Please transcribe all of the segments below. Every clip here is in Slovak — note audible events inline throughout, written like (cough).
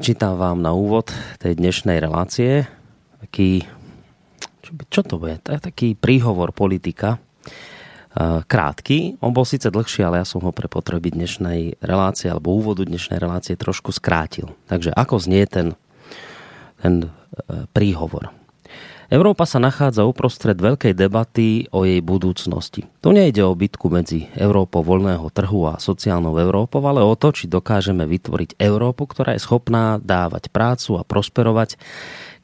Prečítam vám na úvod tej dnešnej relácie taký, čo, čo to bude, taký príhovor politika, krátky. On bol síce dlhší, ale ja som ho pre potreby dnešnej relácie alebo úvodu dnešnej relácie trošku skrátil. Takže ako znie ten, ten e, príhovor. Európa sa nachádza uprostred veľkej debaty o jej budúcnosti. Tu nejde o bitku medzi Európou voľného trhu a sociálnou Európou, ale o to, či dokážeme vytvoriť Európu, ktorá je schopná dávať prácu a prosperovať,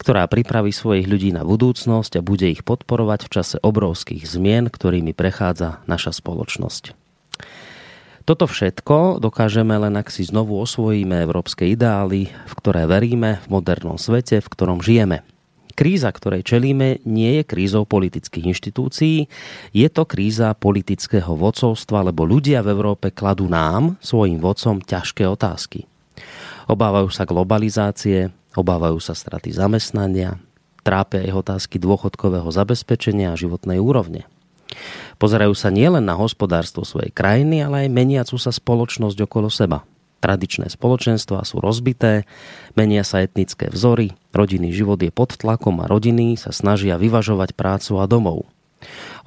ktorá pripraví svojich ľudí na budúcnosť a bude ich podporovať v čase obrovských zmien, ktorými prechádza naša spoločnosť. Toto všetko dokážeme len ak si znovu osvojíme európske ideály, v ktoré veríme v modernom svete, v ktorom žijeme – Kríza, ktorej čelíme, nie je krízou politických inštitúcií, je to kríza politického vodcovstva, lebo ľudia v Európe kladú nám, svojim vodcom, ťažké otázky. Obávajú sa globalizácie, obávajú sa straty zamestnania, trápia ich otázky dôchodkového zabezpečenia a životnej úrovne. Pozerajú sa nielen na hospodárstvo svojej krajiny, ale aj meniacu sa spoločnosť okolo seba – Tradičné spoločenstvá sú rozbité, menia sa etnické vzory, rodinný život je pod tlakom a rodiny sa snažia vyvažovať prácu a domov.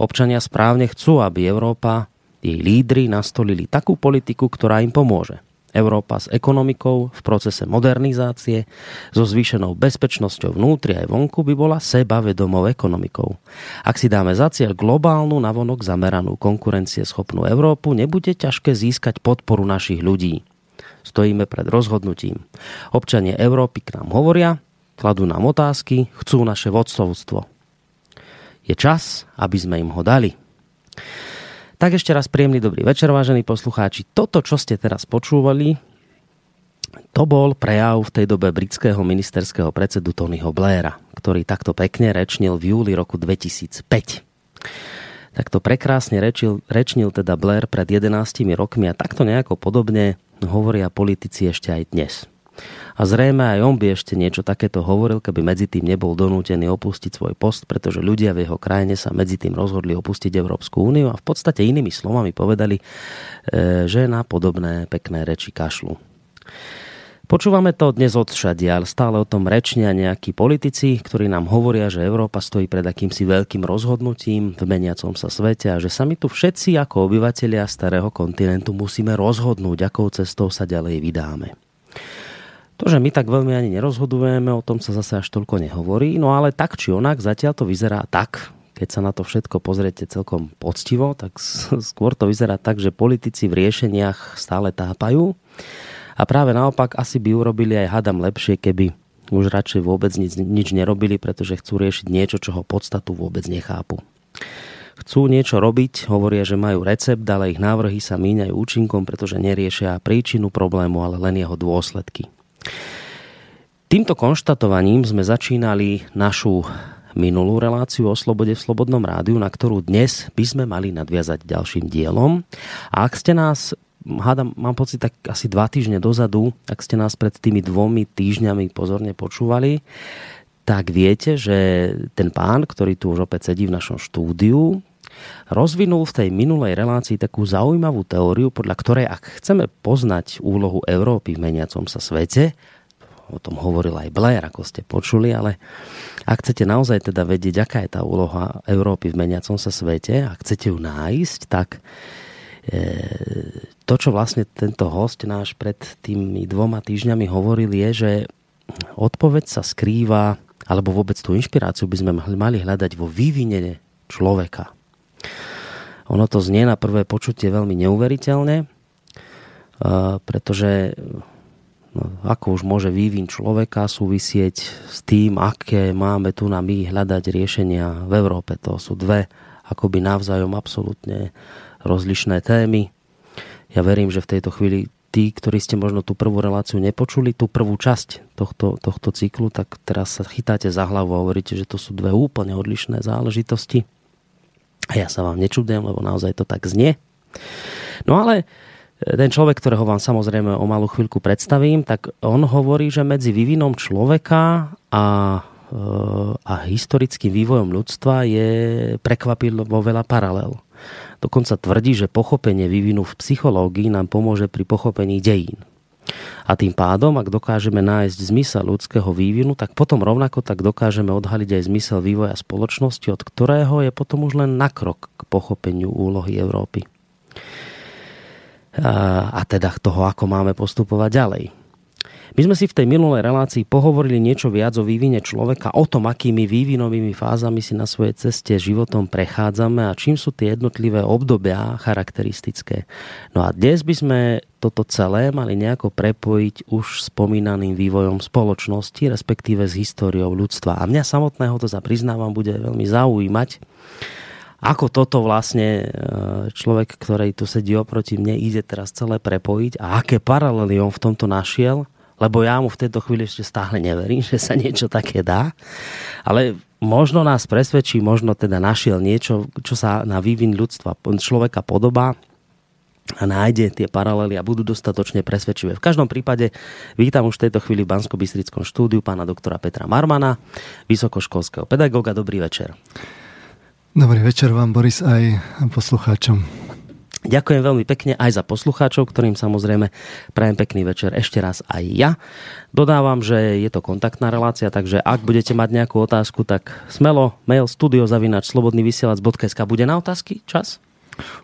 Občania správne chcú, aby Európa, jej lídry nastolili takú politiku, ktorá im pomôže. Európa s ekonomikou v procese modernizácie, so zvýšenou bezpečnosťou vnútri aj vonku by bola sebavedomou ekonomikou. Ak si dáme za cieľ globálnu navonok zameranú konkurencieschopnú Európu, nebude ťažké získať podporu našich ľudí. Stojíme pred rozhodnutím. Občania Európy k nám hovoria, kladú nám otázky, chcú naše vodcovstvo. Je čas, aby sme im ho dali. Tak ešte raz príjemný dobrý večer, vážení poslucháči. Toto, čo ste teraz počúvali, to bol prejav v tej dobe britského ministerského predsedu Tonyho Blaira, ktorý takto pekne rečnil v júli roku 2005. Takto prekrásne rečil, rečnil teda Blair pred 11 rokmi a takto nejako podobne hovoria politici ešte aj dnes. A zrejme aj on by ešte niečo takéto hovoril, keby medzi tým nebol donútený opustiť svoj post, pretože ľudia v jeho krajine sa medzi tým rozhodli opustiť Európsku úniu a v podstate inými slovami povedali, e, že na podobné pekné reči kašlu. Počúvame to dnes od ale stále o tom rečnia nejakí politici, ktorí nám hovoria, že Európa stojí pred akýmsi veľkým rozhodnutím v meniacom sa svete a že sa my tu všetci ako obyvateľia starého kontinentu musíme rozhodnúť, akou cestou sa ďalej vydáme. To, že my tak veľmi ani nerozhodujeme, o tom sa zase až toľko nehovorí, no ale tak či onak zatiaľ to vyzerá tak, keď sa na to všetko pozriete celkom poctivo, tak skôr to vyzerá tak, že politici v riešeniach stále tápajú a práve naopak asi by urobili aj hadam lepšie, keby už radšej vôbec nič, nič nerobili, pretože chcú riešiť niečo, čo ho podstatu vôbec nechápu. Chcú niečo robiť, hovoria, že majú recept, ale ich návrhy sa míňajú účinkom, pretože neriešia príčinu problému, ale len jeho dôsledky. Týmto konštatovaním sme začínali našu minulú reláciu o slobode v Slobodnom rádiu, na ktorú dnes by sme mali nadviazať ďalším dielom. A ak ste nás hádam, mám pocit, tak asi dva týždne dozadu, ak ste nás pred tými dvomi týždňami pozorne počúvali, tak viete, že ten pán, ktorý tu už opäť sedí v našom štúdiu, rozvinul v tej minulej relácii takú zaujímavú teóriu, podľa ktorej, ak chceme poznať úlohu Európy v meniacom sa svete, o tom hovoril aj Blair, ako ste počuli, ale ak chcete naozaj teda vedieť, aká je tá úloha Európy v meniacom sa svete a chcete ju nájsť, tak to, čo vlastne tento host náš pred tými dvoma týždňami hovoril, je, že odpoveď sa skrýva, alebo vôbec tú inšpiráciu by sme mali hľadať vo vývine človeka. Ono to znie na prvé počutie veľmi neuveriteľne, pretože no, ako už môže vývin človeka súvisieť s tým, aké máme tu na my hľadať riešenia v Európe. To sú dve akoby navzájom absolútne rozlišné témy. Ja verím, že v tejto chvíli tí, ktorí ste možno tú prvú reláciu nepočuli, tú prvú časť tohto, tohto cyklu, tak teraz sa chytáte za hlavu a hovoríte, že to sú dve úplne odlišné záležitosti. A ja sa vám nečudujem, lebo naozaj to tak znie. No ale ten človek, ktorého vám samozrejme o malú chvíľku predstavím, tak on hovorí, že medzi vývinom človeka a, a historickým vývojom ľudstva je prekvapilo veľa paralel. Dokonca tvrdí, že pochopenie vývinu v psychológii nám pomôže pri pochopení dejín. A tým pádom, ak dokážeme nájsť zmysel ľudského vývinu, tak potom rovnako tak dokážeme odhaliť aj zmysel vývoja spoločnosti, od ktorého je potom už len nakrok k pochopeniu úlohy Európy. A teda toho, ako máme postupovať ďalej. My sme si v tej minulej relácii pohovorili niečo viac o vývine človeka, o tom, akými vývinovými fázami si na svojej ceste životom prechádzame a čím sú tie jednotlivé obdobia charakteristické. No a dnes by sme toto celé mali nejako prepojiť už spomínaným vývojom spoločnosti, respektíve s históriou ľudstva. A mňa samotného to za priznávam bude veľmi zaujímať, ako toto vlastne e, človek, ktorý tu sedí oproti mne, ide teraz celé prepojiť a aké paralely on v tomto našiel lebo ja mu v tejto chvíli ešte stále neverím, (laughs) že sa niečo také dá. Ale možno nás presvedčí, možno teda našiel niečo, čo sa na vývin ľudstva, človeka podobá a nájde tie paralely a budú dostatočne presvedčivé. V každom prípade vítam už v tejto chvíli v bansko štúdiu pána doktora Petra Marmana, vysokoškolského pedagóga. Dobrý večer. Dobrý večer vám, Boris, aj poslucháčom. Ďakujem veľmi pekne aj za poslucháčov, ktorým samozrejme prajem pekný večer ešte raz aj ja. Dodávam, že je to kontaktná relácia, takže ak budete mať nejakú otázku, tak smelo mail studiozavinač.slobodnyvysielac.sk Bude na otázky čas?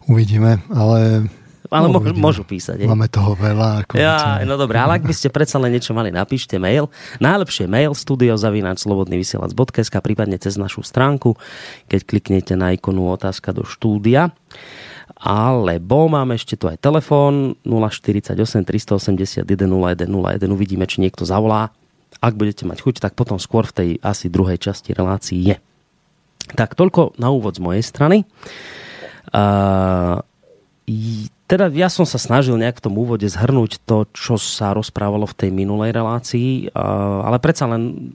Uvidíme, ale ale no, môžu písať. Je. Máme toho veľa. Ako ja, no dobré, ale ak by ste predsa len niečo mali, napíšte mail. Najlepšie mail studiozavinač.slobodnyvysielac.sk prípadne cez našu stránku, keď kliknete na ikonu otázka do štúdia alebo máme ešte tu aj telefón 048 381 0101. Uvidíme, či niekto zavolá. Ak budete mať chuť, tak potom skôr v tej asi druhej časti relácii je. Tak toľko na úvod z mojej strany. Teda ja som sa snažil nejak v tom úvode zhrnúť to, čo sa rozprávalo v tej minulej relácii, ale predsa len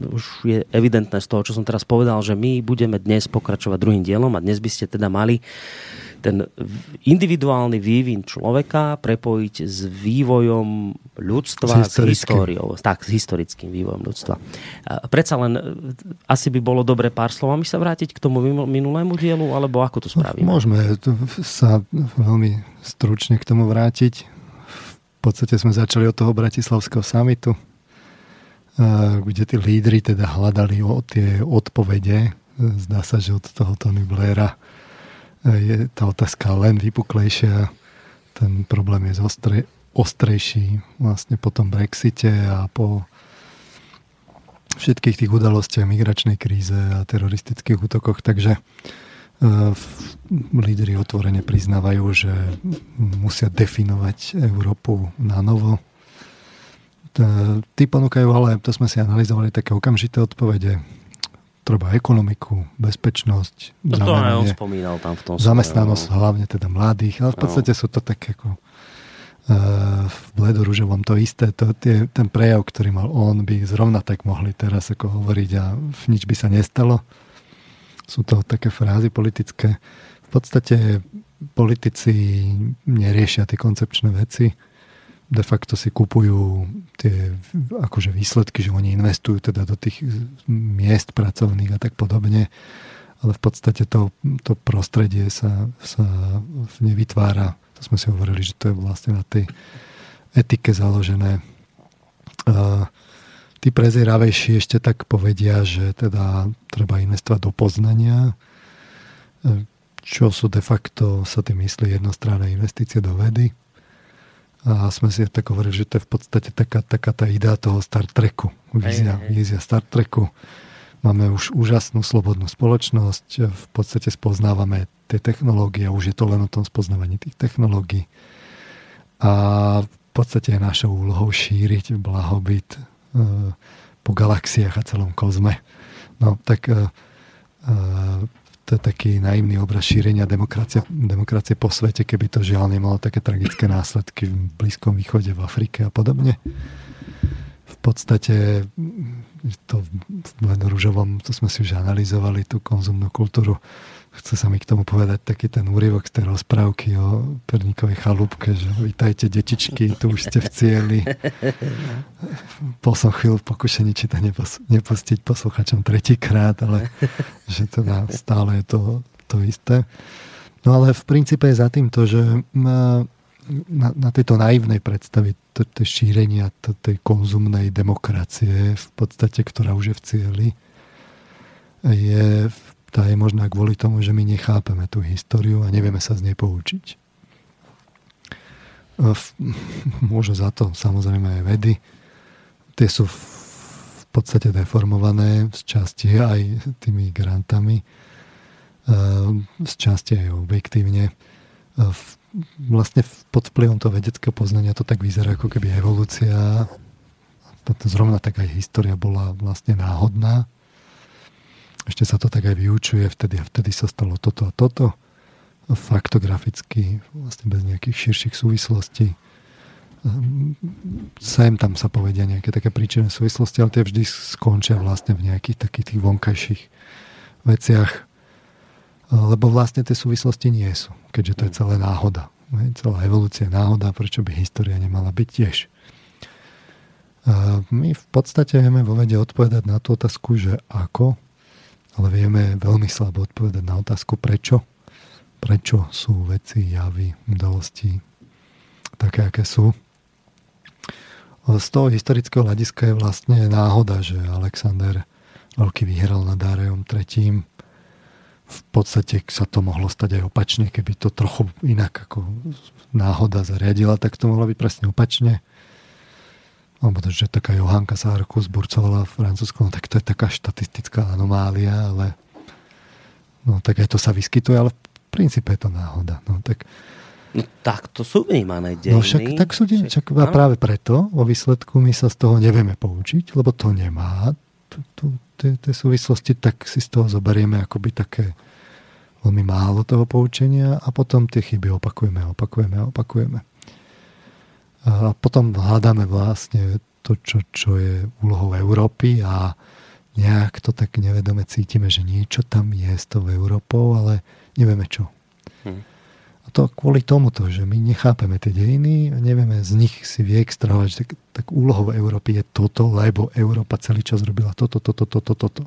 už je evidentné z toho, čo som teraz povedal, že my budeme dnes pokračovať druhým dielom a dnes by ste teda mali ten individuálny vývin človeka prepojiť s vývojom ľudstva, s, s históriou, tak, s historickým vývojom ľudstva. Predsa len e, asi by bolo dobre pár slovami sa vrátiť k tomu minulému dielu, alebo ako to spravíme? Môžeme sa veľmi stručne k tomu vrátiť. V podstate sme začali od toho Bratislavského samitu, e, kde tí lídry teda hľadali o tie odpovede. Zdá sa, že od toho Tony Blaira je tá otázka len vypuklejšia. Ten problém je zostre, ostrejší vlastne po tom Brexite a po všetkých tých udalostiach, migračnej kríze a teroristických útokoch. Takže uh, lídry otvorene priznávajú, že musia definovať Európu na novo. Tí ponúkajú, ale to sme si analyzovali, také okamžité odpovede treba ekonomiku, bezpečnosť, no to on spomínal tam v tom zamestnanosť, no. hlavne teda mladých, ale v no. podstate no. sú to tak ako uh, v bledorúžovom to isté, to, tie, ten prejav, ktorý mal on, by zrovna tak mohli teraz ako hovoriť a nič by sa nestalo. Sú to také frázy politické. V podstate politici neriešia tie koncepčné veci de facto si kupujú tie akože výsledky, že oni investujú teda do tých miest pracovných a tak podobne, ale v podstate to, to prostredie sa, sa nevytvára. To sme si hovorili, že to je vlastne na tej etike založené. A tí prezieravejší ešte tak povedia, že teda treba investovať do poznania, čo sú de facto, sa tým myslí jednostranné investície do vedy a sme si tak hovorili, že to je v podstate taká, taká tá idea toho Star Treku. Vízia, hey, hey. vízia Star Treku. Máme už úžasnú slobodnú spoločnosť, v podstate spoznávame tie technológie, už je to len o tom spoznávaní tých technológií. A v podstate je našou úlohou šíriť blahobyt e, po galaxiách a celom kozme. No tak e, e, to je taký naivný obraz šírenia demokracie, demokracie po svete, keby to žiaľ nemalo také tragické následky v Blízkom východe, v Afrike a podobne. V podstate to v rúžovom, to sme si už analyzovali, tú konzumnú kultúru chce sa mi k tomu povedať taký ten úryvok z tej rozprávky o perníkovej chalúbke, že vítajte detičky, tu už ste v cieli. V pokušení, či to nepos- nepustiť posluchačom tretíkrát, ale že teda stále je to, to isté. No ale v princípe je za tým to, že na, na tejto naivnej predstavy tej šírenia tej konzumnej demokracie v podstate, ktorá už je v cieli, je, tá je možná kvôli tomu, že my nechápeme tú históriu a nevieme sa z nej poučiť. (laughs) Môžu za to samozrejme aj vedy. Tie sú v podstate deformované z časti aj tými grantami, z časti aj objektívne vlastne pod vplyvom toho vedeckého poznania to tak vyzerá, ako keby evolúcia, zrovna tak aj história bola vlastne náhodná. Ešte sa to tak aj vyučuje, vtedy a vtedy sa stalo toto a toto. Faktograficky, vlastne bez nejakých širších súvislostí. Sem tam sa povedia nejaké také príčinné súvislosti, ale tie vždy skončia vlastne v nejakých takých tých vonkajších veciach lebo vlastne tie súvislosti nie sú, keďže to je celé náhoda. Celá evolúcia je náhoda, prečo by história nemala byť tiež. My v podstate vieme vo vede odpovedať na tú otázku, že ako, ale vieme veľmi slabo odpovedať na otázku prečo. Prečo sú veci, javy, udalosti také, aké sú. Z toho historického hľadiska je vlastne náhoda, že Alexander Veľký vyhral nad Dárejom III v podstate sa to mohlo stať aj opačne, keby to trochu inak ako náhoda zariadila, tak to mohlo byť presne opačne. Alebo to, že taká Johanka Sárku zburcovala v Francúzsku, no tak to je taká štatistická anomália, ale no tak aj to sa vyskytuje, ale v princípe je to náhoda. No tak, No tak to sú vnímané dejiny. No však tak sú dejiny. Však, a práve preto vo výsledku my sa z toho nevieme poučiť, lebo to nemá tie súvislosti, tak si z toho zoberieme akoby také veľmi málo toho poučenia a potom tie chyby opakujeme, opakujeme, opakujeme. A potom hľadáme vlastne to, čo, čo je úlohou Európy a nejak to tak nevedome cítime, že niečo tam je s tou Európou, ale nevieme čo. Hm to kvôli tomuto, že my nechápeme tie dejiny a nevieme z nich si vyextrahovať, že tak, tak úlohou Európy je toto, lebo Európa celý čas robila toto, toto, toto, toto.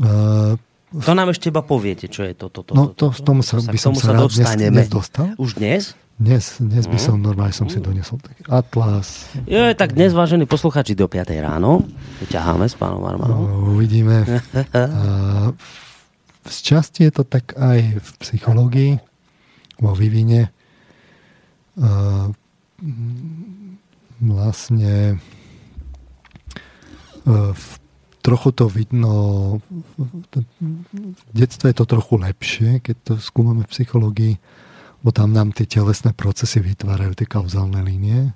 Uh, to nám ešte iba poviete, čo je toto. To, no to, to, tomu sa, by som sa, sa rád dnes, dnes dostal. Už dnes? Dnes, dnes by som normálne som si donesol taký atlas. Jo, tak dnes, vážení posluchači, do 5 ráno. Ťaháme s pánom Armanom. No, uvidíme. uh, z časti je to tak aj v psychológii, vo vývine. Vlastne v trochu to vidno, v detstve je to trochu lepšie, keď to skúmame v psychológii, bo tam nám tie telesné procesy vytvárajú tie kauzálne línie.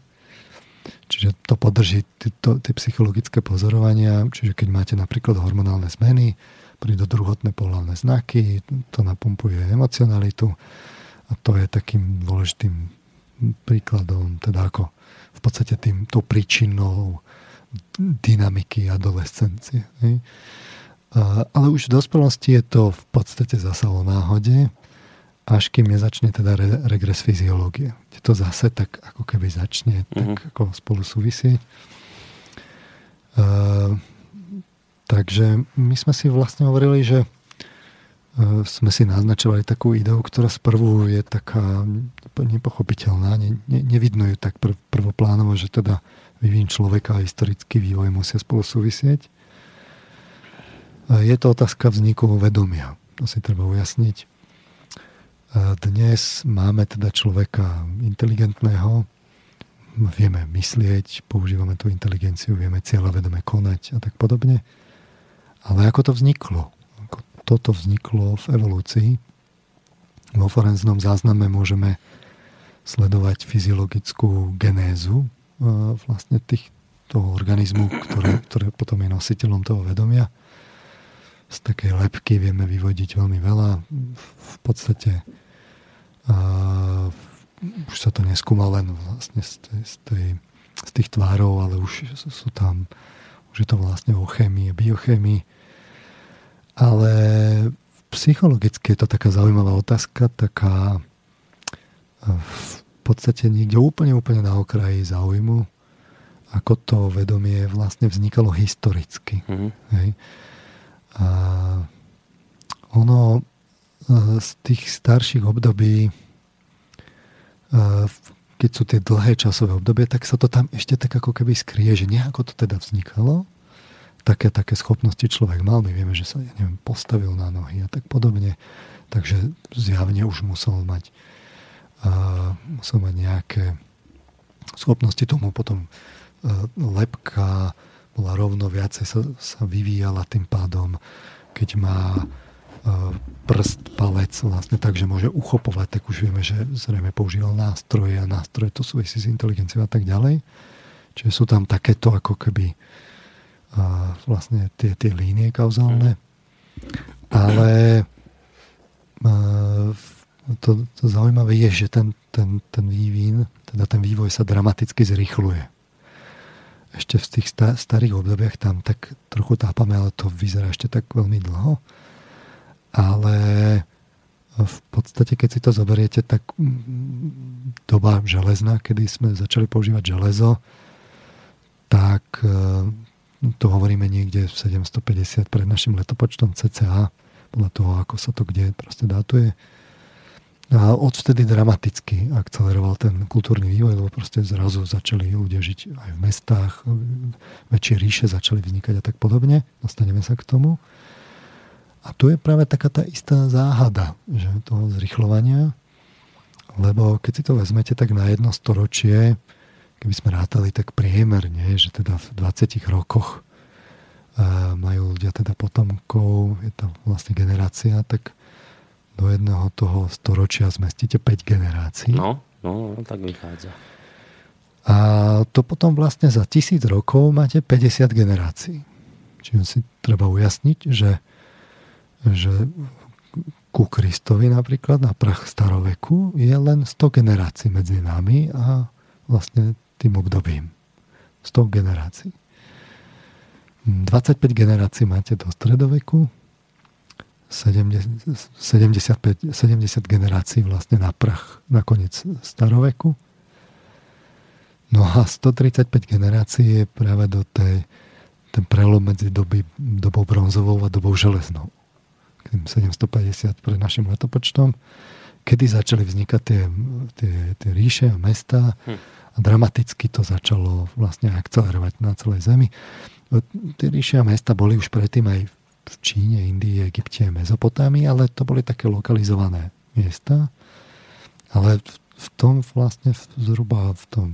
Čiže to podrží tie psychologické pozorovania, čiže keď máte napríklad hormonálne zmeny, prídu druhotné pohľadné znaky, to napumpuje emocionalitu a to je takým dôležitým príkladom, teda ako v podstate tým, tou príčinou dynamiky adolescencie. Ale už v dospelosti je to v podstate zasa o náhode, až kým nezačne teda re, regres fyziológie. Kde to zase tak ako keby začne mm-hmm. tak mhm. ako spolu súvisieť. Uh, Takže my sme si vlastne hovorili, že e, sme si naznačovali takú ideu, ktorá sprvu je taká nepochopiteľná, ne, ne, nevidno ju tak prv, prvoplánovo, že teda vyvín človeka a historický vývoj musia spolu súvisieť. E, je to otázka vzniku vedomia. To si treba ujasniť. Dnes máme teda človeka inteligentného, vieme myslieť, používame tú inteligenciu, vieme cieľavedome konať a tak podobne. Ale ako to vzniklo? Ako toto vzniklo v evolúcii. Vo forenznom zázname môžeme sledovať fyziologickú genézu e, vlastne tých, toho organizmu, ktoré, ktoré potom je nositeľom toho vedomia. Z takej lepky vieme vyvodiť veľmi veľa. V podstate uh, už sa to neskúma len vlastne z, tej, z, tej, z tých tvárov, ale už sú tam, už je to vlastne o chémii, biochemii ale psychologicky je to taká zaujímavá otázka, taká v podstate niekde úplne, úplne na okraji záujmu, ako to vedomie vlastne vznikalo historicky. Mm-hmm. Hej. A ono z tých starších období keď sú tie dlhé časové obdobie, tak sa to tam ešte tak ako keby skrie, že nejako to teda vznikalo. Také, také schopnosti človek mal. My vieme, že sa, ja neviem, postavil na nohy a tak podobne. Takže zjavne už musel mať, uh, musel mať nejaké schopnosti tomu potom uh, lepka bola rovno viacej sa, sa vyvíjala tým pádom, keď má prst, palec vlastne tak, že môže uchopovať, tak už vieme, že zrejme používal nástroje a nástroje to súvisí s inteligenciou a tak ďalej. Čiže sú tam takéto ako keby uh, vlastne tie, tie línie kauzálne. Ale uh, to, to zaujímavé je, že ten, ten, ten vývin, teda ten vývoj sa dramaticky zrychluje. Ešte v tých starých obdobiach tam tak trochu tápame, ale to vyzerá ešte tak veľmi dlho ale v podstate, keď si to zoberiete, tak mm, doba železná, kedy sme začali používať železo, tak e, to hovoríme niekde v 750 pred našim letopočtom CCA, podľa toho, ako sa to kde proste dátuje. A odvtedy dramaticky akceleroval ten kultúrny vývoj, lebo proste zrazu začali ľudia žiť aj v mestách, väčšie ríše začali vznikať a tak podobne. Dostaneme sa k tomu. A tu je práve taká tá istá záhada že toho zrychľovania, lebo keď si to vezmete tak na jedno storočie, keby sme rátali tak priemerne, že teda v 20 rokoch majú ľudia teda potomkov, je to vlastne generácia, tak do jedného toho storočia zmestíte 5 generácií. No, no, no tak vychádza. A to potom vlastne za tisíc rokov máte 50 generácií. Čiže si treba ujasniť, že že ku Kristovi napríklad na prach staroveku je len 100 generácií medzi nami a vlastne tým obdobím. 100 generácií. 25 generácií máte do stredoveku, 70, 75, 70 generácií vlastne na prach na koniec staroveku. No a 135 generácií je práve do tej, ten prelom medzi doby, dobou bronzovou a dobou železnou. 750 pred našim letopočtom, kedy začali vznikať tie, tie, tie ríše a mesta hm. a dramaticky to začalo vlastne akcelerovať na celej Zemi. Tie ríše a mesta boli už predtým aj v Číne, Indii, Egypte Mezopotámii, ale to boli také lokalizované miesta. Ale v, v tom vlastne zhruba v tom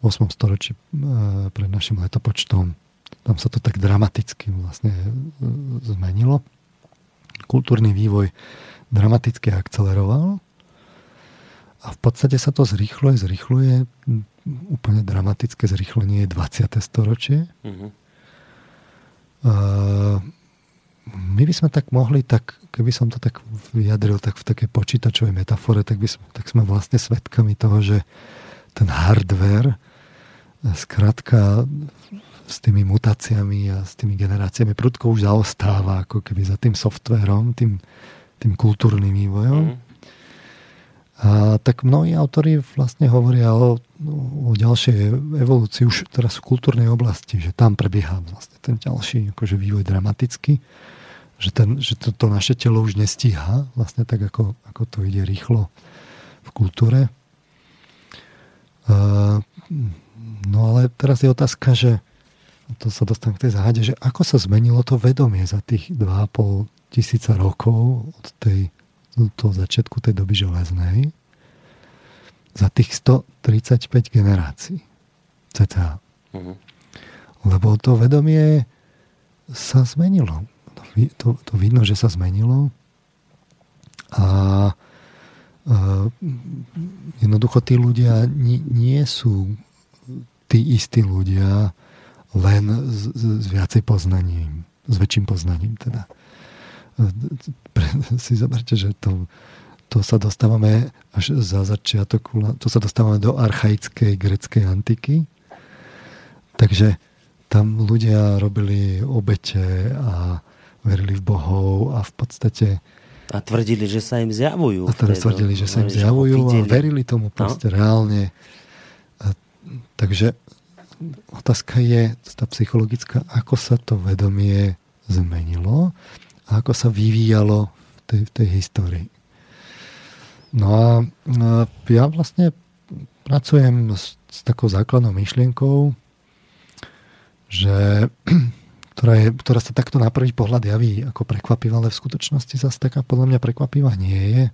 8. storočí e, pred našim letopočtom tam sa to tak dramaticky vlastne e, zmenilo kultúrny vývoj dramaticky akceleroval a v podstate sa to zrýchluje, zrýchluje. Úplne dramatické zrýchlenie je 20. storočie. Mm-hmm. Uh, my by sme tak mohli, tak, keby som to tak vyjadril tak v takej počítačovej metafore, tak, by sme, tak sme vlastne svedkami toho, že ten hardware zkrátka s tými mutáciami a s tými generáciami prudko už zaostáva ako keby za tým softverom, tým, tým kultúrnym vývojom. Mm. A tak mnohí autori vlastne hovoria o, o ďalšej evolúcii už teraz v kultúrnej oblasti, že tam prebieha vlastne ten ďalší akože vývoj dramatický, že, ten, že to, to naše telo už nestíha vlastne tak, ako, ako to ide rýchlo v kultúre. Uh, no ale teraz je otázka, že to sa dostanem k tej záhade, že ako sa zmenilo to vedomie za tých 2,5 tisíca rokov od tej, toho začiatku tej doby železnej za tých 135 generácií cca. Uh-huh. Lebo to vedomie sa zmenilo. To, to vidno, že sa zmenilo a Uh, jednoducho tí ľudia nie, nie sú tí istí ľudia, len s, s viacej poznaním, s väčším poznaním teda. Si zoberte, že to, to sa dostávame až za začiatok, to sa dostávame do archaickej greckej antiky. Takže tam ľudia robili obete a verili v bohov a v podstate a tvrdili, že sa im zjavujú. A teda tvrdili, že sa im zjavujú a verili tomu no. proste no? reálne. A, takže otázka je, tá psychologická, ako sa to vedomie zmenilo a ako sa vyvíjalo v tej, v tej histórii. No a ja vlastne pracujem s, s takou základnou myšlienkou, že, (clears throat) ktorá, je, ktorá sa takto na prvý pohľad javí ako prekvapivá, ale v skutočnosti zase taká podľa mňa prekvapivá nie je.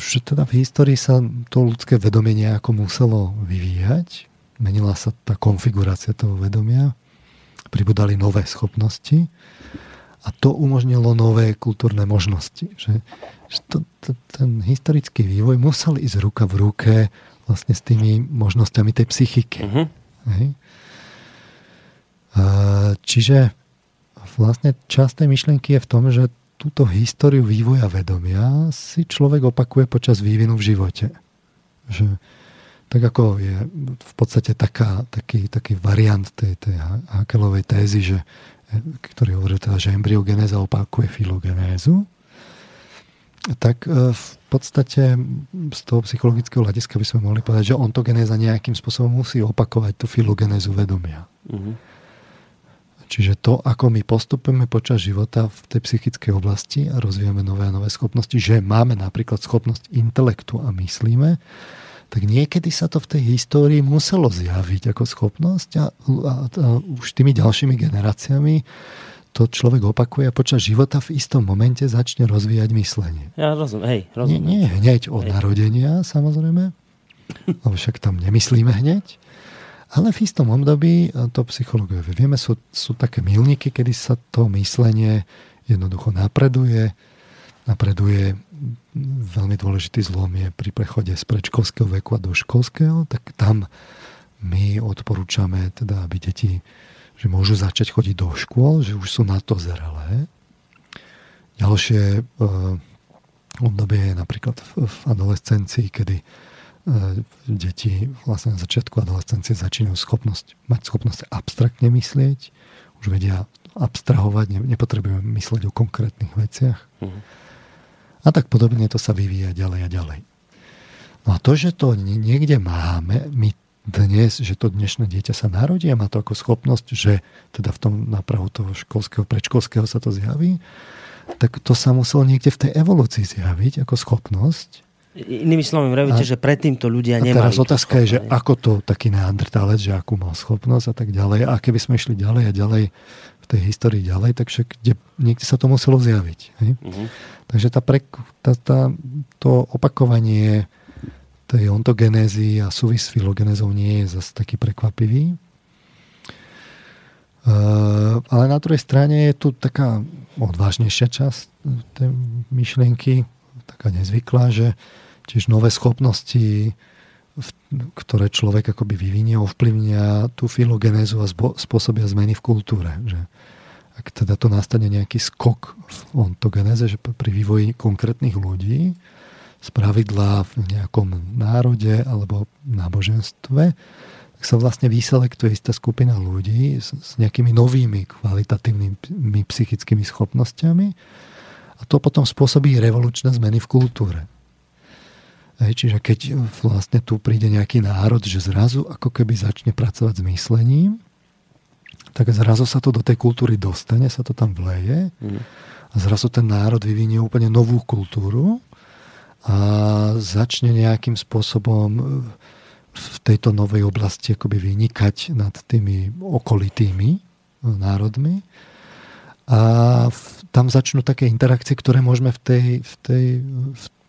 Že teda v histórii sa to ľudské vedomie nejako muselo vyvíjať. Menila sa tá konfigurácia toho vedomia. Pribudali nové schopnosti a to umožnilo nové kultúrne možnosti. Že, že to, to, ten historický vývoj musel ísť ruka v ruke vlastne s tými možnosťami tej psychiky. Uh-huh. Hej? Čiže vlastne časť tej myšlienky je v tom, že túto históriu vývoja vedomia si človek opakuje počas vývinu v živote. Že, tak ako je v podstate taká, taký, taký variant tej, tej Hakelovej tézy, že, ktorý hovorí teda, že embryogenéza opakuje filogenézu, tak e, v podstate z toho psychologického hľadiska by sme mohli povedať, že ontogenéza nejakým spôsobom musí opakovať tú filogenézu vedomia. Uh-huh. Čiže to, ako my postupujeme počas života v tej psychickej oblasti a rozvíjame nové a nové schopnosti, že máme napríklad schopnosť intelektu a myslíme, tak niekedy sa to v tej histórii muselo zjaviť ako schopnosť a, a, a už tými ďalšími generáciami to človek opakuje a počas života v istom momente začne rozvíjať myslenie. Ja rozumiem, hej, rozumiem. Nie, nie hneď od hej. narodenia, samozrejme, lebo však tam nemyslíme hneď, ale v istom období, to psychológovia vieme, sú, sú také milníky, kedy sa to myslenie jednoducho napreduje. Napreduje veľmi dôležitý zlom je pri prechode z predškolského veku a do školského, tak tam my odporúčame, teda, aby deti že môžu začať chodiť do škôl, že už sú na to zrelé. Ďalšie uh, obdobie je napríklad v, v adolescencii, kedy E, deti vlastne na začiatku adolescencie začínajú schopnosť, mať schopnosť abstraktne myslieť, už vedia abstrahovať, nepotrebujú myslieť o konkrétnych veciach. Uh-huh. A tak podobne to sa vyvíja ďalej a ďalej. No a to, že to niekde máme, my dnes, že to dnešné dieťa sa narodí a má to ako schopnosť, že teda v tom náprahu toho školského, predškolského sa to zjaví, tak to sa muselo niekde v tej evolúcii zjaviť ako schopnosť Inými slovami, vravíte, že predtým to ľudia nemali. A teraz otázka je, že ako to taký neandertálec, že akú mal schopnosť a tak ďalej. A keby sme išli ďalej a ďalej v tej histórii ďalej, tak však kde, niekde sa to muselo zjaviť. Hej? Uh-huh. Takže tá, pre, tá, tá, to opakovanie tej ontogenézy a súvis s filogenézou nie je zase taký prekvapivý. Uh, ale na druhej strane je tu taká odvážnejšia časť tej myšlienky, taká nezvyklá, že tiež nové schopnosti, ktoré človek akoby vyvinie, ovplyvnia tú filogenézu a spôsobia zmeny v kultúre. Že ak teda to nastane nejaký skok v ontogenéze, že pri vývoji konkrétnych ľudí, z pravidla v nejakom národe alebo náboženstve, tak sa vlastne vyselektuje istá skupina ľudí s, s nejakými novými kvalitatívnymi psychickými schopnosťami a to potom spôsobí revolučné zmeny v kultúre. Hej, čiže keď vlastne tu príde nejaký národ, že zrazu ako keby začne pracovať s myslením, tak zrazu sa to do tej kultúry dostane, sa to tam vleje a zrazu ten národ vyvinie úplne novú kultúru a začne nejakým spôsobom v tejto novej oblasti akoby vynikať nad tými okolitými národmi a tam začnú také interakcie, ktoré môžeme v tej, v tej,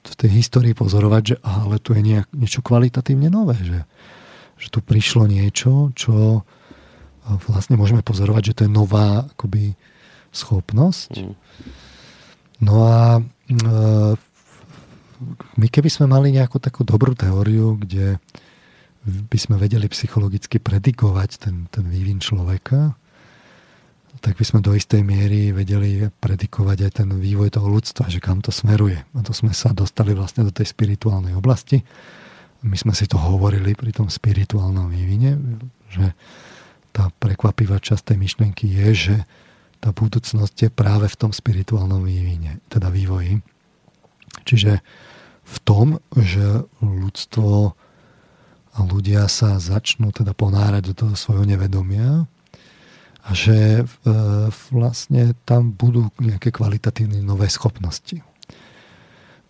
v tej histórii pozorovať, že ale tu je nejak, niečo kvalitatívne nové, že, že tu prišlo niečo, čo vlastne môžeme pozorovať, že to je nová akoby schopnosť. Mm. No a e, my keby sme mali nejakú takú dobrú teóriu, kde by sme vedeli psychologicky predikovať ten, ten vývin človeka, tak by sme do istej miery vedeli predikovať aj ten vývoj toho ľudstva, že kam to smeruje. A to sme sa dostali vlastne do tej spirituálnej oblasti. My sme si to hovorili pri tom spirituálnom vývine, že tá prekvapivá časť tej myšlenky je, že tá budúcnosť je práve v tom spirituálnom vývine, teda vývoji. Čiže v tom, že ľudstvo a ľudia sa začnú teda ponárať do toho svojho nevedomia, a že e, vlastne tam budú nejaké kvalitatívne nové schopnosti.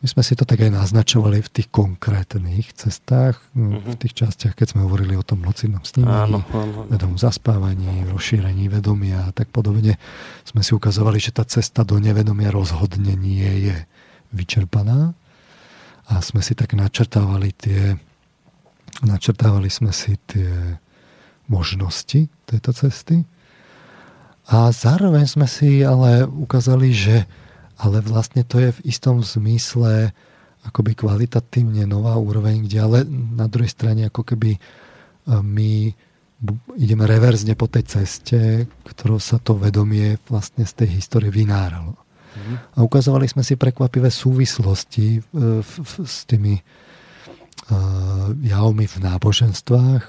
my sme si to tak aj naznačovali v tých konkrétnych cestách, v tých častiach, keď sme hovorili o tom lucidnom snímaní, vedomom zaspávaní, rozšírení vedomia a tak podobne. Sme si ukazovali, že tá cesta do nevedomia rozhodne nie je vyčerpaná a sme si tak načrtávali tie načrtávali sme si tie možnosti tejto cesty a zároveň sme si ale ukázali, že ale vlastne to je v istom zmysle akoby kvalitatívne nová úroveň, kde ale na druhej strane ako keby e, my ideme reverzne po tej ceste, ktorou sa to vedomie vlastne z tej histórie vynáralo. Mm. A ukazovali sme si prekvapivé súvislosti v, v, v, s tými uh, javmi v náboženstvách,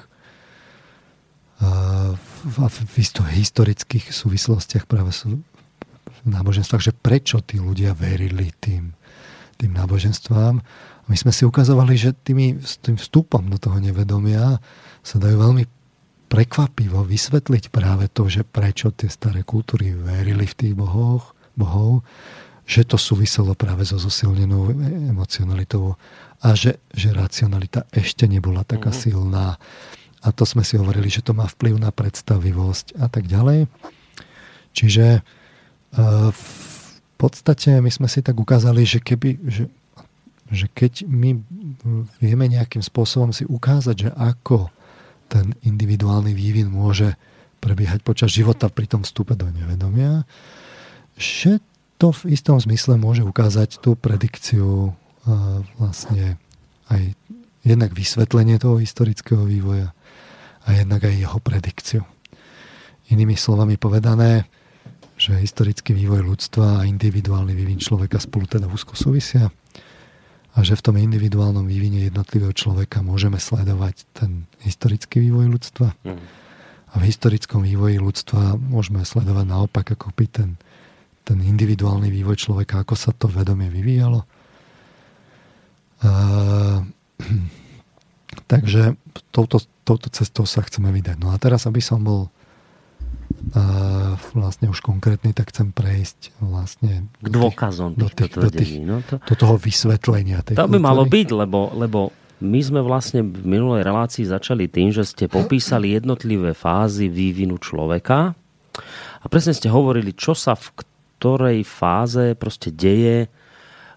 v, v, historických súvislostiach práve sú v náboženstvách, že prečo tí ľudia verili tým, tým náboženstvám. My sme si ukazovali, že tými, s tým vstupom do toho nevedomia sa dajú veľmi prekvapivo vysvetliť práve to, že prečo tie staré kultúry verili v tých bohoch, bohov, že to súviselo práve so zosilnenou emocionalitou a že, že racionalita ešte nebola taká mm-hmm. silná. A to sme si hovorili, že to má vplyv na predstavivosť a tak ďalej. Čiže v podstate my sme si tak ukázali, že keby, že, že keď my vieme nejakým spôsobom si ukázať, že ako ten individuálny vývin môže prebiehať počas života pri tom vstupe do nevedomia, že to v istom zmysle môže ukázať tú predikciu vlastne aj jednak vysvetlenie toho historického vývoja a jednak aj jeho predikciu. Inými slovami povedané, že historický vývoj ľudstva a individuálny vývin človeka spolu teda úzko súvisia a že v tom individuálnom vývine jednotlivého človeka môžeme sledovať ten historický vývoj ľudstva mm. a v historickom vývoji ľudstva môžeme sledovať naopak ako by ten, ten individuálny vývoj človeka, ako sa to vedomie vyvíjalo. Uh, (clears throat) takže touto, touto cestou sa chceme vydať. No a teraz, aby som bol vlastne už konkrétny, tak chcem prejsť vlastne k dôkazom do, tých, do, tých, no to, do toho vysvetlenia. Tej to by kultúry. malo byť, lebo, lebo my sme vlastne v minulej relácii začali tým, že ste popísali jednotlivé fázy vývinu človeka a presne ste hovorili, čo sa v ktorej fáze proste deje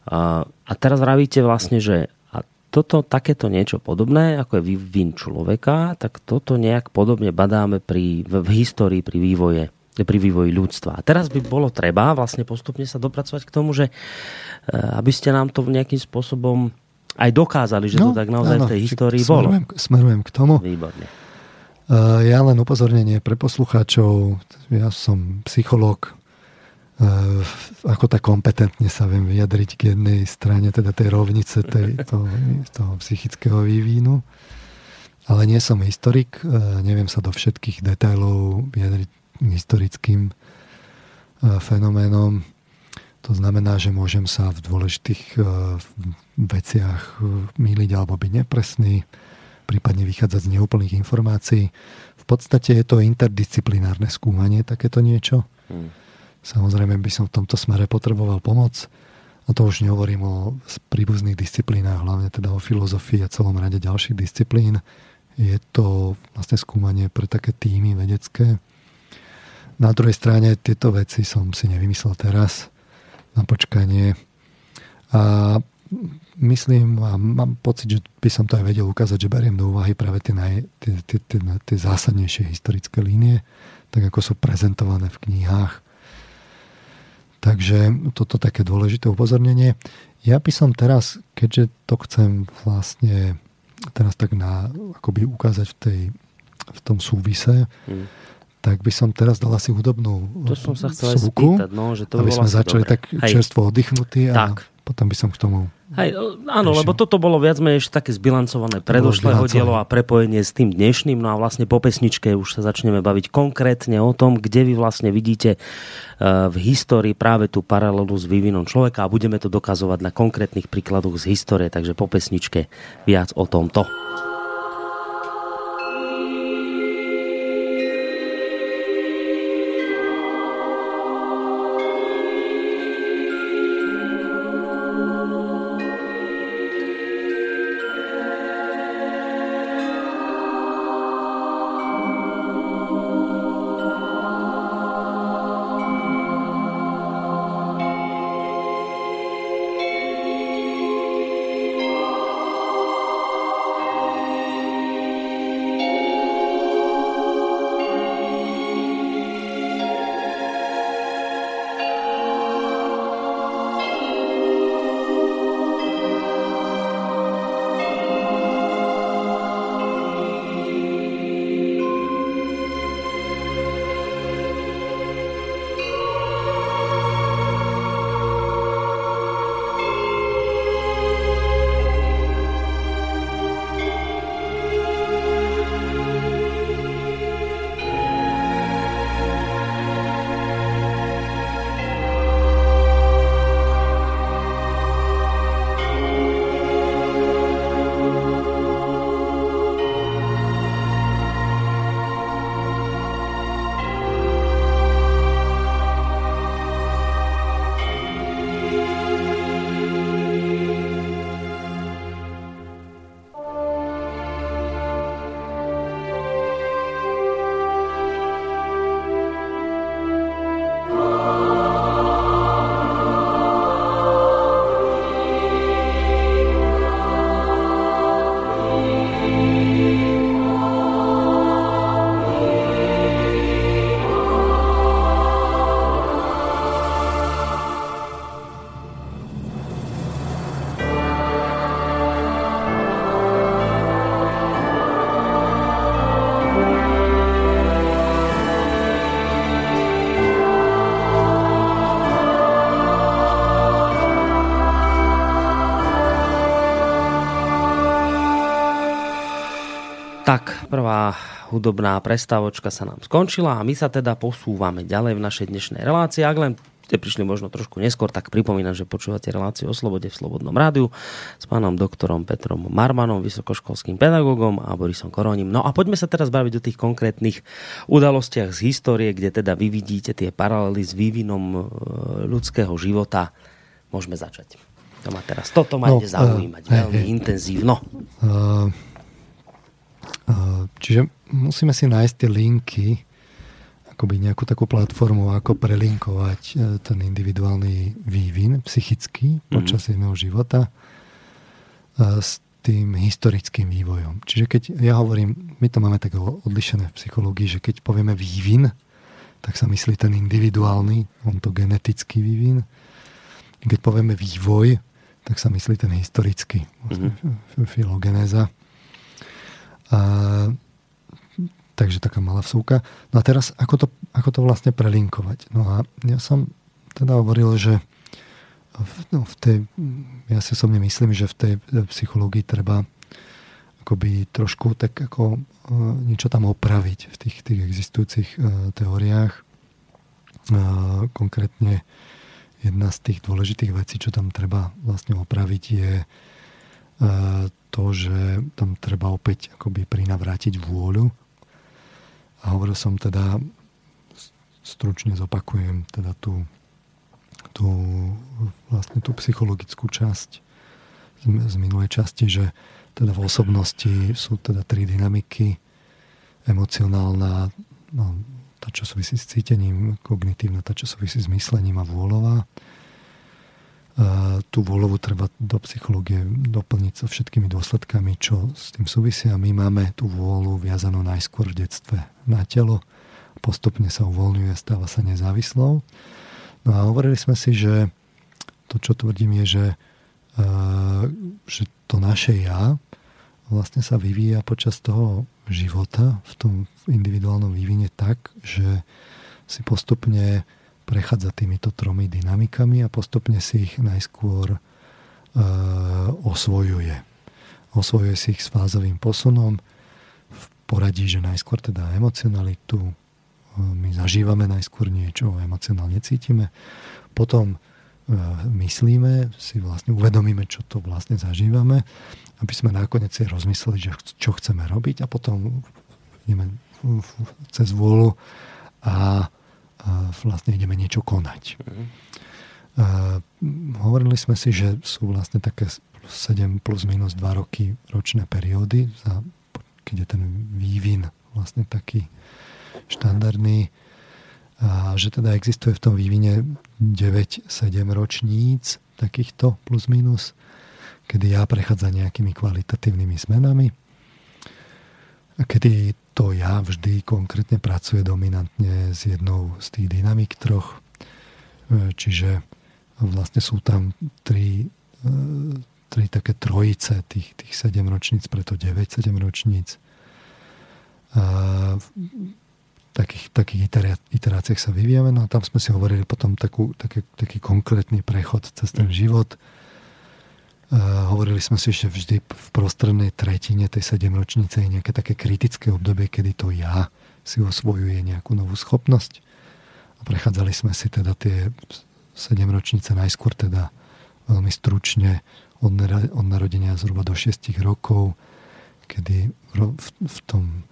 a, a teraz vravíte vlastne, že toto, takéto niečo podobné, ako je vývin človeka, tak toto nejak podobne badáme pri, v, v histórii, pri vývoje pri vývoji ľudstva. A teraz by bolo treba vlastne postupne sa dopracovať k tomu, že e, aby ste nám to nejakým spôsobom aj dokázali, že no, to tak naozaj áno, v tej histórii smerujem, bolo. Smerujem k tomu. Výborne. E, ja len upozornenie pre poslucháčov. Ja som psychológ, ako tak kompetentne sa viem vyjadriť k jednej strane, teda tej rovnice tej, toho, toho psychického vývínu. Ale nie som historik, eh, neviem sa do všetkých detailov vyjadriť historickým eh, fenoménom. To znamená, že môžem sa v dôležitých veciach míliť alebo byť nepresný, prípadne vychádzať z neúplných informácií. V podstate je to interdisciplinárne skúmanie, takéto niečo. Hmm Samozrejme by som v tomto smere potreboval pomoc. A to už nehovorím o príbuzných disciplínach, hlavne teda o filozofii a celom rade ďalších disciplín. Je to vlastne skúmanie pre také týmy vedecké. Na druhej strane tieto veci som si nevymyslel teraz na počkanie. A myslím a mám pocit, že by som to aj vedel ukázať, že beriem do úvahy práve tie, naj, tie, tie, tie, tie zásadnejšie historické línie, tak ako sú prezentované v knihách Takže toto také dôležité upozornenie. Ja by som teraz, keďže to chcem vlastne teraz tak na, akoby ukázať v, tej, v tom súvise, hmm. tak by som teraz dal asi hudobnú to som sa chcel spýtať, no, že to aby sme začali dobre. tak čerstvo oddychnutí a tak. potom by som k tomu Hej, áno, prišiel. lebo toto bolo viac menej také zbilancované predošlého dielo a prepojenie s tým dnešným. No a vlastne po pesničke už sa začneme baviť konkrétne o tom, kde vy vlastne vidíte uh, v histórii práve tú paralelu s vývinom človeka a budeme to dokazovať na konkrétnych príkladoch z histórie. Takže po pesničke viac o tomto. Hudobná prestávočka sa nám skončila a my sa teda posúvame ďalej v našej dnešnej relácii. Ak len ste prišli možno trošku neskôr, tak pripomínam, že počúvate reláciu o slobode v Slobodnom rádiu s pánom doktorom Petrom Marmanom, vysokoškolským pedagógom a Borisom Koroním. No a poďme sa teraz baviť o tých konkrétnych udalostiach z histórie, kde teda vy vidíte tie paralely s vývinom e, ľudského života. Môžeme začať. To ma teraz, toto ma no, ide zaujímať uh, veľmi uh, intenzívno. Uh, Čiže musíme si nájsť tie linky, akoby nejakú takú platformu, ako prelinkovať e, ten individuálny vývin psychický mhm. počas mm-hmm. jedného života e, s tým historickým vývojom. Čiže keď ja hovorím, my to máme tak odlišené v psychológii, že keď povieme vývin, tak sa myslí ten individuálny, on to genetický vývin. Keď povieme vývoj, tak sa myslí ten historický, mm-hmm. filogenéza. A, takže taká malá vsúka. No a teraz, ako to, ako to vlastne prelinkovať? No a ja som teda hovoril, že v, no, v tej, ja si osobne myslím, že v tej psychológii treba akoby trošku tak ako uh, niečo tam opraviť v tých, tých existujúcich uh, teóriách. Uh, konkrétne jedna z tých dôležitých vecí, čo tam treba vlastne opraviť, je to, že tam treba opäť akoby prinavrátiť vôľu. A hovoril som teda, stručne zopakujem teda tú, tú, vlastne tú psychologickú časť z minulej časti, že teda v osobnosti sú teda tri dynamiky. Emocionálna, no, tá, čo súvisí s cítením, kognitívna, tá, čo súvisí s myslením a vôľová tú vôľovú treba do psychológie doplniť so všetkými dôsledkami, čo s tým súvisia. My máme tú vôľu viazanú najskôr v detstve na telo, postupne sa uvoľňuje, stáva sa nezávislou. No a hovorili sme si, že to, čo tvrdím, je, že, že to naše ja vlastne sa vyvíja počas toho života v tom individuálnom vývine tak, že si postupne prechádza týmito tromi dynamikami a postupne si ich najskôr e, osvojuje. Osvojuje si ich s fázovým posunom v poradí, že najskôr teda emocionalitu, e, my zažívame najskôr niečo, emocionálne cítime, potom e, myslíme, si vlastne uvedomíme, čo to vlastne zažívame, aby sme nakoniec si rozmysleli, že čo chceme robiť a potom ideme cez vôľu a vlastne ideme niečo konať. Mm. Uh, hovorili sme si, že sú vlastne také 7 plus minus 2 roky ročné periódy, za, keď je ten vývin vlastne taký štandardný a že teda existuje v tom vývine 9-7 ročníc takýchto plus minus, kedy ja prechádza nejakými kvalitatívnymi zmenami a kedy to ja vždy konkrétne pracuje dominantne s jednou z tých dynamik troch. E, čiže vlastne sú tam tri, e, tri také trojice tých, tých 7 ročníc, preto 9 7 ročníc. A v takých, takých iteráciách sa vyvíjame, no a tam sme si hovorili potom takú, taký, taký konkrétny prechod cez ten život, hovorili sme si, že vždy v prostrednej tretine tej sedemročnice je nejaké také kritické obdobie, kedy to ja si osvojuje nejakú novú schopnosť. A prechádzali sme si teda tie sedemročnice najskôr teda veľmi stručne od, od narodenia zhruba do 6 rokov, kedy v tom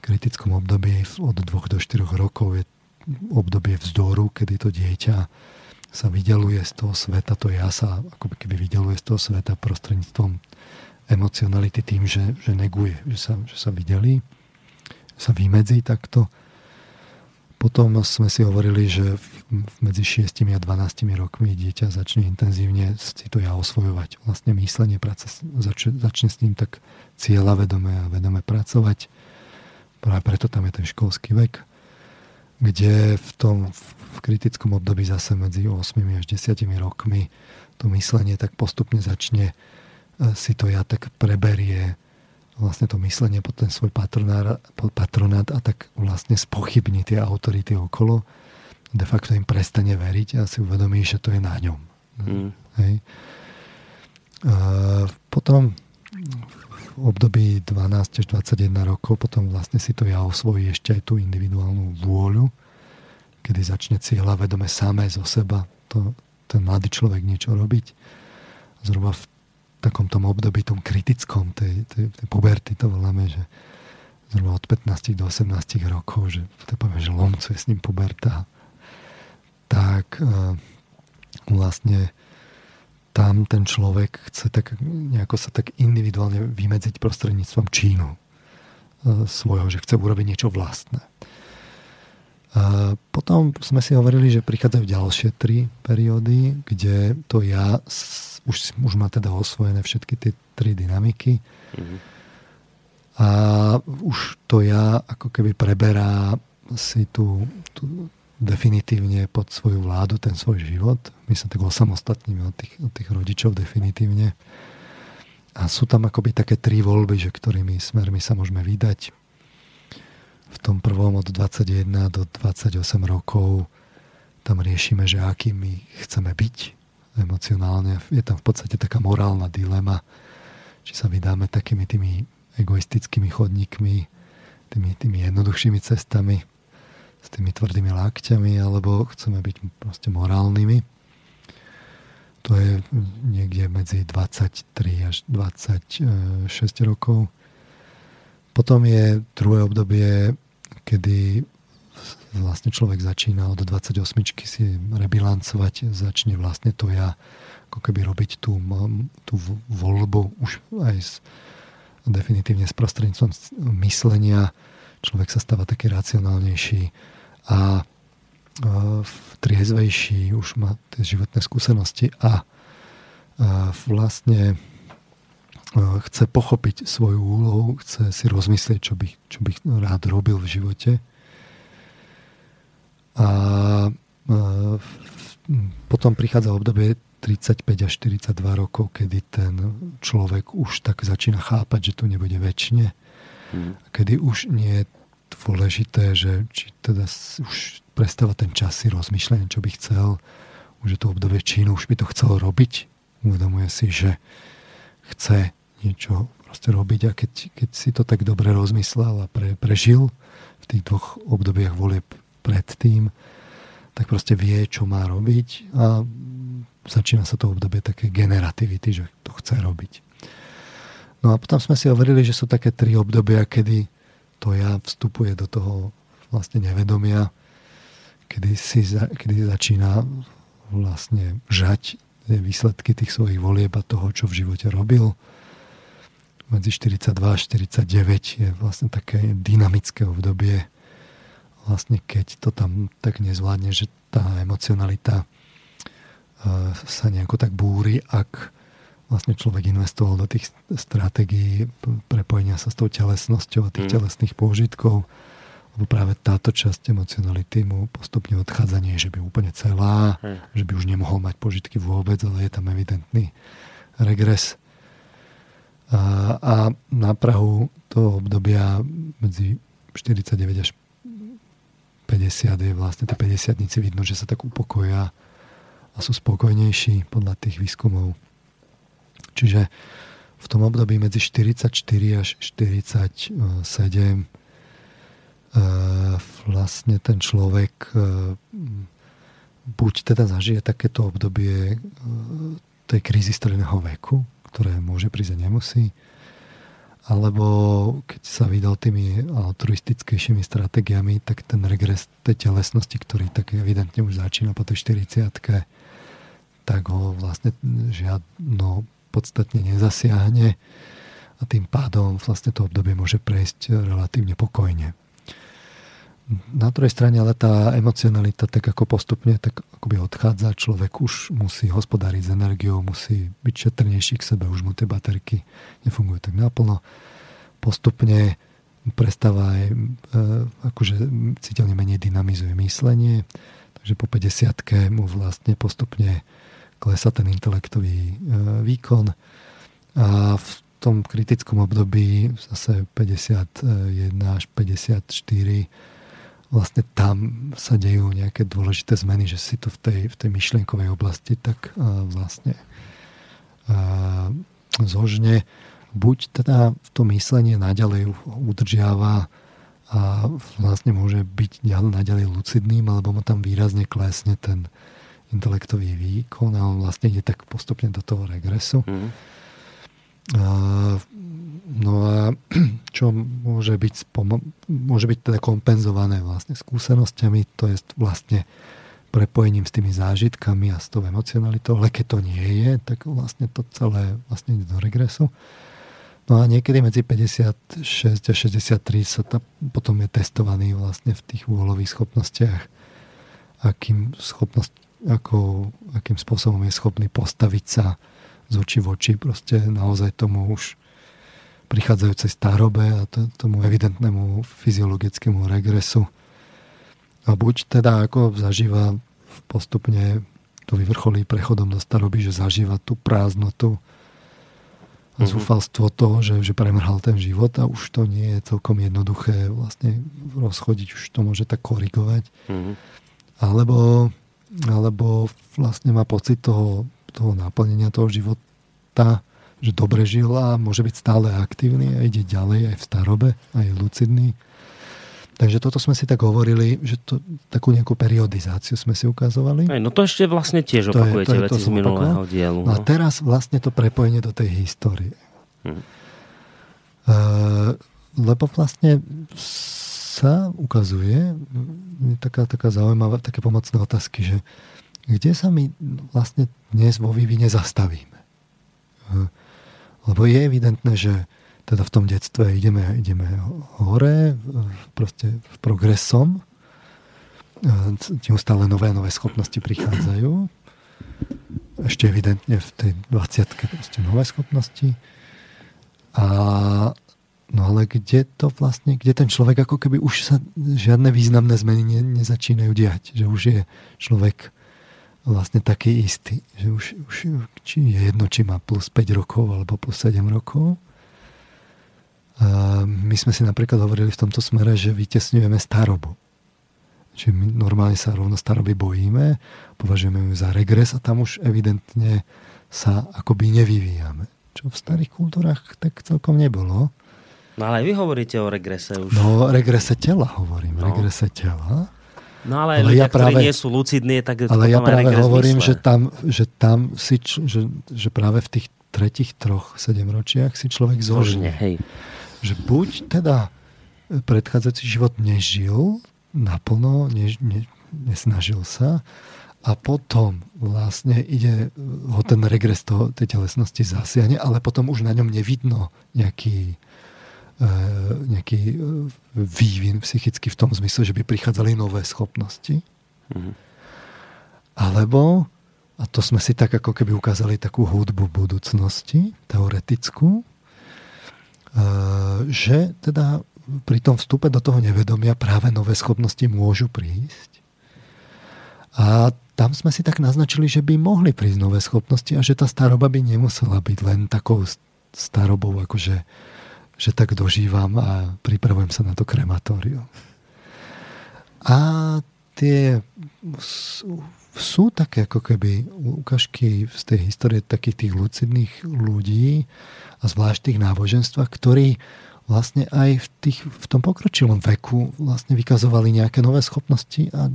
kritickom období od 2 do 4 rokov je obdobie vzdoru, kedy to dieťa sa vydeluje z toho sveta, to ja sa ako keby vydeluje z toho sveta prostredníctvom emocionality tým, že, že neguje, že sa, že sa vydelí, sa vymedzí takto. Potom sme si hovorili, že medzi 6 a 12 rokmi dieťa začne intenzívne si to ja osvojovať. Vlastne myslenie, práca začne, začne s ním tak cieľa vedome a vedome pracovať. Práve preto tam je ten školský vek kde v tom v kritickom období zase medzi 8 až 10 rokmi to myslenie tak postupne začne e, si to ja tak preberie vlastne to myslenie pod ten svoj patronát, patronát a tak vlastne spochybní tie autority okolo. De facto im prestane veriť a si uvedomí, že to je na ňom. Mm. Hej. A potom období 12 až 21 rokov potom vlastne si to ja osvojí ešte aj tú individuálnu vôľu, kedy začne cieľa vedome samé zo seba to, ten mladý človek niečo robiť. Zhruba v takom tom období, tom kritickom tej, tej, tej puberty to voláme, že zhruba od 15 do 18 rokov, že to poviem, že lomcuje s ním puberta, tak uh, vlastne tam ten človek chce tak nejako sa tak individuálne vymedziť prostredníctvom čínu e, svojho, že chce urobiť niečo vlastné. A potom sme si hovorili, že prichádzajú ďalšie tri periódy, kde to ja už, už má teda osvojené všetky tie tri dynamiky. Mm-hmm. A už to ja ako keby preberá si tú, tú, definitívne pod svoju vládu ten svoj život. My sa tak osamostatníme od tých, od tých rodičov definitívne. A sú tam akoby také tri voľby, že ktorými smermi sa môžeme vydať. V tom prvom od 21 do 28 rokov tam riešime, že akými chceme byť emocionálne. Je tam v podstate taká morálna dilema, či sa vydáme takými tými egoistickými chodníkmi, tými, tými jednoduchšími cestami, s tými tvrdými lakťami, alebo chceme byť proste morálnymi. To je niekde medzi 23 až 26 rokov. Potom je druhé obdobie, kedy vlastne človek začína od 28 si rebilancovať, začne vlastne to ja ako keby robiť tú, tú voľbu už aj s, definitívne s prostredníctvom myslenia. Človek sa stáva taký racionálnejší, a triezvejší, už má tie životné skúsenosti a vlastne chce pochopiť svoju úlohu, chce si rozmyslieť, čo by, čo by rád robil v živote. A potom prichádza obdobie 35 až 42 rokov, kedy ten človek už tak začína chápať, že tu nebude väčšine. Hmm. Kedy už nie je dôležité, že či teda už prestáva ten čas si rozmýšľať, čo by chcel, už je to obdobie čínu, už by to chcel robiť. Uvedomuje si, že chce niečo proste robiť a keď, keď si to tak dobre rozmyslel a pre, prežil v tých dvoch obdobiach volieb predtým, tak proste vie, čo má robiť a začína sa to obdobie také generativity, že to chce robiť. No a potom sme si hovorili, že sú také tri obdobia, kedy to ja vstupuje do toho vlastne nevedomia, kedy, si, kedy začína vlastne žať výsledky tých svojich volieb a toho, čo v živote robil. Medzi 42 a 49 je vlastne také dynamické obdobie, vlastne keď to tam tak nezvládne, že tá emocionalita eh, sa nejako tak búri, ak vlastne človek investoval do tých stratégií prepojenia sa s tou telesnosťou a tých mm. telesných pôžitkov, lebo práve táto časť emocionality mu postupne odchádza, nie že by úplne celá, mm. že by už nemohol mať požitky vôbec, ale je tam evidentný regres. A, a na Prahu toho obdobia medzi 49 až 50 je vlastne tie 50 vidno, že sa tak upokoja a sú spokojnejší podľa tých výskumov. Čiže v tom období medzi 44 až 47 e, vlastne ten človek e, buď teda zažije takéto obdobie e, tej krízy stredného veku, ktoré môže prísť a nemusí, alebo keď sa vydal tými altruistickejšími stratégiami, tak ten regres tej telesnosti, ktorý tak evidentne už začína po tej 40 tak ho vlastne žiadno podstatne nezasiahne a tým pádom vlastne to obdobie môže prejsť relatívne pokojne. Na druhej strane ale tá emocionalita tak ako postupne tak akoby odchádza, človek už musí hospodáriť s energiou, musí byť šetrnejší k sebe, už mu tie baterky nefungujú tak naplno. Postupne prestáva aj e, akože citeľne menej dynamizuje myslenie, takže po 50 mu vlastne postupne klesá ten intelektový e, výkon. A v tom kritickom období zase 51 až 54 vlastne tam sa dejú nejaké dôležité zmeny, že si to v tej, v tej myšlienkovej oblasti tak uh, vlastne uh, zožne. Buď teda to myslenie naďalej udržiava a vlastne môže byť naďalej lucidným, alebo mu tam výrazne klesne ten intelektový výkon a on vlastne ide tak postupne do toho regresu. Mm. A, no a (clears throat) čo môže byť, môže byť teda kompenzované vlastne skúsenosťami, to je vlastne prepojením s tými zážitkami a s tou emocionalitou, ale keď to nie je, tak vlastne to celé vlastne ide do regresu. No a niekedy medzi 56 a 63 sa ta, potom je testovaný vlastne v tých úholových schopnostiach, akým, schopnosť, ako, akým spôsobom je schopný postaviť sa z očí v oči proste naozaj tomu už prichádzajúcej starobe a to, tomu evidentnému fyziologickému regresu. A buď teda ako zažíva postupne to vyvrcholí prechodom do staroby, že zažíva tú prázdnotu, a mhm. zúfalstvo toho, že, že premrhal ten život a už to nie je celkom jednoduché vlastne rozchodiť, už to môže tak korigovať. Mm-hmm. Alebo, alebo vlastne má pocit toho, toho naplnenia toho života, že dobre žil a môže byť stále aktívny a ide ďalej aj v starobe a je lucidný. Takže toto sme si tak hovorili, že to, takú nejakú periodizáciu sme si ukazovali. Aj, no to ešte vlastne tiež opakujete to je, to je veci z minulého dielu. No. a no. teraz vlastne to prepojenie do tej histórie. Hm. Uh, lebo vlastne sa ukazuje taká, taká zaujímavá, také pomocné otázky, že kde sa my vlastne dnes vo vývine zastavíme. Lebo je evidentné, že teda v tom detstve ideme, ideme hore, proste progresom. Neustále nové nové schopnosti prichádzajú. Ešte evidentne v tej 20 proste nové schopnosti. A No ale kde to vlastne, kde ten človek ako keby už sa žiadne významné zmeny ne, nezačínajú diať. Že už je človek vlastne taký istý. Že už, už či je jedno, či má plus 5 rokov alebo plus 7 rokov my sme si napríklad hovorili v tomto smere, že vytesňujeme starobu. Čiže my normálne sa rovno staroby bojíme, považujeme ju za regres a tam už evidentne sa akoby nevyvíjame. Čo v starých kultúrach tak celkom nebolo. No ale vy hovoríte o regrese už. No, regrese tela hovorím, no. regrese tela. No ale, ale ľudia, ja práve, ktorí nie sú lucidní, tak Ale ja práve hovorím, že tam, že tam si, že, že práve v tých tretich troch sedemročiach si človek zožne. hej že buď teda predchádzajúci život nežil naplno, ne, ne, nesnažil sa a potom vlastne ide ho ten regres toho, tej telesnosti zasiahne, ale potom už na ňom nevidno nejaký, e, nejaký e, vývin psychicky v tom zmysle, že by prichádzali nové schopnosti. Mm-hmm. Alebo, a to sme si tak ako keby ukázali takú hudbu budúcnosti, teoretickú, že teda pri tom vstupe do toho nevedomia práve nové schopnosti môžu prísť. A tam sme si tak naznačili, že by mohli prísť nové schopnosti a že tá staroba by nemusela byť len takou starobou, akože že tak dožívam a pripravujem sa na to krematórium. A tie sú, sú také ako keby ukážky z tej histórie takých tých lucidných ľudí, a zvlášť tých náboženstvách, ktorí vlastne aj v, tých, v tom pokročilom veku vlastne vykazovali nejaké nové schopnosti a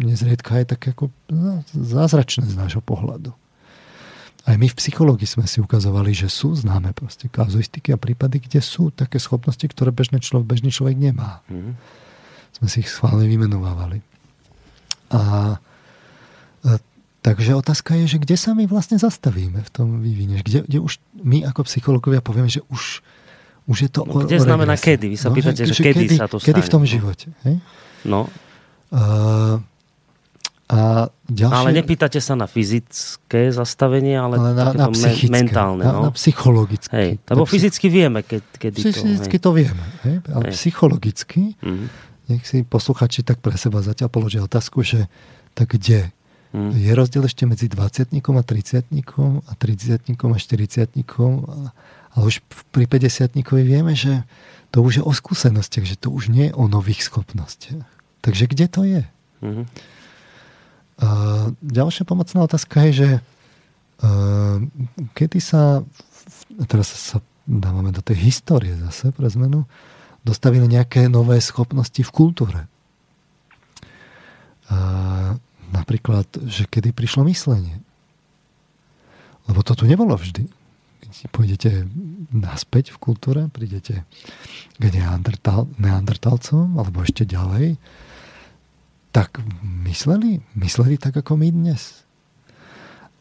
nezriedka aj také ako no, zázračné z nášho pohľadu. Aj my v psychológii sme si ukazovali, že sú známe proste kazuistiky a prípady, kde sú také schopnosti, ktoré bežný človek, bežný človek nemá. Mm. Sme si ich schválne vymenovávali. A Takže otázka je, že kde sa my vlastne zastavíme v tom vývine. Kde, kde už my ako psychológovia povieme, že už, už je to no, Kde o, o znamená kedy? Vy sa no, pýtate, že, že kedy, kedy sa to stane. Kedy v tom živote. Hej? No. Uh, a ďalšie... Ale nepýtate sa na fyzické zastavenie, ale, ale na, na psychické, mentálne. No? Na, na psychologické. Hej, lebo fyzicky vieme, keď, kedy fyzicky to... Fyzicky to vieme, hej? ale hej. psychologicky, mm-hmm. nech si posluchači tak pre seba zatiaľ položia otázku, že tak kde Mm. Je rozdiel ešte medzi 20 a 30 a 30 a 40 ale už pri 50 vieme, že to už je o skúsenostiach, že to už nie je o nových schopnostiach. Takže kde to je? Mm-hmm. Ďalšia pomocná otázka je, že uh, kedy sa, teraz sa dávame do tej histórie zase pre zmenu, dostavili nejaké nové schopnosti v kultúre. A napríklad, že kedy prišlo myslenie. Lebo to tu nebolo vždy. Keď pôjdete naspäť v kultúre, prídete k neandertal, neandertalcom alebo ešte ďalej, tak mysleli? Mysleli tak ako my dnes.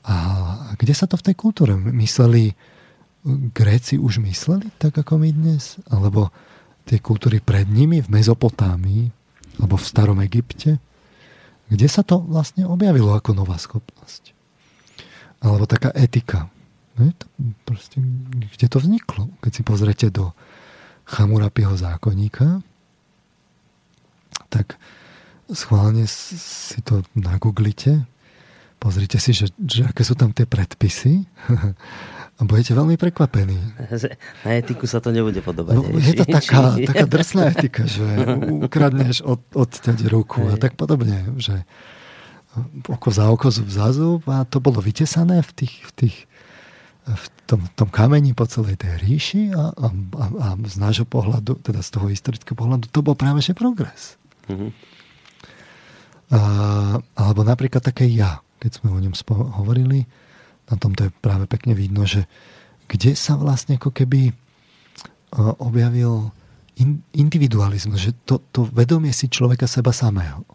A kde sa to v tej kultúre? Mysleli, Gréci už mysleli tak ako my dnes? Alebo tie kultúry pred nimi v Mezopotámii alebo v starom Egypte, kde sa to vlastne objavilo ako nová schopnosť. Alebo taká etika. No to proste, kde to vzniklo? Keď si pozrete do Chamurapiho zákonníka, tak schválne si to nagooglite, pozrite si, že, že aké sú tam tie predpisy (laughs) A budete veľmi prekvapení. Na etiku sa to nebude podobať. No, je to taká, (laughs) taká drsná etika, že ukradneš od, odťať ruku a tak podobne. Že oko za oko, zub za zub a to bolo vytesané v, tých, v, tých, v tom, tom kameni po celej tej ríši a, a, a, a z nášho pohľadu, teda z toho historického pohľadu, to bol práve že progres. Mm-hmm. A, alebo napríklad také ja, keď sme o ňom hovorili, na tom to je práve pekne vidno, že kde sa vlastne ako keby e, objavil individualizmus, že to, to vedomie si človeka seba samého.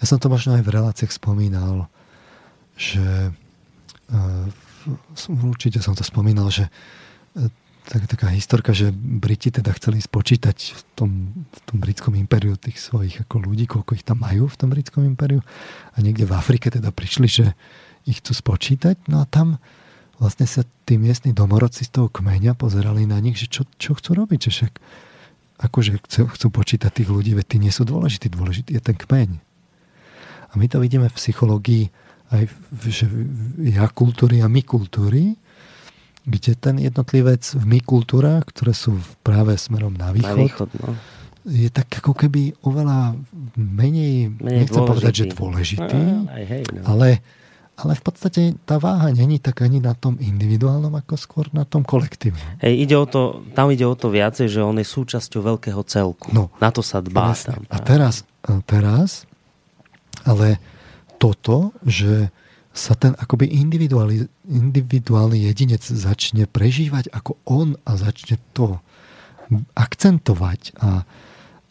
Ja som to možno aj v reláciách spomínal, že uh, určite som to spomínal, že uh, tak, taká historka, že Briti teda chceli spočítať v tom, v tom britskom impériu tých svojich ako ľudí, koľko ich tam majú v tom britskom impériu a niekde v Afrike teda prišli, že ich chcú spočítať. No a tam vlastne sa tí miestni domorodci z toho kmeňa pozerali na nich, že čo, čo chcú robiť, že však akože chcú, chcú počítať tých ľudí, veď tí nie sú dôležití, dôležitý je ten kmeň. A my to vidíme v psychológii aj v, že ja kultúry a my kultúry, kde ten jednotlivec v my kultúrach, ktoré sú práve smerom na východ, na východ no. je tak ako keby oveľa menej, menej nechcem dôležitý. povedať, že dôležitý, no, aj hej, no. ale ale v podstate tá váha není tak ani na tom individuálnom, ako skôr na tom kolektívnom. Hej, ide o to, tam ide o to viacej, že on je súčasťou veľkého celku. No, na to sa dbá. Tam, a teraz, a teraz, ale toto, že sa ten akoby individuálny jedinec začne prežívať ako on a začne to akcentovať a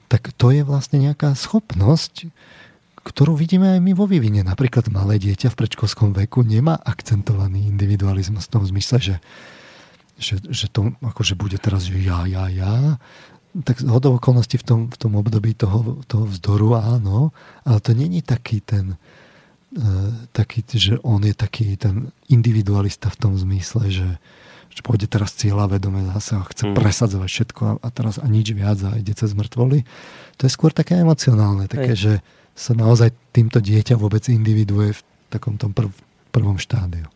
tak to je vlastne nejaká schopnosť, ktorú vidíme aj my vo vývine. Napríklad malé dieťa v predškolskom veku nemá akcentovaný individualizmus v tom zmysle, že, že, že to akože bude teraz, že ja, ja, ja. Tak z okolností v tom, v tom období toho, toho vzdoru áno, ale to není taký ten uh, taký, že on je taký ten individualista v tom zmysle, že, že pôjde teraz cieľa vedome zase a chce mm. presadzovať všetko a, a teraz a nič viac a ide cez mŕtvoly. To je skôr také emocionálne, také, Hej. že sa naozaj týmto dieťa vôbec individuuje v takom tom prv, prvom štádiu.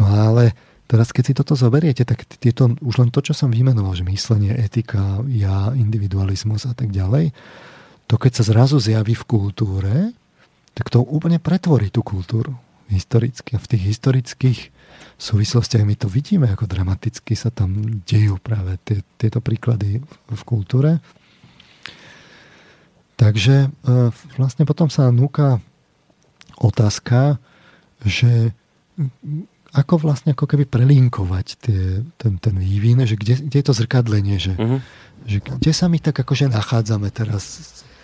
No ale teraz, keď si toto zoberiete, tak tieto, už len to, čo som vymenoval, že myslenie, etika, ja, individualizmus a tak ďalej, to keď sa zrazu zjaví v kultúre, tak to úplne pretvorí tú kultúru historicky. A v tých historických súvislostiach my to vidíme, ako dramaticky sa tam dejú práve tie, tieto príklady v kultúre. Takže e, vlastne potom sa núka otázka, že ako vlastne ako keby prelinkovať tie, ten, ten vývin, že kde, kde je to zrkadlenie, že, uh-huh. že kde sa my tak akože nachádzame teraz v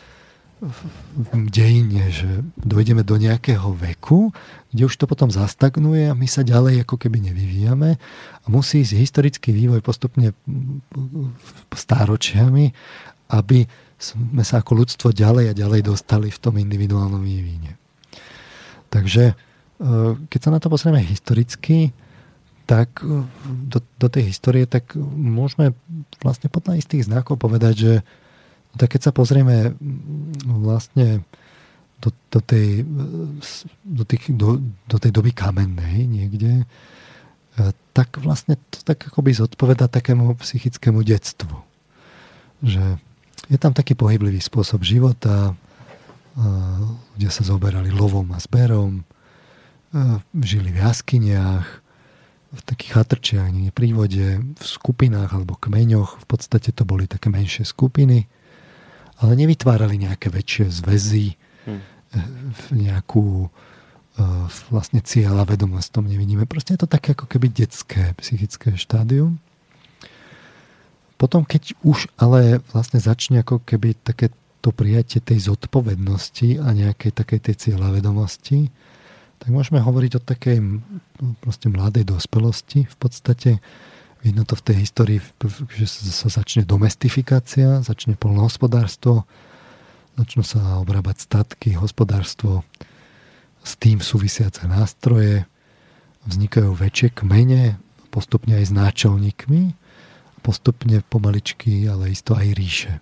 dejine, že dojdeme do nejakého veku, kde už to potom zastagnuje a my sa ďalej ako keby nevyvíjame a musí ísť historický vývoj postupne stáročiami, aby sme sa ako ľudstvo ďalej a ďalej dostali v tom individuálnom vývine. Takže e, keď sa na to pozrieme historicky, tak e, do, do tej histórie, tak môžeme vlastne podľa istých znakov povedať, že tak keď sa pozrieme vlastne do, do, tej, do, tých, do, do tej doby kamennej niekde, e, tak vlastne to tak akoby zodpoveda takému psychickému detstvu. Že je tam taký pohyblivý spôsob života, ľudia sa zoberali lovom a zberom, žili v jaskyniach, v takých chatrčiach, nie prívode, v skupinách alebo kmeňoch. V podstate to boli také menšie skupiny, ale nevytvárali nejaké väčšie zväzy, hmm. nejakú vlastne cieľa vedomosť tom nevidíme. Proste je to také ako keby detské psychické štádium. Potom, keď už ale vlastne začne ako keby také to prijatie tej zodpovednosti a nejakej takej tej cieľa vedomosti, tak môžeme hovoriť o takej proste mladej dospelosti. V podstate vidno to v tej histórii, že sa začne domestifikácia, začne polnohospodárstvo, začnú sa obrábať statky, hospodárstvo, s tým súvisiace nástroje, vznikajú väčšie kmene, postupne aj s náčelníkmi, postupne pomaličky, ale isto aj ríše.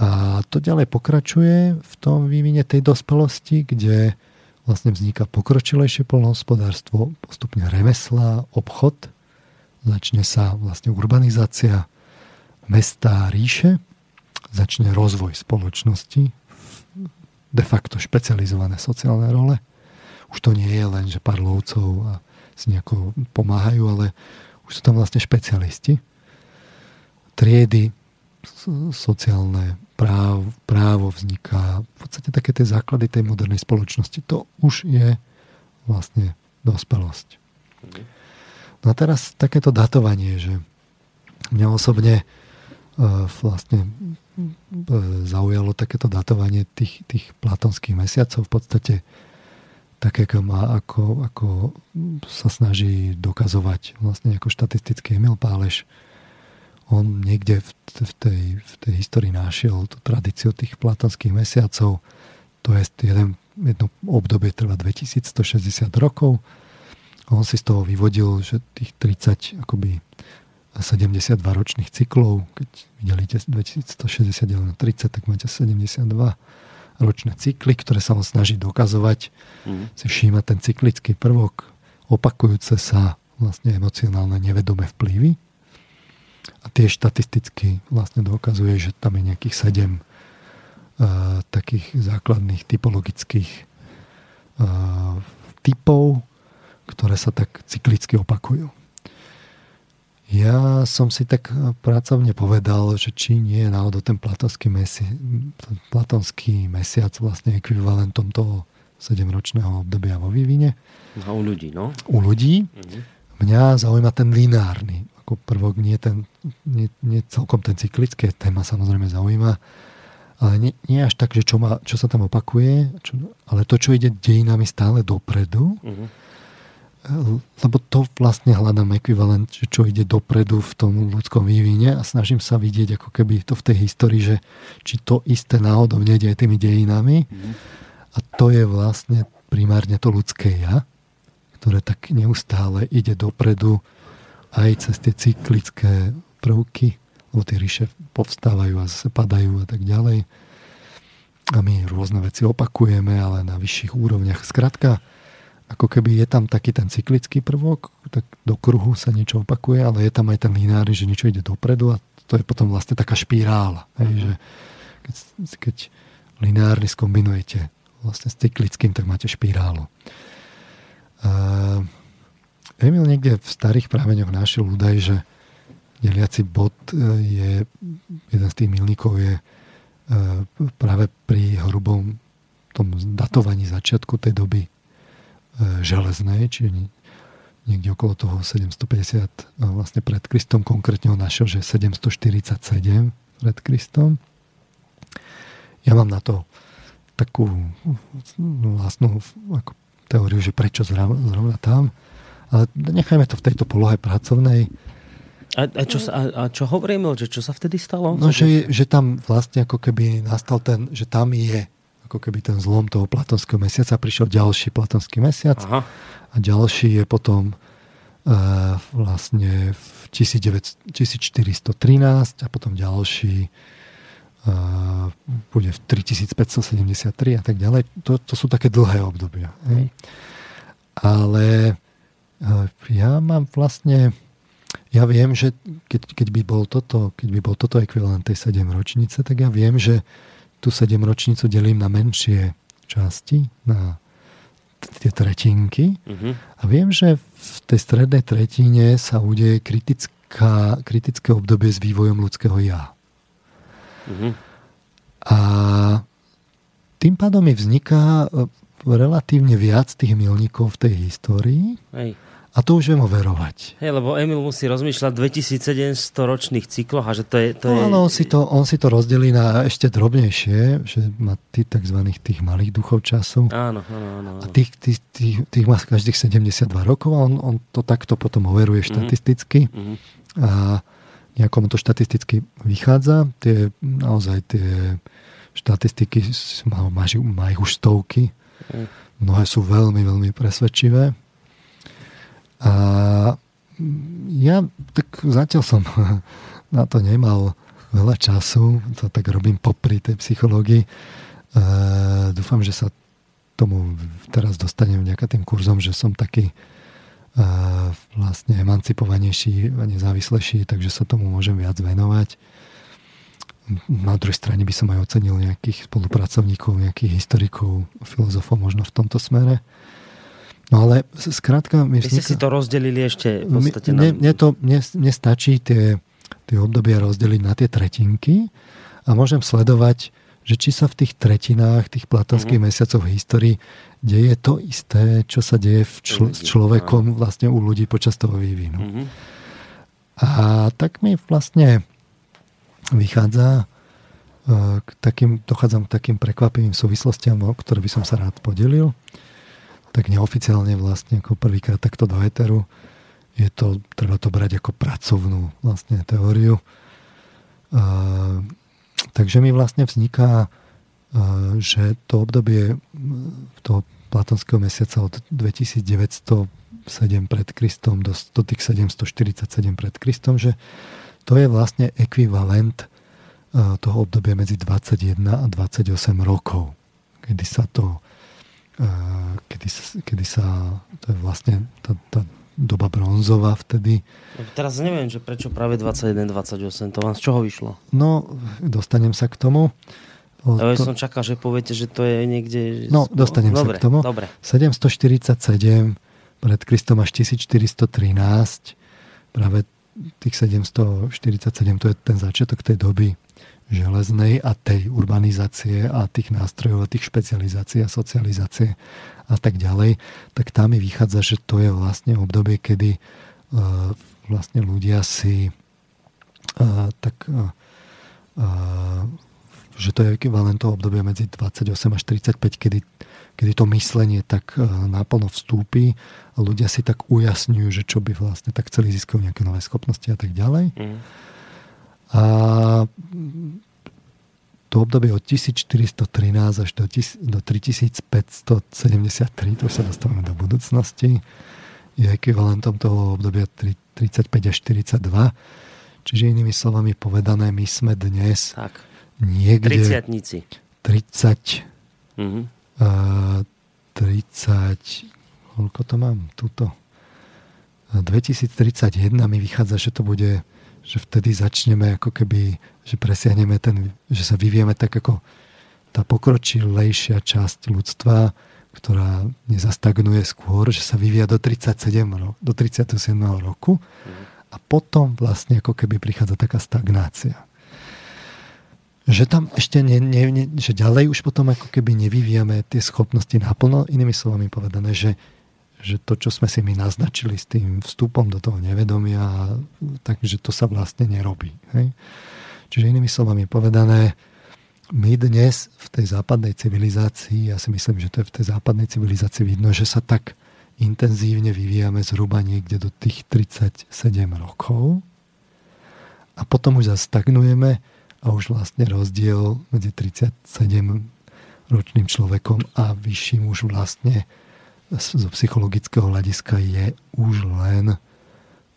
A to ďalej pokračuje v tom vývine tej dospelosti, kde vlastne vzniká pokročilejšie polnohospodárstvo, postupne remesla, obchod, začne sa vlastne urbanizácia mesta a ríše, začne rozvoj spoločnosti, de facto špecializované sociálne role. Už to nie je len, že pár lovcov a si nejako pomáhajú, ale už sú tam vlastne špecialisti. Triedy, sociálne práv, právo vzniká. V podstate také tie základy tej modernej spoločnosti. To už je vlastne dospelosť. No a teraz takéto datovanie, že mňa osobne uh, vlastne uh, zaujalo takéto datovanie tých, tých platonských mesiacov v podstate také, ako, má, ako, ako sa snaží dokazovať vlastne ako štatistický Emil Páleš on niekde v, v, tej, v tej histórii našiel tú tradíciu tých platonských mesiacov. To je jeden, jedno obdobie trvá 2160 rokov. On si z toho vyvodil, že tých 30 akoby 72 ročných cyklov, keď videlíte 2160 30, tak máte 72 ročné cykly, ktoré sa on snaží dokazovať. Mm. Si všíma ten cyklický prvok, opakujúce sa vlastne emocionálne nevedomé vplyvy, a tie štatisticky vlastne dokazuje, že tam je nejakých sedem uh, takých základných typologických uh, typov, ktoré sa tak cyklicky opakujú. Ja som si tak pracovne povedal, že či nie je náhodou ten platonský, mesi- ten platonský mesiac vlastne ekvivalentom toho 7-ročného obdobia vo vývine. No, u ľudí, no. U ľudí. Mhm. Mňa zaujíma ten lineárny ako prvok, nie, ten, nie, nie celkom ten cyklický, téma samozrejme zaujíma, ale nie, nie až tak, že čo, má, čo sa tam opakuje, čo, ale to, čo ide dejinami stále dopredu, uh-huh. Lebo to vlastne hľadám ekvivalent, že čo ide dopredu v tom ľudskom vývine a snažím sa vidieť ako keby to v tej histórii, že či to isté náhodou nejde aj tými dejinami uh-huh. a to je vlastne primárne to ľudské ja, ktoré tak neustále ide dopredu aj cez tie cyklické prvky, lebo tie ríše povstávajú a zase padajú a tak ďalej. A my rôzne veci opakujeme, ale na vyšších úrovniach. Skrátka, ako keby je tam taký ten cyklický prvok, tak do kruhu sa niečo opakuje, ale je tam aj ten lineárny, že niečo ide dopredu a to je potom vlastne taká špirála. Hej, mhm. že keď, keď lineárny skombinujete vlastne s cyklickým, tak máte špirálu. Uh, Emil niekde v starých prameňoch našiel údaj, že deliaci bod e, je, jeden z tých milníkov je e, práve pri hrubom tom datovaní začiatku tej doby železnej, čiže niekde okolo toho 750 vlastne pred Kristom, konkrétne ho našiel, že 747 pred Kristom. Ja mám na to takú vlastnú ako teóriu, že prečo zrovna, zrovna tam. Ale nechajme to v tejto polohe pracovnej. A, a, čo, sa, a, a čo hovoríme, že čo sa vtedy stalo? No, že, že tam vlastne ako keby nastal ten, že tam je ako keby ten zlom toho platonského mesiaca, prišiel ďalší platonský mesiac Aha. a ďalší je potom uh, vlastne v 19, 1413 a potom ďalší uh, bude v 3573 a tak ďalej. To, to sú také dlhé obdobia. Hej. Ale ja mám vlastne, ja viem, že keď, keď, by bol toto, keď by bol toto ekvivalent tej 7 ročnice, tak ja viem, že tú 7 ročnicu delím na menšie časti, na tie tretinky uh-huh. a viem, že v tej strednej tretine sa udeje kritická, kritické obdobie s vývojom ľudského ja. Uh-huh. A tým pádom mi vzniká e, relatívne viac tých milníkov v tej histórii. Hej. A to už viem overovať. Hej, lebo Emil musí rozmýšľať 2700 ročných cykloch a že to je... To no, je... on, si to, on si to rozdelí na ešte drobnejšie, že má tých tzv. tých malých duchov času. Áno, áno, áno. A tých, tých, tých, tých má každých 72 rokov a on, on to takto potom overuje mhm. štatisticky. Mm-hmm. A nejakomu to štatisticky vychádza. Tie, naozaj tie štatistiky majú, majú už stovky. Mm. Mnohé sú veľmi, veľmi presvedčivé. A ja tak zatiaľ som (laughs) na to nemal veľa času, to tak robím popri tej psychológii. E, dúfam, že sa tomu teraz dostanem nejaká tým kurzom, že som taký e, vlastne emancipovanejší a nezávislejší, takže sa tomu môžem viac venovať. Na druhej strane by som aj ocenil nejakých spolupracovníkov, nejakých historikov, filozofov možno v tomto smere. No ale skrátka... Vy ste si to rozdelili ešte v podstate mne, mne, to, mne, mne stačí tie, tie obdobia rozdeliť na tie tretinky a môžem sledovať, že či sa v tých tretinách, tých platonských mm-hmm. mesiacoch v histórii deje to isté, čo sa deje v čl- s človekom vlastne u ľudí počas toho vývinu. Mm-hmm. A tak mi vlastne vychádza e, k takým, dochádzam k takým prekvapivým súvislostiam, o ktoré by som sa rád podelil tak neoficiálne vlastne ako prvýkrát takto do Eteru. Je to, treba to brať ako pracovnú vlastne teóriu. Uh, takže mi vlastne vzniká, uh, že to obdobie toho platonského mesiaca od 2907 pred Kristom do, do tých 747 pred Kristom, že to je vlastne ekvivalent toho obdobia medzi 21 a 28 rokov, kedy sa to kedy, kedy sa, to je vlastne tá, tá doba bronzová vtedy. Teraz neviem, že prečo práve 21-28, to vám z čoho vyšlo? No, dostanem sa k tomu. O, ja to... som čakal, že poviete, že to je niekde... No, dostanem dobre, sa k tomu. Dobre. 747 pred Kristom až 1413 práve tých 747 to je ten začiatok tej doby železnej a tej urbanizácie a tých nástrojov a tých špecializácií a socializácie a tak ďalej, tak tam mi vychádza, že to je vlastne obdobie, kedy uh, vlastne ľudia si uh, tak uh, uh, že to je ekvivalent toho medzi 28 až 35, kedy, kedy to myslenie tak naplno vstúpi a ľudia si tak ujasňujú, že čo by vlastne tak chceli získať nejaké nové schopnosti a tak ďalej. Mm. A to obdobie od 1413 až do, do 3573, to už sa dostávame do budúcnosti, je ekvivalentom toho obdobia 35 až 42. Čiže inými slovami povedané, my sme dnes tak. niekde... 30 30 mm-hmm. uh, 30 koľko to mám? Tuto. 2031 mi vychádza, že to bude že vtedy začneme ako keby, že presiahneme ten, že sa vyvieme tak ako tá pokročilejšia časť ľudstva, ktorá nezastagnuje skôr, že sa vyvíja do 37 ro- do 37 roku a potom vlastne ako keby prichádza taká stagnácia. Že tam ešte ne, ne, ne, že ďalej už potom ako keby nevyvíjame tie schopnosti naplno, inými slovami povedané, že že to, čo sme si my naznačili s tým vstupom do toho nevedomia, takže to sa vlastne nerobí. Hej? Čiže inými slovami povedané, my dnes v tej západnej civilizácii, ja si myslím, že to je v tej západnej civilizácii vidno, že sa tak intenzívne vyvíjame zhruba niekde do tých 37 rokov a potom už zastagnujeme a už vlastne rozdiel medzi 37 ročným človekom a vyšším už vlastne zo psychologického hľadiska je už len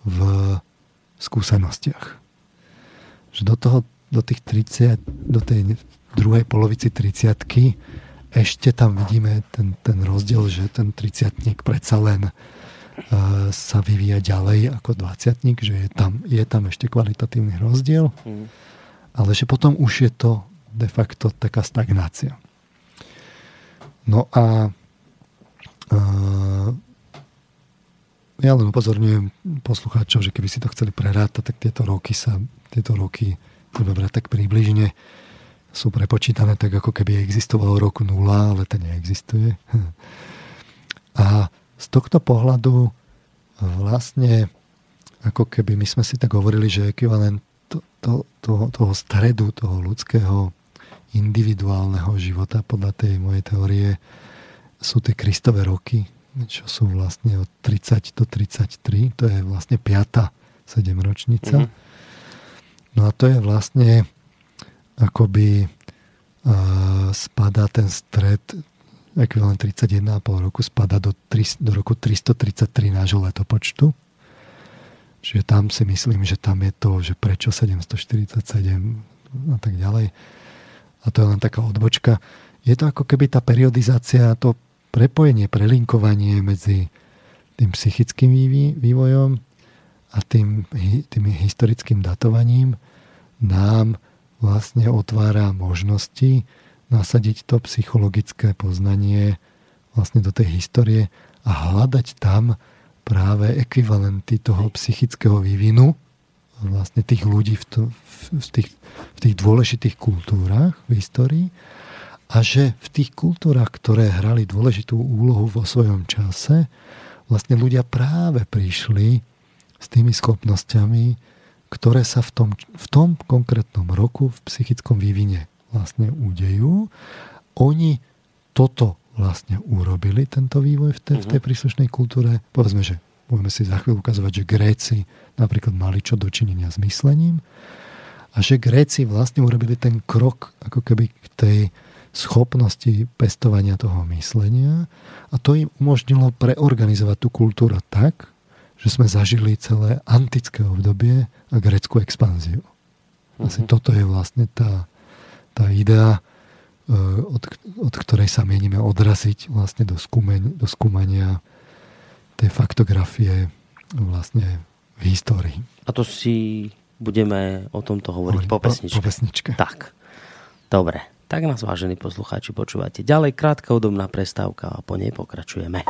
v skúsenostiach. Že do, toho, do tých 30, do tej druhej polovici 30 ešte tam vidíme ten, ten rozdiel, že ten 30 predsa len uh, sa vyvíja ďalej ako 20 že je tam, je tam ešte kvalitatívny rozdiel, mm. ale že potom už je to de facto taká stagnácia. No a ja len upozorňujem poslucháčov, že keby si to chceli prerátať, tak tieto roky sa, tieto roky treba brať tak približne sú prepočítané tak, ako keby existovalo roku nula, ale to neexistuje. A z tohto pohľadu vlastne ako keby my sme si tak hovorili, že ekvivalent to, to, toho, toho stredu, toho ľudského individuálneho života podľa tej mojej teórie sú tie Kristové roky, čo sú vlastne od 30 do 33, to je vlastne 5. sedemročnica. Mm-hmm. No a to je vlastne akoby uh, spadá ten stred ekvivalent 31,5 roku spada do, 3, do roku 333 nášho letopočtu. Čiže tam si myslím, že tam je to, že prečo 747 a tak ďalej. A to je len taká odbočka. Je to ako keby tá periodizácia, to prepojenie, prelinkovanie medzi tým psychickým vývojom a tým, tým historickým datovaním nám vlastne otvára možnosti nasadiť to psychologické poznanie vlastne do tej histórie a hľadať tam práve ekvivalenty toho psychického vývinu vlastne tých ľudí v, to, v, tých, v tých dôležitých kultúrach v histórii a že v tých kultúrach, ktoré hrali dôležitú úlohu vo svojom čase, vlastne ľudia práve prišli s tými schopnosťami, ktoré sa v tom, v tom konkrétnom roku v psychickom vývine vlastne udejú. Oni toto vlastne urobili, tento vývoj v tej, v tej mhm. príslušnej kultúre. Povedzme, že budeme si za chvíľu ukazovať, že Gréci napríklad mali čo dočinenia s myslením a že Gréci vlastne urobili ten krok ako keby k tej schopnosti pestovania toho myslenia a to im umožnilo preorganizovať tú kultúru tak, že sme zažili celé antické obdobie a greckú expanziu. Asi mm-hmm. toto je vlastne tá, tá idea, e, od, od ktorej sa mienime odraziť vlastne do, skúmeň, do skúmania tej faktografie vlastne v histórii. A to si budeme o tomto hovoriť Hovorím, po pesničke. Po, po pesničke. Tak, dobre. Tak nás, vážení poslucháči, počúvate. Ďalej krátka údobná prestávka a po nej pokračujeme.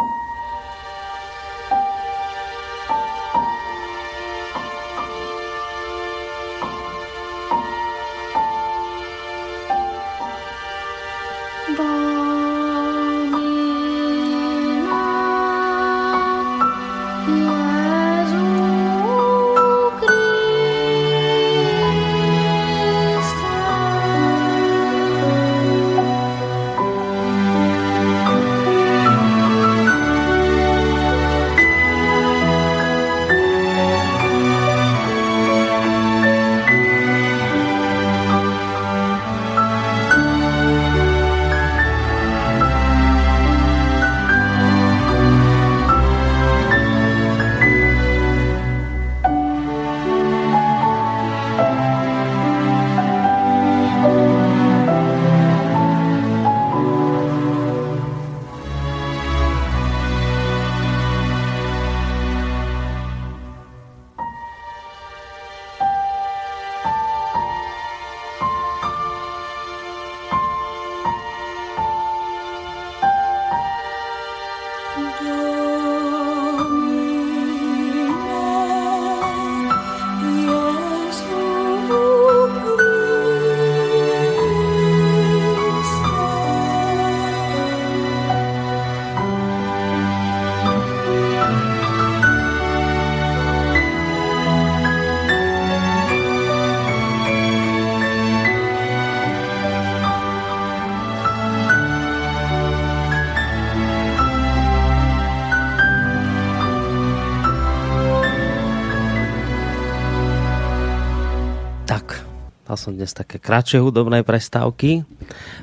Som dnes také kratšie hudobné prestávky,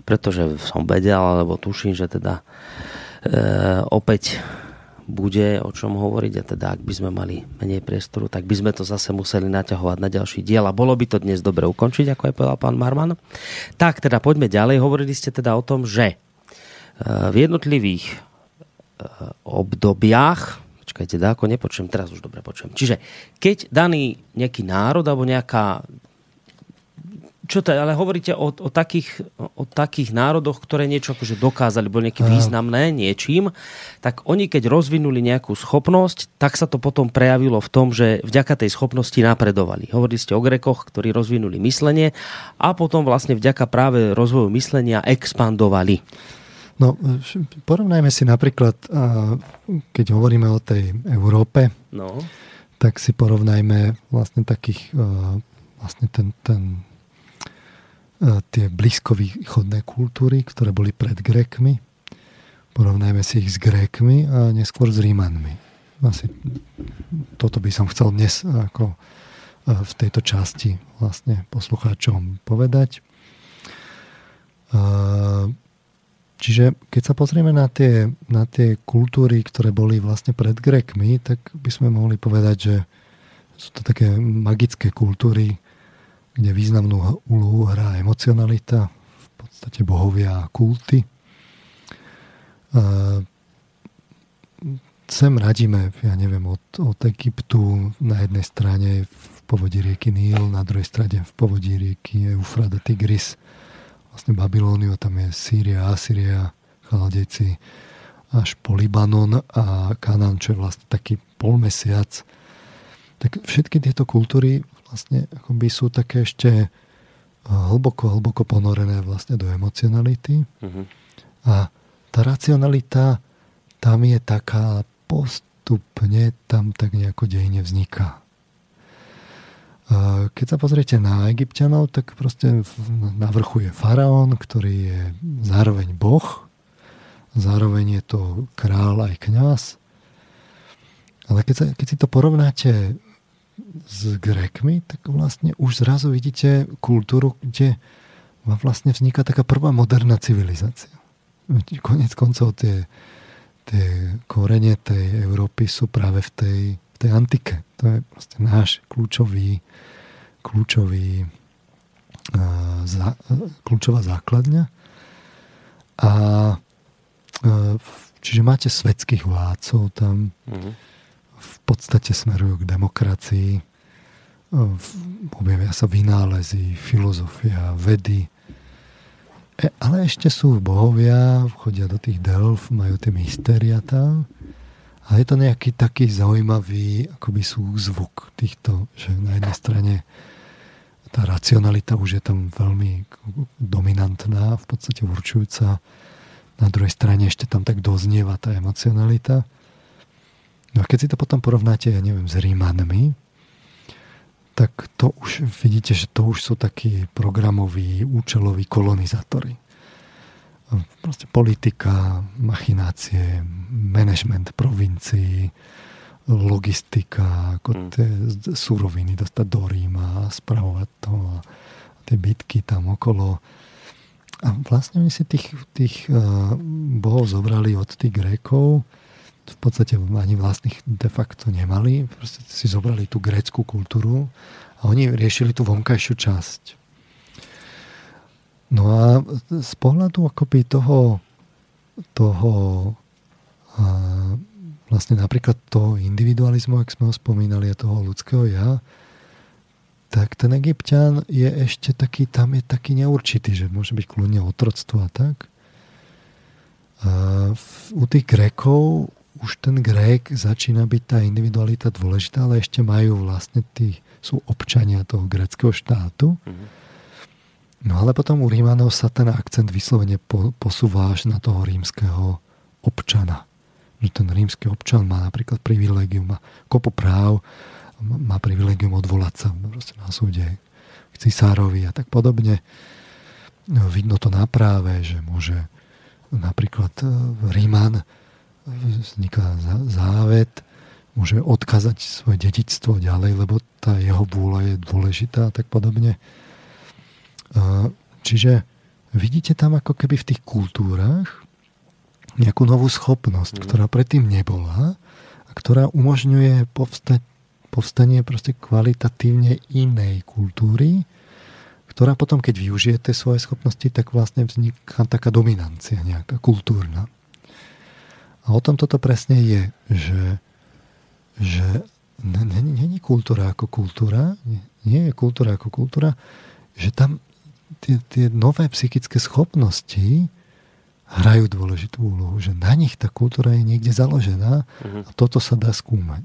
pretože som vedel, alebo tuším, že teda e, opäť bude o čom hovoriť a teda ak by sme mali menej priestoru, tak by sme to zase museli naťahovať na ďalší diel a bolo by to dnes dobre ukončiť, ako je povedal pán Marman. Tak teda poďme ďalej. Hovorili ste teda o tom, že e, v jednotlivých e, obdobiach Počkajte, ako nepočujem, teraz už dobre počujem. Čiže keď daný nejaký národ alebo nejaká čo to je, ale hovoríte o, o, takých, o takých národoch, ktoré niečo akože dokázali, boli nejaké významné niečím, tak oni keď rozvinuli nejakú schopnosť, tak sa to potom prejavilo v tom, že vďaka tej schopnosti napredovali. Hovorili ste o Grekoch, ktorí rozvinuli myslenie a potom vlastne vďaka práve rozvoju myslenia expandovali. No, porovnajme si napríklad, keď hovoríme o tej Európe, no. tak si porovnajme vlastne takých, vlastne ten, ten, tie blízkovýchodné kultúry, ktoré boli pred Grékmi. Porovnajme si ich s Grékmi a neskôr s Rímanmi. Asi toto by som chcel dnes ako v tejto časti vlastne poslucháčom povedať. Čiže keď sa pozrieme na tie, na tie kultúry, ktoré boli vlastne pred Grekmi, tak by sme mohli povedať, že sú to také magické kultúry, kde významnú úlohu hrá emocionalita, v podstate bohovia a kulty. Sem radíme, ja neviem, od, od Egyptu na jednej strane v povodí rieky Níl, na druhej strane v povodí rieky Eufrada Tigris vlastne Babilóniu, tam je Sýria, Asýria, Chaldejci, až po Libanon a Kanán, čo je vlastne taký polmesiac. Tak všetky tieto kultúry vlastne akoby sú také ešte eh, hlboko, hlboko ponorené vlastne do emocionality. Uh-huh. A tá racionalita tam je taká postupne tam tak nejako dejne vzniká. Keď sa pozriete na egyptianov, tak proste na vrchu je faraón, ktorý je zároveň boh, zároveň je to král aj kňaz. Ale keď, sa, keď si to porovnáte s Grekmi, tak vlastne už zrazu vidíte kultúru, kde vám vlastne vzniká taká prvá moderná civilizácia. Konec koncov tie, tie korene tej Európy sú práve v tej, v tej antike. To je vlastne náš kľúčový kľúčový, zá, kľúčová základňa. A čiže máte svetských vládcov tam, mm-hmm. V podstate smerujú k demokracii, objavia sa vynálezy, filozofia, vedy, e, ale ešte sú bohovia, chodia do tých delf, majú tie mystéria tam. A je to nejaký taký zaujímavý akoby súzvuk týchto, že na jednej strane tá racionalita už je tam veľmi dominantná, v podstate určujúca. Na druhej strane ešte tam tak doznieva tá emocionalita. No a keď si to potom porovnáte, ja neviem, s Rímanmi, tak to už vidíte, že to už sú takí programoví, účeloví kolonizátori. Proste politika, machinácie, management provincií, logistika, ako mm. tie suroviny dostať do Ríma, spravovať to a tie bitky tam okolo. A vlastne oni si tých, tých uh, bohov zobrali od tých Grékov, v podstate ani vlastných de facto nemali, proste si zobrali tú grécku kultúru a oni riešili tú vonkajšiu časť. No a z pohľadu akoby toho, toho uh, vlastne napríklad toho individualizmu, ak sme ho spomínali, a toho ľudského ja, tak ten egyptian je ešte taký, tam je taký neurčitý, že môže byť kľudne otroctvo a tak. A v, u tých Grékov už ten Grék začína byť tá individualita dôležitá, ale ešte majú vlastne tí, sú občania toho gréckého štátu. Mm-hmm. No ale potom u Rímanov sa ten akcent vyslovene po, posúva až na toho rímskeho občana že ten rímsky občan má napríklad privilegium, má kopu práv, má privilegium odvolať sa na súde k cisárovi a tak podobne. No, vidno to na práve, že môže napríklad e, Ríman vzniká závet, môže odkázať svoje dedičstvo ďalej, lebo tá jeho vôľa je dôležitá a tak podobne. Čiže vidíte tam ako keby v tých kultúrach nejakú novú schopnosť, mm. ktorá predtým nebola a ktorá umožňuje povstať, povstanie proste kvalitatívne inej kultúry, ktorá potom, keď využijete svoje schopnosti, tak vlastne vzniká taká dominancia nejaká kultúrna. A o tom toto presne je, že, že není kultúra ako kultúra, nie, nie je kultúra ako kultúra, že tam tie, tie nové psychické schopnosti hrajú dôležitú úlohu, že na nich tá kultúra je niekde založená uh-huh. a toto sa dá skúmať.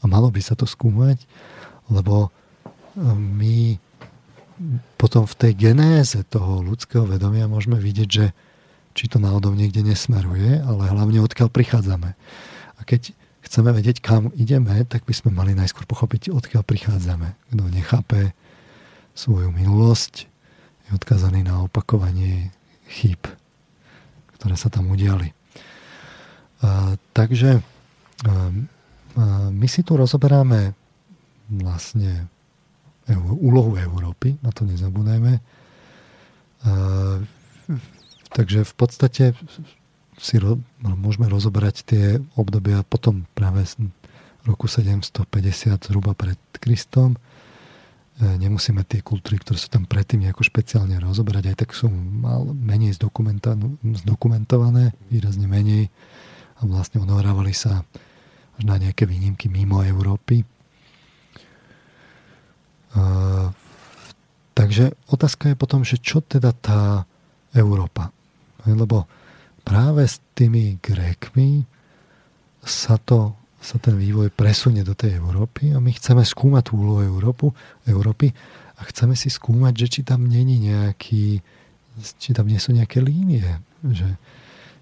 A malo by sa to skúmať, lebo e, my potom v tej genéze toho ľudského vedomia môžeme vidieť, že či to náhodou niekde nesmeruje, ale hlavne odkiaľ prichádzame. A keď chceme vedieť, kam ideme, tak by sme mali najskôr pochopiť, odkiaľ prichádzame. Kto nechápe svoju minulosť, je odkazaný na opakovanie chýb, ktoré sa tam udiali. A, takže a, a, my si tu rozoberáme vlastne úlohu Európy, na to nezabúdajme. A, takže v podstate si ro, no, môžeme rozoberať tie obdobia potom práve roku 750 zhruba pred Kristom. E, nemusíme tie kultúry, ktoré sú tam predtým nejako špeciálne rozoberať, aj tak sú mal menej zdokumentované, výrazne menej a vlastne odohrávali sa až na nejaké výnimky mimo Európy. Uh, takže otázka je potom, že čo teda tá Európa? Lebo práve s tými Grékmi sa, to, sa ten vývoj presunie do tej Európy a my chceme skúmať tú úlohu Európu, Európy a chceme si skúmať, že či tam není nejaký, či tam nie sú nejaké línie. Že,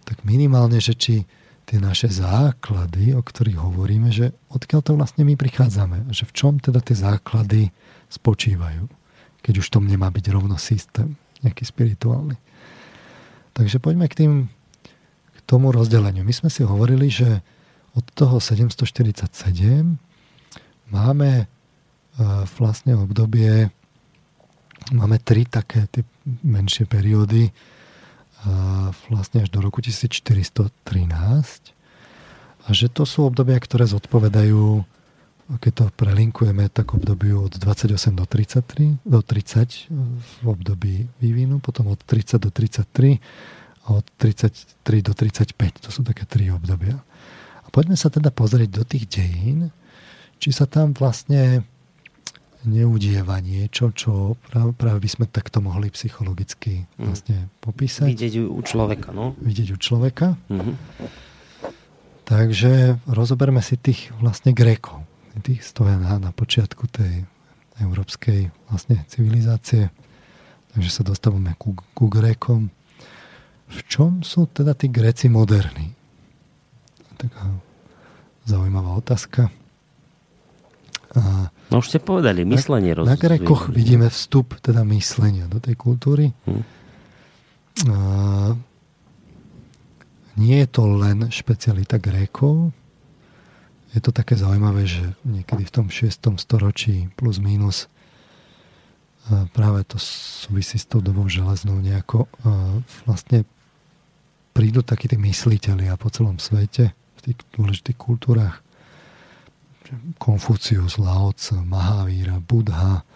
tak minimálne, že či tie naše základy, o ktorých hovoríme, že odkiaľ to vlastne my prichádzame. Že v čom teda tie základy spočívajú. Keď už tom nemá byť rovno systém, nejaký spirituálny. Takže poďme k tým k tomu rozdeleniu. My sme si hovorili, že od toho 747 máme e, vlastne obdobie máme tri také tie menšie periódy vlastne až do roku 1413 a že to sú obdobia, ktoré zodpovedajú keď to prelinkujeme, tak obdobiu od 28 do 33, do 30 v období vývinu, potom od 30 do 33 a od 33 do 35. To sú také tri obdobia. A poďme sa teda pozrieť do tých dejín, či sa tam vlastne neudieva niečo, čo práve, práve by sme takto mohli psychologicky mhm. vlastne popísať. Vidieť u človeka, no? Vidieť u človeka. Mm-hmm. Takže rozoberme si tých vlastne Grékov. Tých stoja na, na počiatku tej európskej vlastne civilizácie. Takže sa dostávame ku, ku Grékom. V čom sú teda tí Gréci moderní? Taká zaujímavá otázka. A no už ste povedali, myslenie Na, na Grekoch vidíme vstup teda myslenia do tej kultúry. Hm. A, nie je to len špecialita Grékov. Je to také zaujímavé, že niekedy v tom 6. storočí plus minus práve to súvisí s tou dobou železnou nejako vlastne prídu takí tí mysliteľia po celom svete v tých dôležitých kultúrach Konfucius, Lao Tse, Mahavíra, Buddha,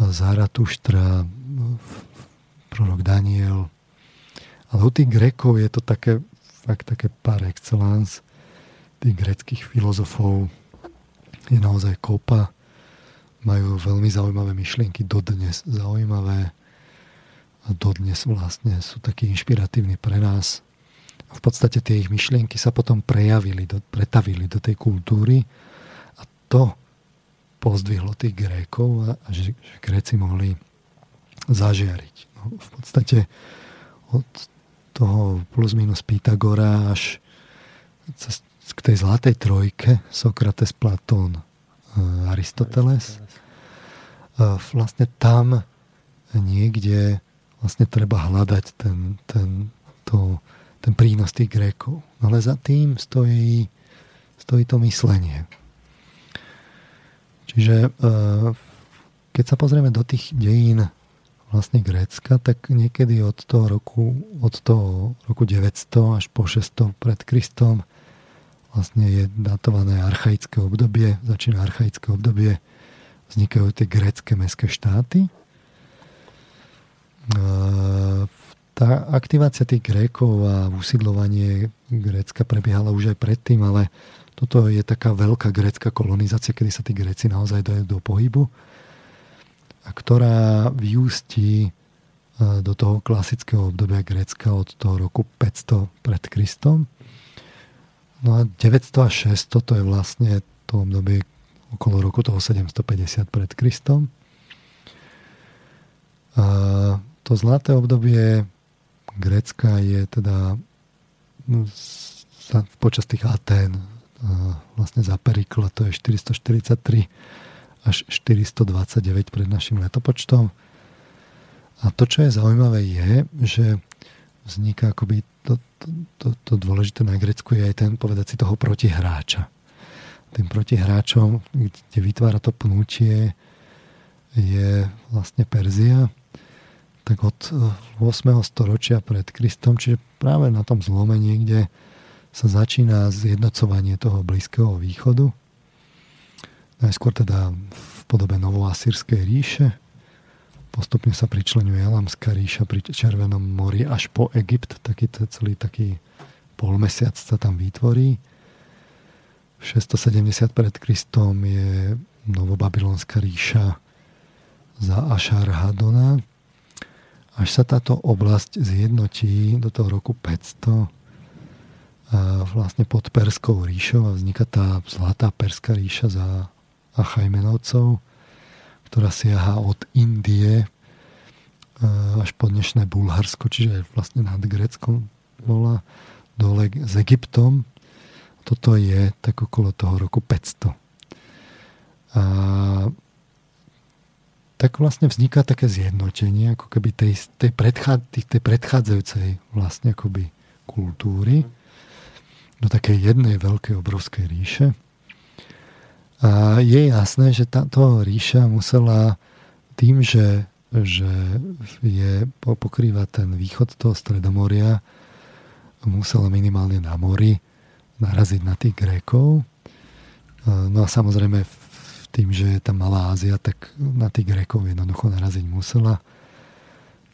Zaratuštra, prorok Daniel. Ale u tých Grekov je to také, fakt také par excellence. Tých greckých filozofov je naozaj kopa. Majú veľmi zaujímavé myšlienky, dodnes zaujímavé. A dodnes vlastne sú takí inšpiratívni pre nás v podstate tie ich myšlienky sa potom prejavili, do, pretavili do tej kultúry a to pozdvihlo tých Grékov a, a že, že Gréci mohli zažiariť. No, v podstate od toho plus minus Pythagora až cez, k tej zlatej trojke Sokrates, Platón, Aristoteles. Vlastne tam niekde vlastne treba hľadať ten, ten, to, ten prínos tých Grékov. No ale za tým stojí, stojí to myslenie. Čiže e, keď sa pozrieme do tých dejín vlastne Grécka, tak niekedy od toho roku, od toho roku 900 až po 600 pred Kristom vlastne je datované archaické obdobie, začína archaické obdobie, vznikajú tie grécké mestské štáty. E, tá aktivácia tých Grékov a usídlovanie Grécka prebiehala už aj predtým, ale toto je taká veľká grécka kolonizácia, kedy sa tí Gréci naozaj dajú do pohybu a ktorá vyústí do toho klasického obdobia Grécka od toho roku 500 pred Kristom. No a 900 a 600 to je vlastne to obdobie okolo roku toho 750 pred Kristom. A to zlaté obdobie Grécka je teda no, počas tých Atén vlastne za Perikla to je 443 až 429 pred našim letopočtom. A to, čo je zaujímavé, je, že vzniká akoby to, to, to, dôležité na Grecku je aj ten povedať si toho protihráča. Tým protihráčom, kde vytvára to pnutie, je vlastne Perzia. Tak od 8. storočia pred Kristom, čiže práve na tom zlome niekde sa začína zjednocovanie toho Blízkeho východu. Najskôr teda v podobe Novoasýrskej ríše, postupne sa pričlenuje Elamská ríša pri Červenom mori až po Egypt, taký celý taký polmesiac sa tam vytvorí. 670 pred Kristom je Novobabylonská ríša za Ašar Hadona. Až sa táto oblasť zjednotí do toho roku 500 vlastne pod Perskou ríšou a vzniká tá zlatá Perská ríša za Achajmenovcov, ktorá siaha od Indie až po dnešné Bulharsko, čiže vlastne nad Greckom bola dole s Egyptom. Toto je tak okolo toho roku 500. A tak vlastne vzniká také zjednotenie ako keby tej, tej, predchá, tej predchádzajúcej vlastne akoby kultúry do takej jednej veľkej obrovskej ríše. A je jasné, že táto ríša musela tým, že, že je, pokrýva ten východ toho Stredomoria, musela minimálne na mori naraziť na tých Grékov. No a samozrejme tým, že je tam Malá Ázia, tak na tých Grékov jednoducho naraziť musela.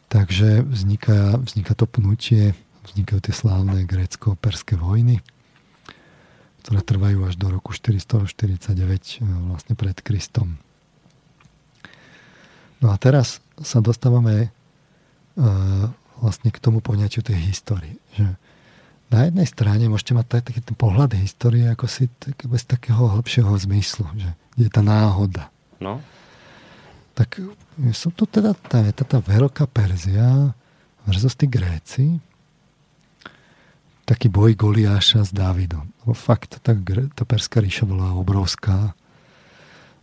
Takže vzniká, vzniká to pnutie, vznikajú tie slávne grécko-perské vojny ktoré trvajú až do roku 449 e, vlastne pred Kristom. No a teraz sa dostávame e, vlastne k tomu poňaťu tej histórie. Že na jednej strane môžete mať taký ten pohľad histórie ako si tak, bez takého hĺbšieho zmyslu, že je tá náhoda. No. Tak sú to teda tá, tá, tá veľká Perzia versus tí Gréci, taký boj Goliáša s Dávidom. Fakt, tá, tá Perská ríša bola obrovská.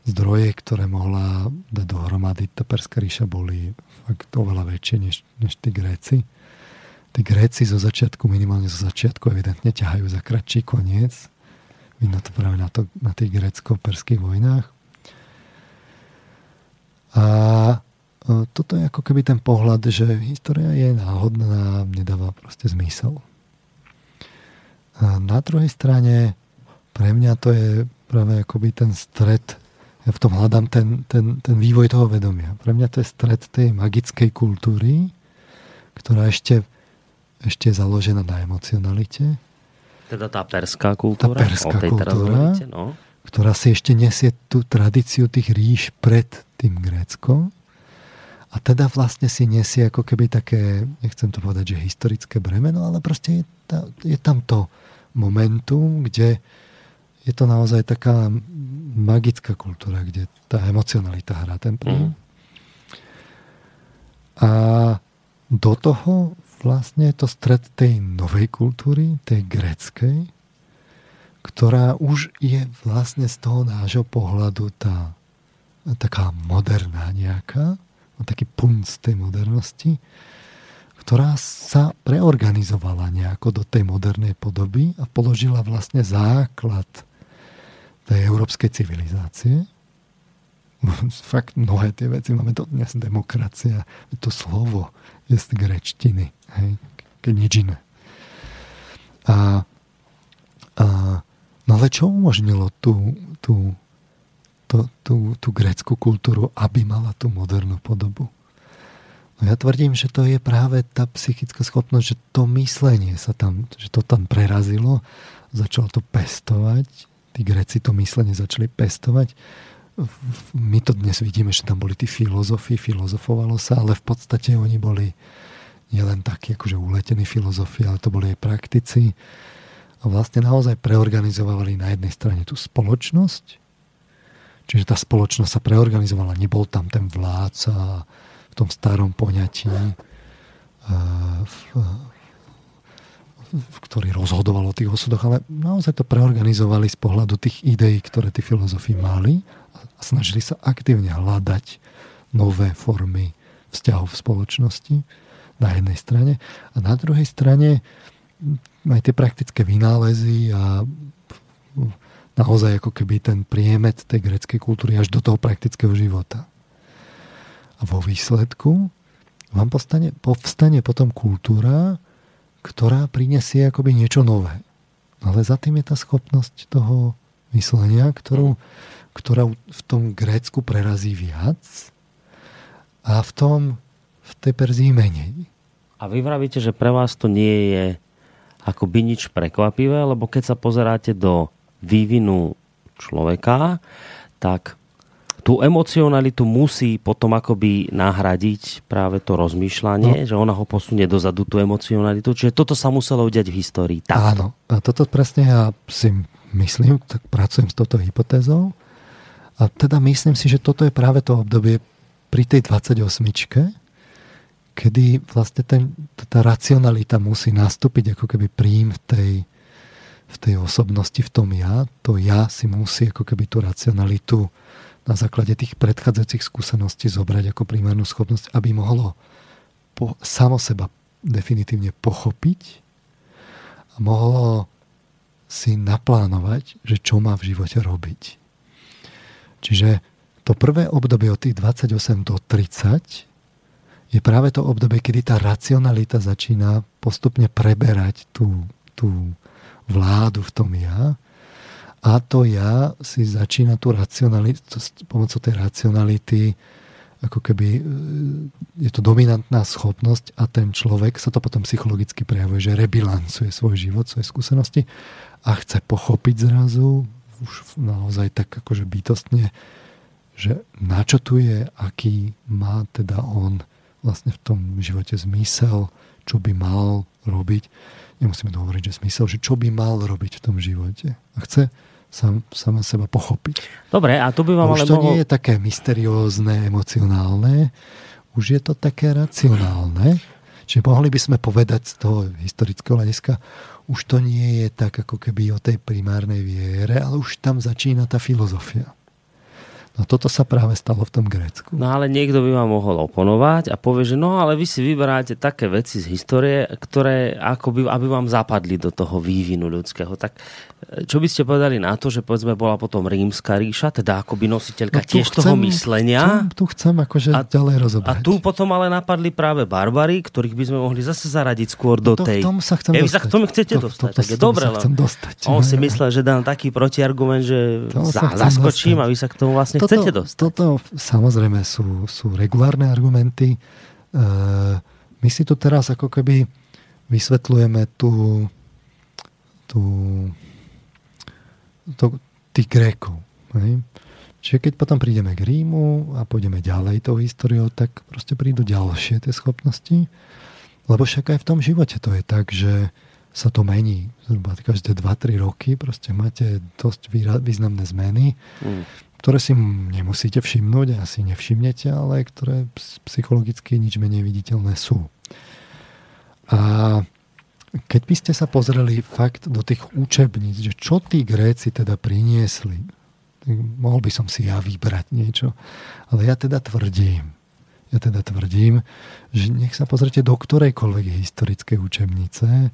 Zdroje, ktoré mohla dať dohromady, tá Perská ríša boli fakt oveľa väčšie než, než tí Gréci. Tí Gréci zo začiatku, minimálne zo začiatku, evidentne ťahajú za kratší koniec. Vidno to práve na, to, na tých grécko-perských vojnách. A e, toto je ako keby ten pohľad, že história je náhodná nedáva proste zmysel. A na druhej strane pre mňa to je práve akoby ten stred, ja v tom hľadám ten, ten, ten vývoj toho vedomia. Pre mňa to je stred tej magickej kultúry, ktorá ešte, ešte je založená na emocionalite. Teda tá perská kultúra? Tá perská kultúra, no. ktorá si ešte nesie tú tradíciu tých ríš pred tým Gréckom. A teda vlastne si nesie ako keby také, nechcem to povedať, že historické bremeno, ale proste je, je tam to, momentu, kde je to naozaj taká magická kultúra, kde tá emocionalita hrá ten prvý. Mm. A do toho vlastne je to stred tej novej kultúry, tej greckej, ktorá už je vlastne z toho nášho pohľadu tá taká moderná nejaká, taký punc tej modernosti, ktorá sa preorganizovala nejako do tej modernej podoby a položila vlastne základ tej európskej civilizácie. (laughs) Fakt mnohé tie veci máme to dnes demokracia, to slovo je z grečtiny, hej, keď nič iné. A, a, no ale čo umožnilo tú, tú, tú, tú, tú grécku kultúru, aby mala tú modernú podobu? No ja tvrdím, že to je práve tá psychická schopnosť, že to myslenie sa tam, že to tam prerazilo, začalo to pestovať, tí Greci to myslenie začali pestovať, my to dnes vidíme, že tam boli tí filozofi, filozofovalo sa, ale v podstate oni boli nielen takí akože uletení filozofi, ale to boli aj praktici. A vlastne naozaj preorganizovali na jednej strane tú spoločnosť, čiže tá spoločnosť sa preorganizovala, nebol tam ten vládca v tom starom poňatí, v, ktorý rozhodoval o tých osudoch, ale naozaj to preorganizovali z pohľadu tých ideí, ktoré tí filozofi mali a snažili sa aktívne hľadať nové formy vzťahov v spoločnosti na jednej strane. A na druhej strane aj tie praktické vynálezy a naozaj ako keby ten priemet tej greckej kultúry až do toho praktického života. A vo výsledku vám povstane, povstane potom kultúra, ktorá prinesie akoby niečo nové. Ale za tým je tá schopnosť toho myslenia, ktorú, ktorá v tom Grécku prerazí viac a v tom v tej Perzii menej. A vy vravíte, že pre vás to nie je akoby nič prekvapivé, lebo keď sa pozeráte do vývinu človeka, tak tú emocionalitu musí potom akoby nahradiť práve to rozmýšľanie, no. že ona ho posunie dozadu tú emocionalitu. Čiže toto sa muselo udiať v histórii. Takto. Áno, a toto presne ja si myslím, tak pracujem s touto hypotézou. A teda myslím si, že toto je práve to obdobie pri tej 28 kedy vlastne ten, tá racionalita musí nastúpiť ako keby príjm v tej, v tej osobnosti, v tom ja. To ja si musí ako keby tú racionalitu na základe tých predchádzajúcich skúseností zobrať ako primárnu schopnosť, aby mohlo po, samo seba definitívne pochopiť a mohlo si naplánovať, že čo má v živote robiť. Čiže to prvé obdobie od tých 28 do 30 je práve to obdobie, kedy tá racionalita začína postupne preberať tú, tú vládu v tom ja a to ja si začína tú racionalitu, pomocou tej racionality, ako keby e, je to dominantná schopnosť a ten človek sa to potom psychologicky prejavuje, že rebilancuje svoj život, svoje skúsenosti a chce pochopiť zrazu už naozaj tak akože bytostne, že na čo tu je, aký má teda on vlastne v tom živote zmysel, čo by mal robiť. Nemusíme to hovoriť, že zmysel, že čo by mal robiť v tom živote. A chce sam, sama seba pochopiť. Dobre, a tu by vám ale Už to mohol... nie je také mysteriózne, emocionálne, už je to také racionálne. Čiže mohli by sme povedať z toho historického hľadiska, už to nie je tak ako keby o tej primárnej viere, ale už tam začína tá filozofia. No toto sa práve stalo v tom Grécku. No ale niekto by vám mohol oponovať a povie, že no ale vy si vyberáte také veci z histórie, ktoré ako by, aby vám zapadli do toho vývinu ľudského. Tak čo by ste povedali na to, že povedzme bola potom rímska ríša, teda akoby nositeľka no, tiež chcem, toho myslenia. Tu, tu chcem akože a, ďalej rozobrať. A tu potom ale napadli práve barbary, ktorých by sme mohli zase zaradiť skôr do to, tej... V tom sa chcem ja, dostať. Sa k tomu chcete to, dostať. To, to, tak je dobre, sa chcem dostať. On si myslel, že dám taký protiargument, že za, zaskočím dostať. a vy sa k tomu vlastne toto, chcete dostať. Toto samozrejme sú, sú regulárne argumenty. E, my si tu teraz ako keby vysvetľujeme tú, tú, tú tých Grékov. Hej? Čiže keď potom prídeme k Rímu a pôjdeme ďalej tou históriou, tak proste prídu ďalšie tie schopnosti. Lebo však aj v tom živote to je tak, že sa to mení. Zhruba každé 2-3 roky proste máte dosť významné zmeny. Mm ktoré si nemusíte všimnúť, asi nevšimnete, ale ktoré psychologicky nič menej viditeľné sú. A keď by ste sa pozreli fakt do tých učebníc, že čo tí Gréci teda priniesli, mohol by som si ja vybrať niečo, ale ja teda tvrdím, ja teda tvrdím, že nech sa pozrite do ktorejkoľvek historickej učebnice,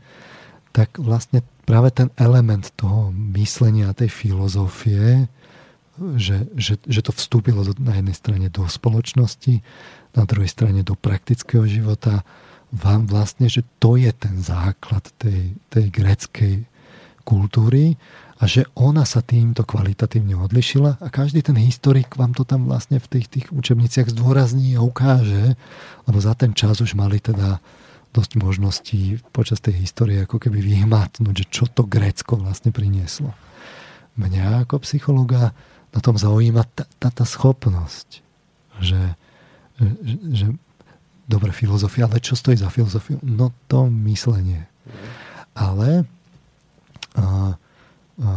tak vlastne práve ten element toho myslenia, tej filozofie, že, že, že to vstúpilo na jednej strane do spoločnosti, na druhej strane do praktického života, vám vlastne, že to je ten základ tej, tej greckej kultúry a že ona sa týmto kvalitatívne odlišila a každý ten historik vám to tam vlastne v tých, tých učebniciach zdôrazní a ukáže, lebo za ten čas už mali teda dosť možností počas tej histórie ako keby vyhmatnúť, že čo to Grécko vlastne prinieslo. Mňa ako psychologa na tom zaujíma tá, tá, tá schopnosť, že, že, že dobre filozofia, ale čo stojí za filozofiu? No to myslenie. Ale a, a,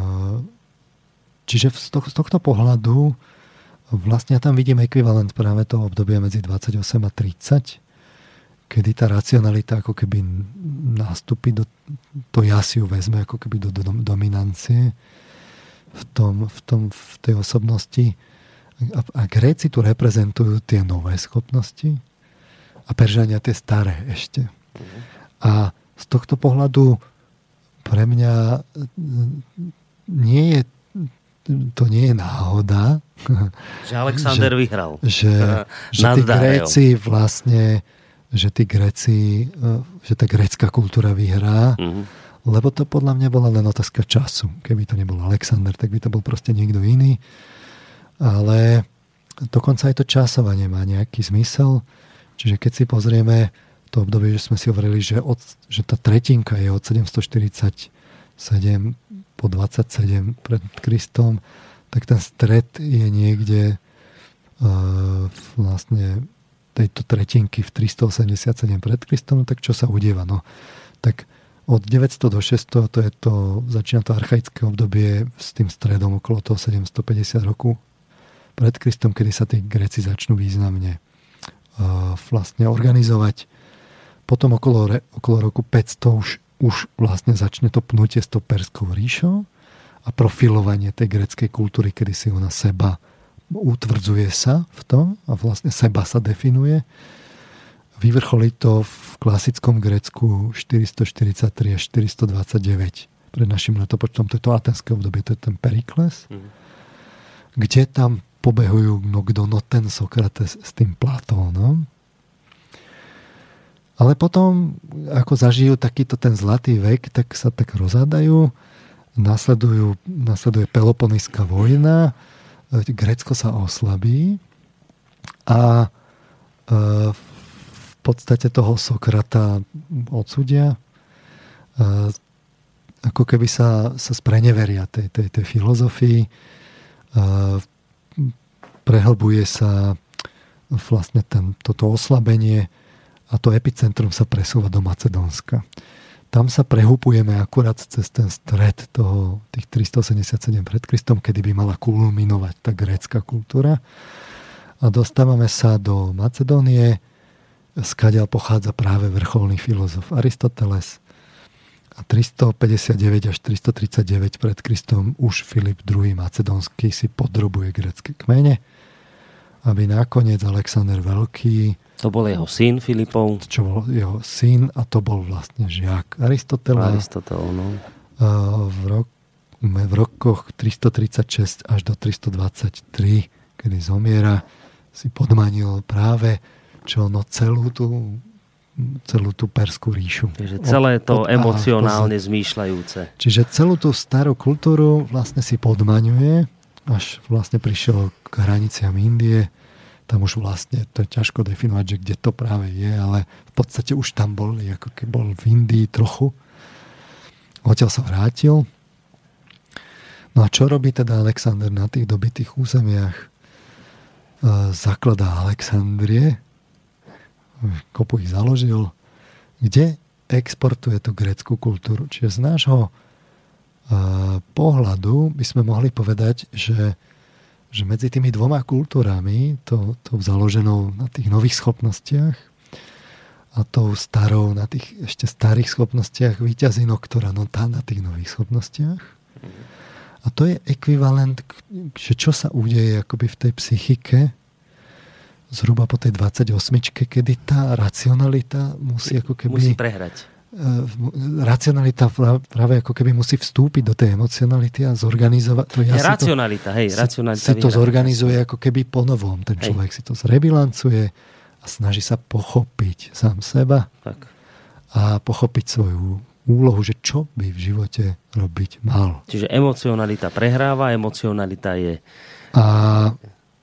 čiže z, to, z tohto pohľadu vlastne ja tam vidím ekvivalent práve toho obdobia medzi 28 a 30, kedy tá racionalita ako keby nastúpi do, to ja si ju vezme ako keby do, do dominancie v, tom, v, tom, v tej osobnosti. A, a Gréci tu reprezentujú tie nové schopnosti a Peržania tie staré ešte. A z tohto pohľadu pre mňa nie je to nie je náhoda. (laughs) Že Alexander že, vyhral. Že, (laughs) že tí Gréci vlastne že tí Gréci, e, že tá grécka kultúra vyhrá, mm-hmm. lebo to podľa mňa bola len otázka času. Keby to nebol Alexander, tak by to bol proste niekto iný. Ale dokonca aj to časovanie má nejaký zmysel. Čiže keď si pozrieme to obdobie, že sme si hovorili, že, od, že tá tretinka je od 747 po 27 pred Kristom, tak ten stred je niekde uh, vlastne tejto tretinky v 387 pred Kristom, no tak čo sa udieva? No, tak od 900 do 600 to je to, začína to archaické obdobie s tým stredom okolo toho 750 roku pred Kristom, kedy sa tí Gréci začnú významne vlastne organizovať. Potom okolo, okolo roku 500 už, už vlastne začne to pnutie s tou Perskou ríšou a profilovanie tej greckej kultúry, kedy si ona seba utvrdzuje sa v tom a vlastne seba sa definuje. Vyvrcholí to v klasickom Grécku 443 až 429 pred našim letopočtom. To je to atenské obdobie, to je ten Perikles, mm. kde tam pobehujú no no ten Sokrates s tým Platónom. Ale potom, ako zažijú takýto ten zlatý vek, tak sa tak rozhádajú, nasleduje Peloponiská vojna, Grécko sa oslabí a e, v podstate toho Sokrata odsudia. E, ako keby sa, sa spreneveria tej, tej, tej filozofii. E, prehlbuje sa vlastne ten, toto oslabenie a to epicentrum sa presúva do Macedónska tam sa prehupujeme akurát cez ten stred toho, tých 377 pred Kristom, kedy by mala kulminovať tá grécka kultúra. A dostávame sa do Macedónie, skadiaľ pochádza práve vrcholný filozof Aristoteles. A 359 až 339 pred Kristom už Filip II. Macedónsky si podrobuje grecké kmene, aby nakoniec Alexander Veľký to bol jeho syn Filipov. Čo bol jeho syn a to bol vlastne žiak Aristotela. Aristotel, no. V, rok, v rokoch 336 až do 323, kedy zomiera, si podmanil práve čo no celú tú celú tú perskú ríšu. Čiže celé to od, emocionálne od, zmýšľajúce. Čiže celú tú starú kultúru vlastne si podmaňuje, až vlastne prišiel k hraniciam Indie, tam už vlastne to je ťažko definovať, že kde to práve je, ale v podstate už tam bol, ako keď bol v Indii trochu. Odtiaľ sa vrátil. No a čo robí teda Alexander na tých dobitých územiach? E, zakladá Alexandrie, kopu ich založil, kde exportuje tú greckú kultúru. Čiže z nášho pohľadu by sme mohli povedať, že že medzi tými dvoma kultúrami, to, to založenou na tých nových schopnostiach a tou starou na tých ešte starých schopnostiach no, ktorá no tá na tých nových schopnostiach. A to je ekvivalent, že čo sa udeje akoby v tej psychike zhruba po tej 28 kedy tá racionalita musí ako keby... Musí prehrať racionalita práve ako keby musí vstúpiť do tej emocionality a zorganizovať to. Ja racionalita, to, hej, racionalita. Si, si to zorganizuje ako keby po novom. Ten človek hej. si to zrebilancuje a snaží sa pochopiť sám seba tak. a pochopiť svoju úlohu, že čo by v živote robiť mal. Čiže emocionalita prehráva, emocionalita je... A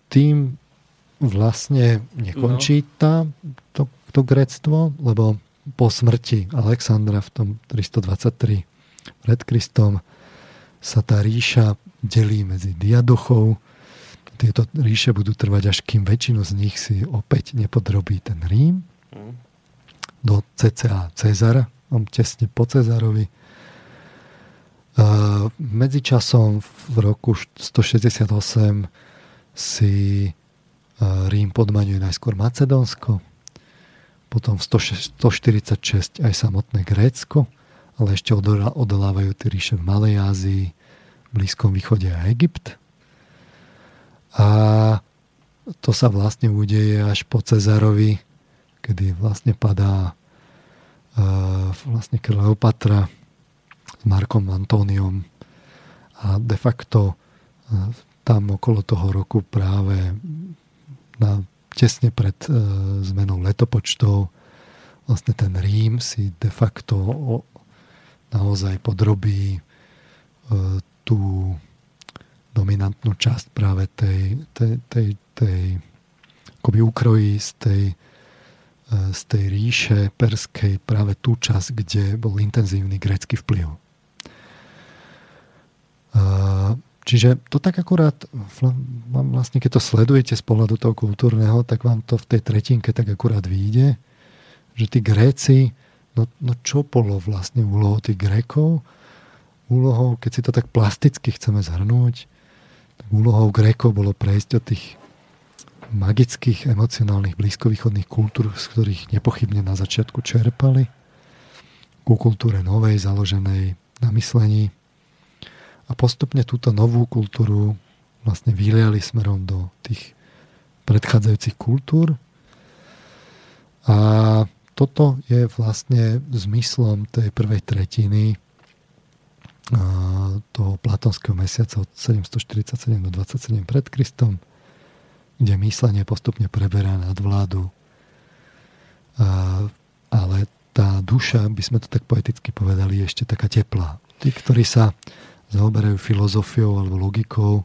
tým vlastne nekončí no. tá, to, to grectvo, lebo po smrti Alexandra v tom 323 pred Kristom sa tá ríša delí medzi diadochov tieto ríše budú trvať, až kým väčšinu z nich si opäť nepodrobí ten Rím. Do CCA Cezara, on tesne po Cezarovi. Medzičasom v roku 168 si Rím podmaňuje najskôr Macedónsko, potom v 146 aj samotné Grécko, ale ešte odolávajú tie ríše v Malej Ázii, Blízkom východe a Egypt. A to sa vlastne udeje až po Cezarovi, kedy vlastne padá uh, vlastne Kleopatra s Markom Antóniom a de facto uh, tam okolo toho roku práve na, tesne pred uh, zmenou letopočtov vlastne ten Rím si de facto naozaj podrobí uh, tú dominantnú časť práve tej, tej, tej, tej akoby ukrojí z tej, e, z tej ríše perskej práve tú časť, kde bol intenzívny grécky vplyv. Čiže to tak akurát, vlastne keď to sledujete z pohľadu toho kultúrneho, tak vám to v tej tretinke tak akurát vyjde, že tí Gréci, no, no čo bolo vlastne úlohou tých Grékov? úlohou, keď si to tak plasticky chceme zhrnúť, tak úlohou Grékov bolo prejsť od tých magických, emocionálnych, blízkovýchodných kultúr, z ktorých nepochybne na začiatku čerpali, ku kultúre novej, založenej na myslení. A postupne túto novú kultúru vlastne vyliali smerom do tých predchádzajúcich kultúr. A toto je vlastne zmyslom tej prvej tretiny toho platonského mesiaca od 747 do 27 pred Kristom, kde myslenie postupne preberá nadvládu. Ale tá duša, by sme to tak poeticky povedali, je ešte taká teplá. Tí, ktorí sa zaoberajú filozofiou alebo logikou,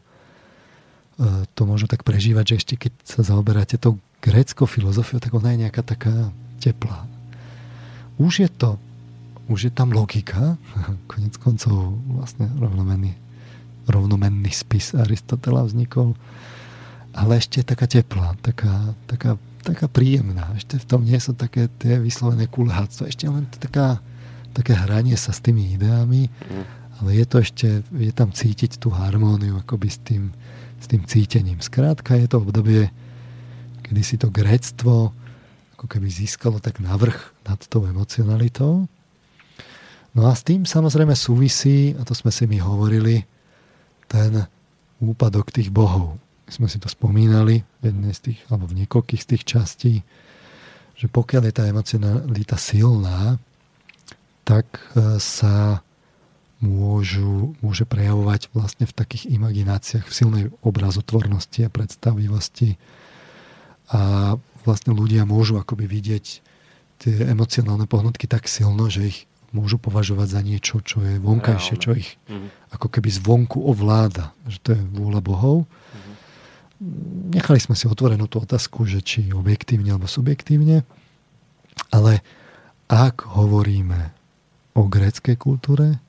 to môžu tak prežívať, že ešte keď sa zaoberáte tou gréckou filozofiou, tak ona je nejaká taká teplá. Už je to už je tam logika, (laughs) konec koncov vlastne rovnomenný, rovnomenný spis Aristotela vznikol, ale ešte taká teplá, taká, taká, taká príjemná. Ešte v tom nie sú také tie vyslovené kulháctva. Ešte len taká, také hranie sa s tými ideami, mm. Ale je to ešte, je tam cítiť tú harmóniu akoby s tým, s tým cítením. Skrátka je to obdobie, kedy si to gréctvo ako keby získalo tak navrh nad tou emocionalitou No a s tým samozrejme súvisí, a to sme si my hovorili, ten úpadok tých bohov. My sme si to spomínali v jednej z tých, alebo v niekoľkých z tých častí, že pokiaľ je tá emocionalita silná, tak e, sa môžu, môže prejavovať vlastne v takých imagináciách, v silnej obrazotvornosti a predstavivosti. A vlastne ľudia môžu akoby vidieť tie emocionálne pohnutky tak silno, že ich môžu považovať za niečo, čo je vonkajšie, čo ich mm-hmm. ako keby zvonku ovláda. Že to je vôľa Bohov. Mm-hmm. Nechali sme si otvorenú tú otázku, že či objektívne alebo subjektívne. Ale ak hovoríme o gréckej kultúre,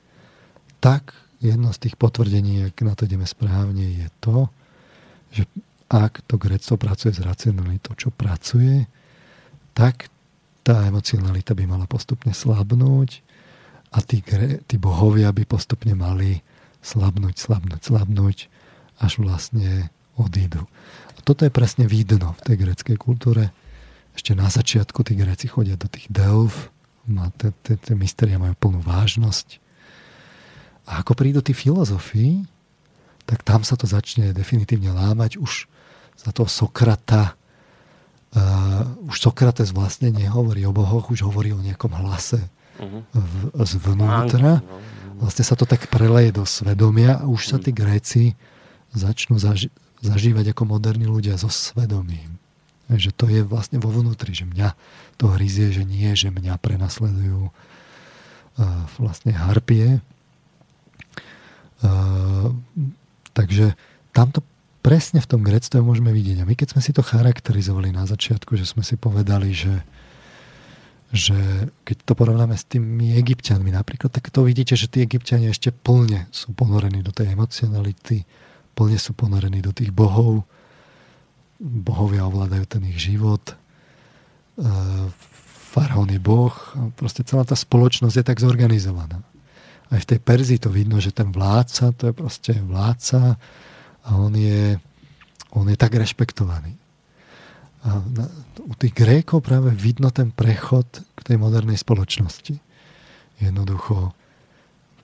tak jedno z tých potvrdení, ak na to ideme správne, je to, že ak to gréctvo pracuje s racionalitou, čo pracuje, tak tá emocionalita by mala postupne slabnúť a tí, tí bohovia by postupne mali slabnúť, slabnúť, slabnúť, až vlastne odídu. A toto je presne vidno v tej greckej kultúre. Ešte na začiatku tí Gréci chodia do tých delv, tie mystéria majú plnú vážnosť. A ako prídu tí filozofii, tak tam sa to začne definitívne lámať. Už za toho Sokrata uh, už Sokrates vlastne nehovorí o bohoch, už hovorí o nejakom hlase v, zvnútra. Vlastne sa to tak preleje do svedomia a už sa tí Gréci začnú zaži- zažívať ako moderní ľudia so svedomím. Že to je vlastne vo vnútri, že mňa to hryzie, že nie, že mňa prenasledujú uh, vlastne harpie. Uh, takže tamto presne v tom grectve môžeme vidieť. A my keď sme si to charakterizovali na začiatku, že sme si povedali, že že keď to porovnáme s tými egyptianmi napríklad, tak to vidíte, že tí egyptiania ešte plne sú ponorení do tej emocionality, plne sú ponorení do tých bohov, bohovia ovládajú ten ich život, e, faraón je boh, proste celá tá spoločnosť je tak zorganizovaná. Aj v tej Perzii to vidno, že ten vládca, to je proste vládca a on je, on je tak rešpektovaný. A na, u tých Grékov práve vidno ten prechod k tej modernej spoločnosti. Jednoducho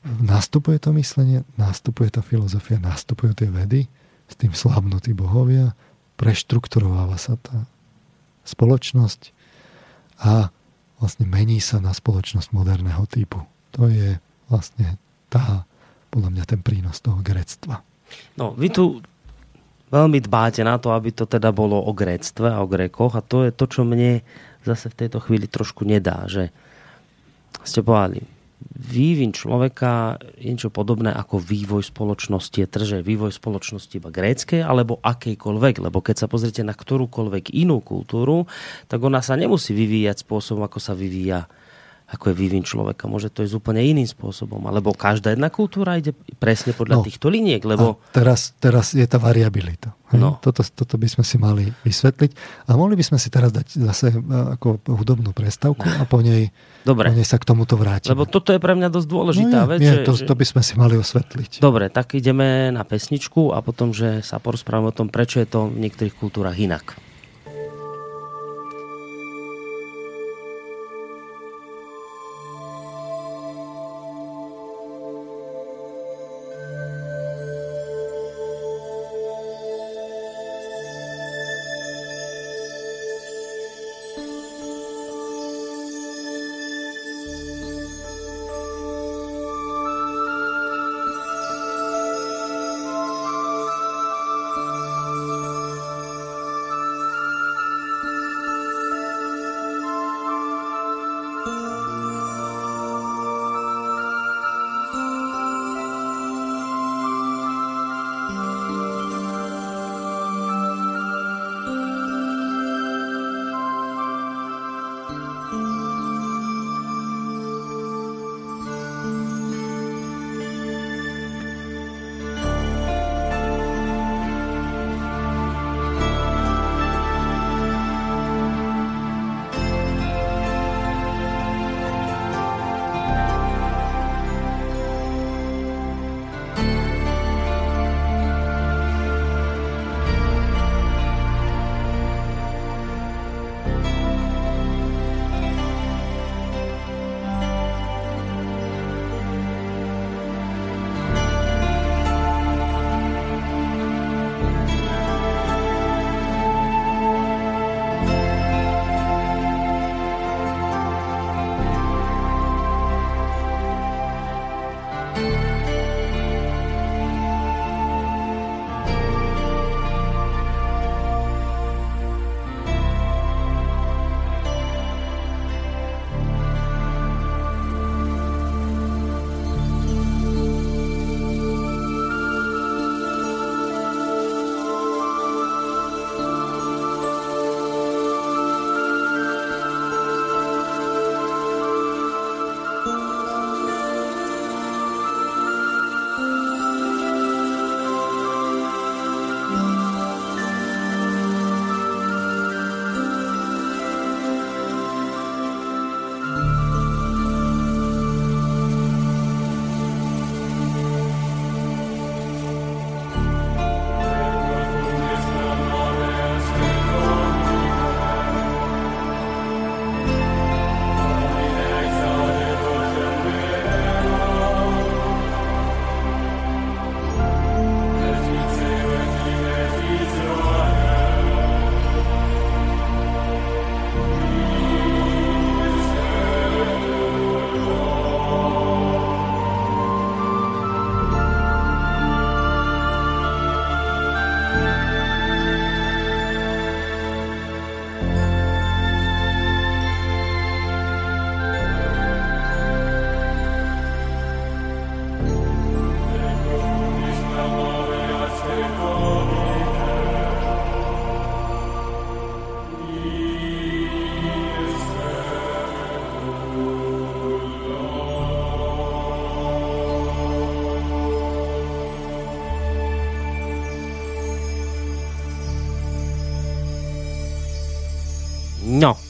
nastupuje to myslenie, nastupuje tá filozofia, nastupujú tie vedy, s tým slabnutí bohovia, preštrukturováva sa tá spoločnosť a vlastne mení sa na spoločnosť moderného typu. To je vlastne tá, podľa mňa, ten prínos toho gréctva. No, vy tu veľmi dbáte na to, aby to teda bolo o gréctve a o grékoch a to je to, čo mne zase v tejto chvíli trošku nedá, že ste povedali, vývin človeka je niečo podobné ako vývoj spoločnosti. Je trže vývoj spoločnosti iba gréckej alebo akejkoľvek, lebo keď sa pozrite na ktorúkoľvek inú kultúru, tak ona sa nemusí vyvíjať spôsobom, ako sa vyvíja ako je vývin človeka. Môže to ísť úplne iným spôsobom. Alebo každá jedna kultúra ide presne podľa no, týchto liniek. Lebo... teraz, teraz je tá variabilita. No. Toto, toto by sme si mali vysvetliť. A mohli by sme si teraz dať zase e, ako hudobnú prestavku a po nej, Dobre. po nej sa k tomuto vrátiť. Lebo toto je pre mňa dosť dôležitá no vec. Nie, že, to, to by sme si mali osvetliť. Dobre, tak ideme na pesničku a potom, že sa porozprávame o tom, prečo je to v niektorých kultúrach inak.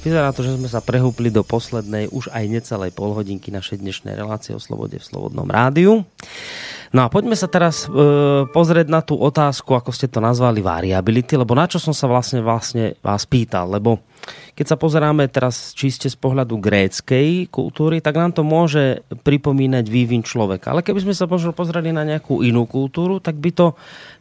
Vyzerá to, že sme sa prehúpli do poslednej, už aj necelej polhodinky našej dnešnej relácie o slobode v Slobodnom rádiu. No a poďme sa teraz e, pozrieť na tú otázku, ako ste to nazvali, variability, lebo na čo som sa vlastne, vlastne vás pýtal, lebo keď sa pozeráme teraz čiste z pohľadu gréckej kultúry, tak nám to môže pripomínať vývin človeka. Ale keby sme sa možno pozreli na nejakú inú kultúru, tak by to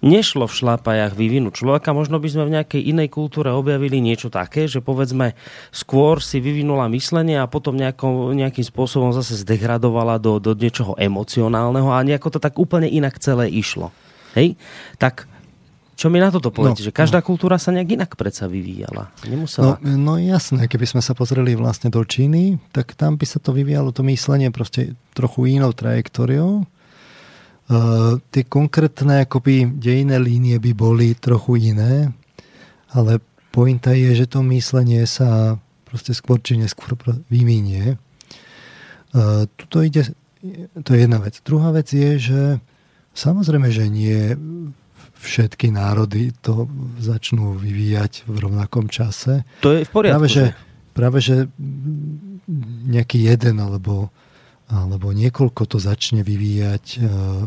nešlo v šlápajach vývinu človeka. Možno by sme v nejakej inej kultúre objavili niečo také, že povedzme skôr si vyvinula myslenie a potom nejako, nejakým spôsobom zase zdegradovala do, do niečoho emocionálneho a nejako to tak úplne inak celé išlo. Hej? Tak čo mi na toto poviete? No, že každá no. kultúra sa nejak inak predsa vyvíjala. Nemusela... No, no jasné, keby sme sa pozreli vlastne do Číny, tak tam by sa to vyvíjalo to myslenie proste trochu inou trajektóriou. Uh, tie konkrétne akoby dejné línie by boli trochu iné, ale pointa je, že to myslenie sa proste skôr či neskôr vyvinie. Uh, tuto ide, to je jedna vec. Druhá vec je, že samozrejme, že nie všetky národy to začnú vyvíjať v rovnakom čase. To je v poriadku. Práve, že, práve, že nejaký jeden alebo, alebo niekoľko to začne vyvíjať uh,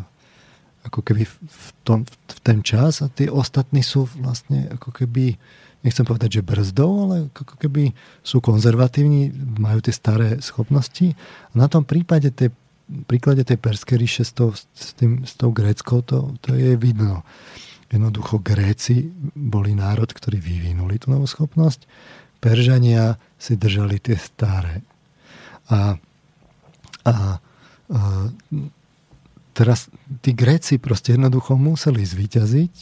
ako keby v, tom, v ten čas a tie ostatní sú vlastne ako keby nechcem povedať, že brzdou, ale ako keby sú konzervatívni, majú tie staré schopnosti. A na tom prípade tej, príklade tej Perskej ríše s tou, s, tým, s tou gréckou to, to je vidno. Jednoducho Gréci boli národ, ktorý vyvinuli tú novú schopnosť. Peržania si držali tie staré. A, a, a teraz tí Gréci proste jednoducho museli zvíťaziť,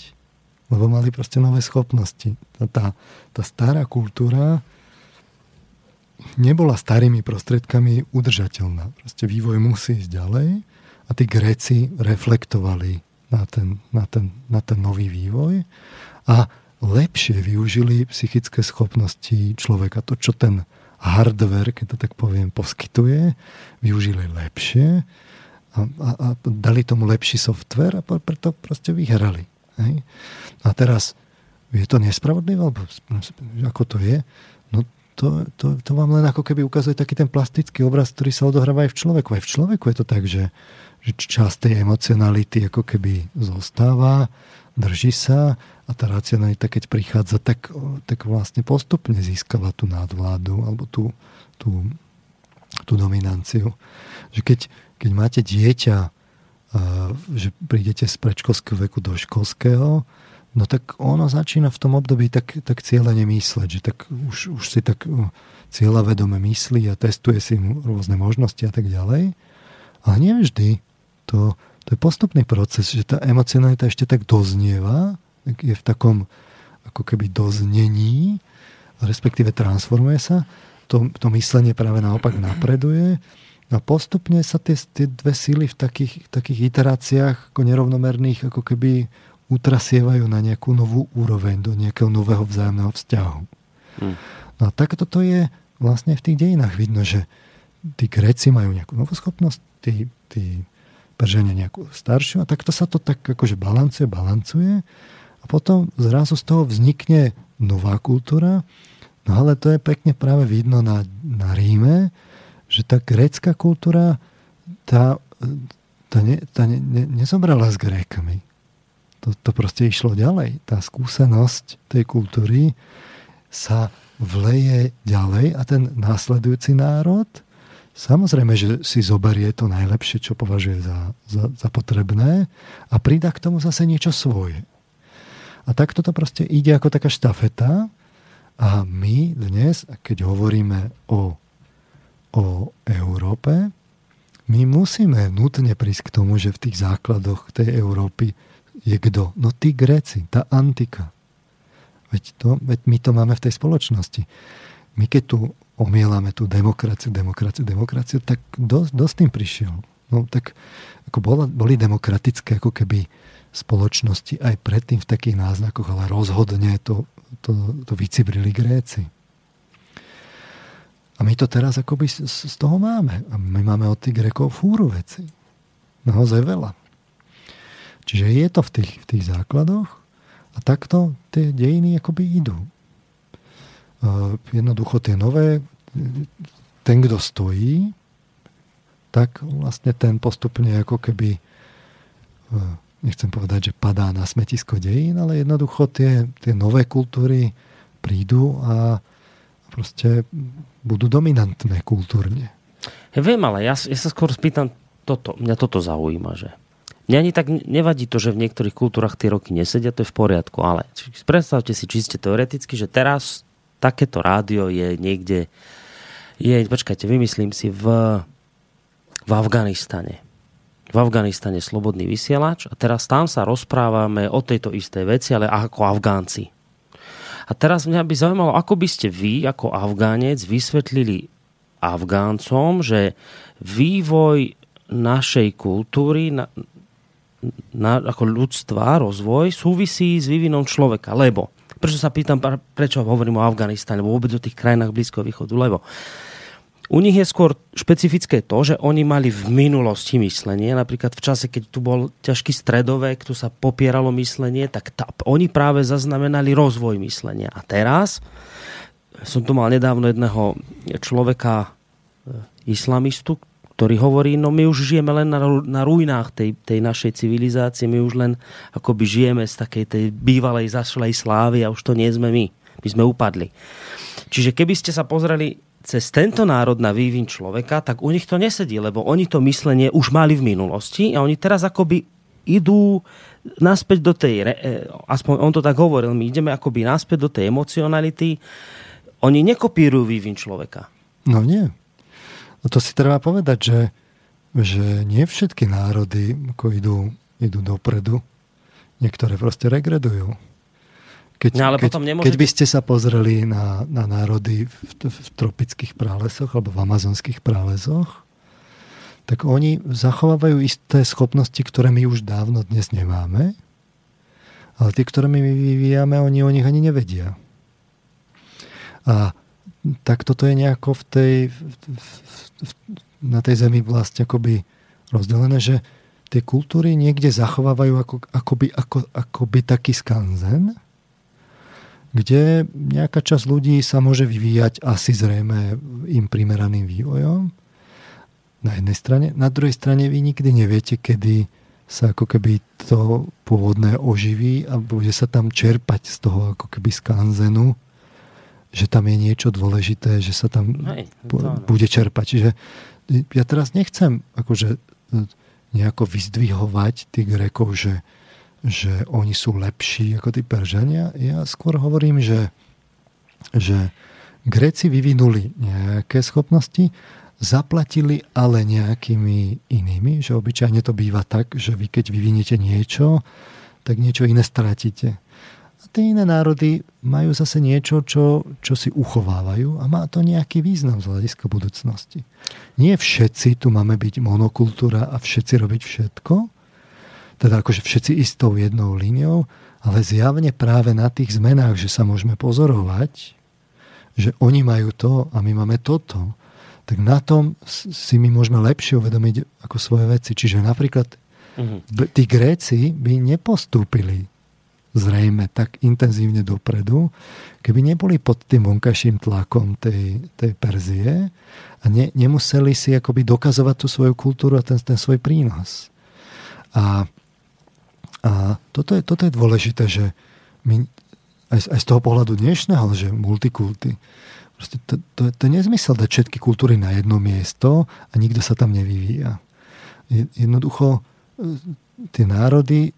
lebo mali proste nové schopnosti. Tá, tá stará kultúra nebola starými prostriedkami udržateľná. Proste vývoj musí ísť ďalej a tí Gréci reflektovali na ten, na ten, na ten nový vývoj a lepšie využili psychické schopnosti človeka. To, čo ten hardware, keď to tak poviem, poskytuje, využili lepšie a, a, a dali tomu lepší software a preto proste vyhrali. Hej? A teraz je to nespravodlivé, alebo ako to je? No to, to, to vám len ako keby ukazuje taký ten plastický obraz, ktorý sa odohráva aj v človeku. Aj v človeku je to tak, že že časť tej emocionality ako keby zostáva, drží sa a tá racionalita, keď prichádza, tak, tak vlastne postupne získava tú nadvládu alebo tú, tú, tú dominanciu. Že keď, keď máte dieťa, že prídete z predškolského veku do školského, no tak ono začína v tom období tak, tak cieľene mysleť, že tak už, už si tak cieľavedome myslí a testuje si rôzne možnosti a tak ďalej. Ale nie vždy. To, to je postupný proces, že tá emocionalita ešte tak doznieva, je v takom ako keby doznení, respektíve transformuje sa, to, to myslenie práve naopak napreduje. A postupne sa tie, tie dve síly v takých, takých iteráciách ako nerovnomerných ako keby utrasievajú na nejakú novú úroveň, do nejakého nového vzájomného vzťahu. Hmm. No a takto to je vlastne v tých dejinách vidno, že tí Gréci majú nejakú novú schopnosť, tí, tí Peržania nejakú staršiu a takto sa to tak akože balancuje, balancuje a potom zrazu z toho vznikne nová kultúra, no ale to je pekne práve vidno na, na Ríme, že tá grécka kultúra tá, tá, ne, tá ne, ne, nezobrala s Grékami. To, to proste išlo ďalej. Tá skúsenosť tej kultúry sa vleje ďalej a ten následujúci národ Samozrejme, že si zoberie to najlepšie, čo považuje za, za, za potrebné a pridá k tomu zase niečo svoje. A takto to proste ide ako taká štafeta a my dnes, keď hovoríme o, o Európe, my musíme nutne prísť k tomu, že v tých základoch tej Európy je kto? No tí Gréci, tá antika. Veď, to, veď my to máme v tej spoločnosti. My keď tu omielame tú demokraciu, demokraciu, demokraciu, tak dosť, tým prišiel. No tak ako bola, boli demokratické ako keby spoločnosti aj predtým v takých náznakoch, ale rozhodne to, to, to vycibrili Gréci. A my to teraz akoby z, z toho máme. A my máme od tých Grekov fúru veci. Naozaj veľa. Čiže je to v tých, v tých základoch a takto tie dejiny akoby idú. jednoducho tie nové, ten, kto stojí, tak vlastne ten postupne ako keby nechcem povedať, že padá na smetisko dejín, ale jednoducho tie, tie nové kultúry prídu a proste budú dominantné kultúrne. Ja viem, ale ja, ja sa skôr spýtam toto, mňa toto zaujíma, že mňa ani tak nevadí to, že v niektorých kultúrach tie roky nesedia, to je v poriadku, ale predstavte si čiste teoreticky, že teraz takéto rádio je niekde, je, počkajte, vymyslím si, v, v Afganistane v Afganistane slobodný vysielač a teraz tam sa rozprávame o tejto istej veci, ale ako Afgánci. A teraz mňa by zaujímalo, ako by ste vy ako Afgánec vysvetlili Afgáncom, že vývoj našej kultúry, na, ako ľudstva, rozvoj súvisí s vývinom človeka. Lebo, prečo sa pýtam, prečo hovorím o Afganistane, alebo vôbec o tých krajinách Blízkoho východu, lebo u nich je skôr špecifické to, že oni mali v minulosti myslenie, napríklad v čase, keď tu bol ťažký stredovek, tu sa popieralo myslenie, tak tá, oni práve zaznamenali rozvoj myslenia. A teraz, som tu mal nedávno jedného človeka, e, islamistu, ktorý hovorí, no my už žijeme len na, na ruinách tej, tej našej civilizácie, my už len akoby žijeme z takej tej bývalej zašlej slávy a už to nie sme my. My sme upadli. Čiže keby ste sa pozreli cez tento národ na vývin človeka, tak u nich to nesedí, lebo oni to myslenie už mali v minulosti a oni teraz akoby idú naspäť do tej, e, aspoň on to tak hovoril, my ideme akoby naspäť do tej emocionality. Oni nekopírujú vývin človeka. No nie. No to si treba povedať, že, že nie všetky národy ako idú, idú dopredu. Niektoré proste regredujú. Keď, no, ale keď, potom nemôžete... keď by ste sa pozreli na, na národy v, v tropických prálesoch alebo v amazonských prálesoch, tak oni zachovávajú isté schopnosti, ktoré my už dávno dnes nemáme, ale tie, ktoré my vyvíjame, oni o nich ani nevedia. A tak toto je nejako v tej, v, v, na tej zemi vlastne akoby rozdelené, že tie kultúry niekde zachovávajú ako, akoby, ako, akoby taký skanzen, kde nejaká časť ľudí sa môže vyvíjať asi zrejme im primeraným vývojom. Na jednej strane. Na druhej strane vy nikdy neviete, kedy sa ako keby to pôvodné oživí a bude sa tam čerpať z toho ako keby skanzenu, že tam je niečo dôležité, že sa tam Hej, bude čerpať. Čiže ja teraz nechcem akože nejako vyzdvihovať tých Grekov, že, že oni sú lepší ako tí Peržania. Ja skôr hovorím, že, že Gréci vyvinuli nejaké schopnosti, zaplatili ale nejakými inými, že obyčajne to býva tak, že vy keď vyviniete niečo, tak niečo iné stratíte. A tie iné národy majú zase niečo, čo, čo si uchovávajú a má to nejaký význam z hľadiska budúcnosti. Nie všetci tu máme byť monokultúra a všetci robiť všetko, teda akože všetci istou jednou líniou, ale zjavne práve na tých zmenách, že sa môžeme pozorovať, že oni majú to a my máme toto, tak na tom si my môžeme lepšie uvedomiť ako svoje veci. Čiže napríklad mm-hmm. tí Gréci by nepostúpili zrejme tak intenzívne dopredu, keby neboli pod tým vonkajším tlakom tej, tej Perzie a ne, nemuseli si akoby dokazovať tú svoju kultúru a ten, ten svoj prínos. A a toto je, toto je dôležité, že my aj, aj z toho pohľadu dnešného, že multikulty, proste to, to, to je nezmysel dať všetky kultúry na jedno miesto a nikto sa tam nevyvíja. Jednoducho e, tie národy,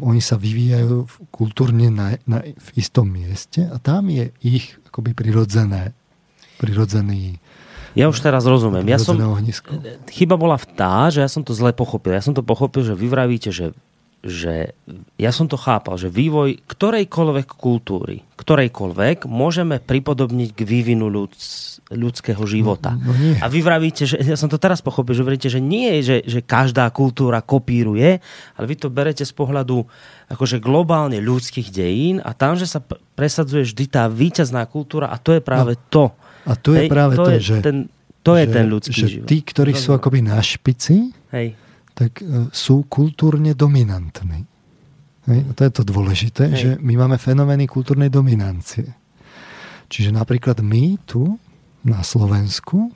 oni sa vyvíjajú kultúrne na, na, v istom mieste a tam je ich akoby prirodzené, prirodzený ja už teraz rozumiem. Ja som, chyba bola v tá, že ja som to zle pochopil. Ja som to pochopil, že vy vravíte, že že ja som to chápal, že vývoj ktorejkoľvek kultúry, ktorejkoľvek, môžeme pripodobniť k vývinu ľud, ľudského života. No, no a vy vravíte, že ja som to teraz pochopil, že vravíte, že nie je, že, že každá kultúra kopíruje, ale vy to berete z pohľadu akože globálne ľudských dejín a tam, že sa presadzuje vždy tá víťazná kultúra a to je práve no, to. A to je Hej, práve to, to je že, ten, to je ten ľudský že život. Tí, ktorí sú akoby na špici, Hej tak e, sú kultúrne dominantní. To je to dôležité, Hej. že my máme fenomény kultúrnej dominancie. Čiže napríklad my tu na Slovensku e,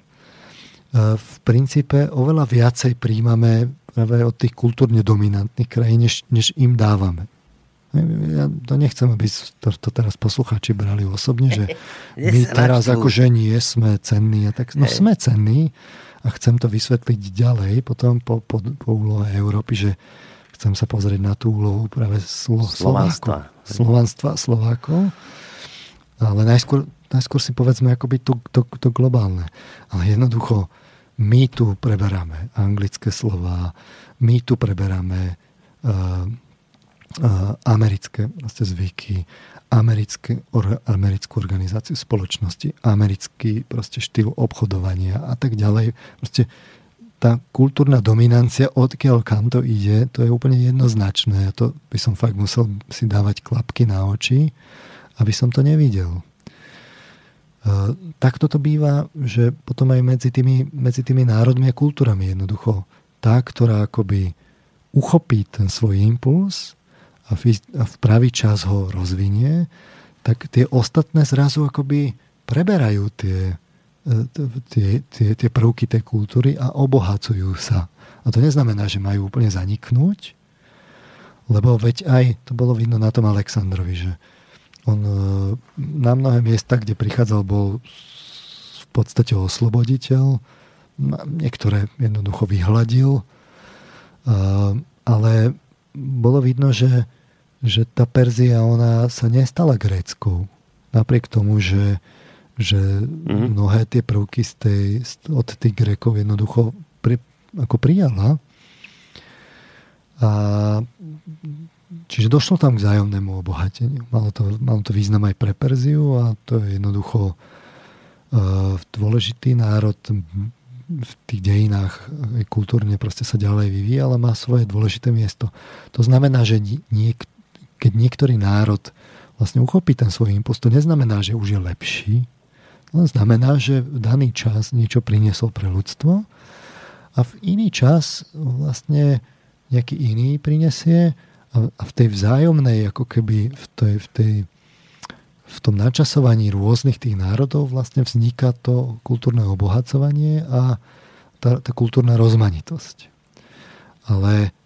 v princípe oveľa viacej príjmame práve od tých kultúrne dominantných krajín, než, než im dávame. Ja to nechcem, aby to, to teraz posluchači brali osobne, že (laughs) my teraz akože nie sme cenní. A tak, no sme cenní a chcem to vysvetliť ďalej potom po, po, po úlohe Európy, že chcem sa pozrieť na tú úlohu práve Slo, Slovanstva. Slovanstva, Slovákov. Ale najskôr, najskôr si povedzme akoby to, to, to globálne. Ale jednoducho my tu preberáme anglické slova, my tu preberáme uh, americké vlastne zvyky, americké, or, americkú organizáciu spoločnosti, americký proste štýl obchodovania a tak ďalej. Proste tá kultúrna dominancia, odkiaľ kam to ide, to je úplne jednoznačné. To by som fakt musel si dávať klapky na oči, aby som to nevidel. Uh, takto to býva, že potom aj medzi tými, medzi tými národmi a kultúrami jednoducho tá, ktorá akoby uchopí ten svoj impuls v, pravý čas ho rozvinie, tak tie ostatné zrazu akoby preberajú tie, e, tie, tie, tie prvky tej kultúry a obohacujú sa. A to neznamená, že majú úplne zaniknúť, lebo veď aj, to bolo vidno na tom Aleksandrovi, že on e, na mnohé miesta, kde prichádzal, bol v podstate osloboditeľ, niektoré jednoducho vyhľadil, e, ale bolo vidno, že, že tá Perzia ona sa nestala gréckou. Napriek tomu, že, že mm-hmm. mnohé tie prvky z tej, od tých Grékov jednoducho pri, ako prijala. A, čiže došlo tam k zájomnému obohateniu. Malo to, malo to význam aj pre Perziu a to je jednoducho uh, dôležitý národ v tých dejinách kultúrne proste sa ďalej vyvíja, ale má svoje dôležité miesto. To znamená, že niek- keď niektorý národ vlastne uchopí ten svoj impuls, to neznamená, že už je lepší, len znamená, že v daný čas niečo priniesol pre ľudstvo a v iný čas vlastne nejaký iný prinesie a v tej vzájomnej, ako keby v tej, v tej v tom načasovaní rôznych tých národov vlastne vzniká to kultúrne obohacovanie a tá, tá kultúrna rozmanitosť. Ale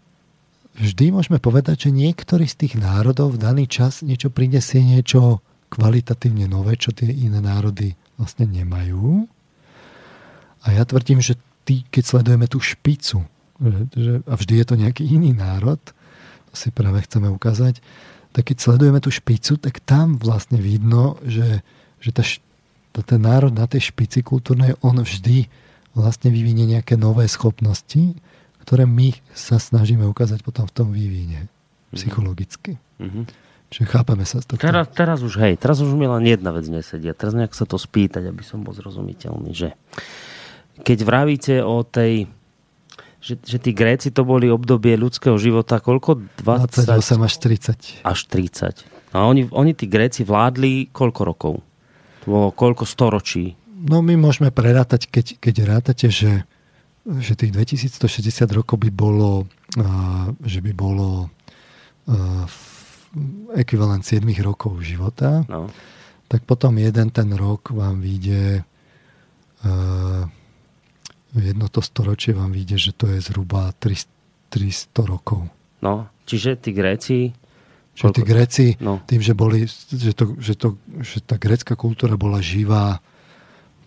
vždy môžeme povedať, že niektorý z tých národov v daný čas niečo prinesie niečo kvalitatívne nové, čo tie iné národy vlastne nemajú. A ja tvrdím, že ty, keď sledujeme tú špicu, že, a vždy je to nejaký iný národ, to si práve chceme ukázať, tak keď sledujeme tú špicu, tak tam vlastne vidno, že, že tá, ten národ na tej špici kultúrnej, on vždy vlastne vyvinie nejaké nové schopnosti, ktoré my sa snažíme ukázať potom v tom vývine mhm. psychologicky. Mm-hmm. Čiže chápeme sa z toho. Teraz, teraz už, hej, teraz už mi len jedna vec nesedia. Teraz nejak sa to spýtať, aby som bol zrozumiteľný, že keď vravíte o tej že, že tí Gréci to boli obdobie ľudského života koľko? 20, 28 až 30. Až 30. A oni, oni tí Gréci vládli koľko rokov? To bolo koľko storočí? No my môžeme prerátať, keď, keď rátate, že, že tých 2160 rokov by bolo, že by bolo ekvivalent 7 rokov života, no. tak potom jeden ten rok vám vyjde jedno to storočie vám vyjde, že to je zhruba 300, 300 rokov. No, čiže tí Gréci... Čiže tí Gréci, no. tým, že, boli, že, to, že, to, že tá grécka kultúra bola živá,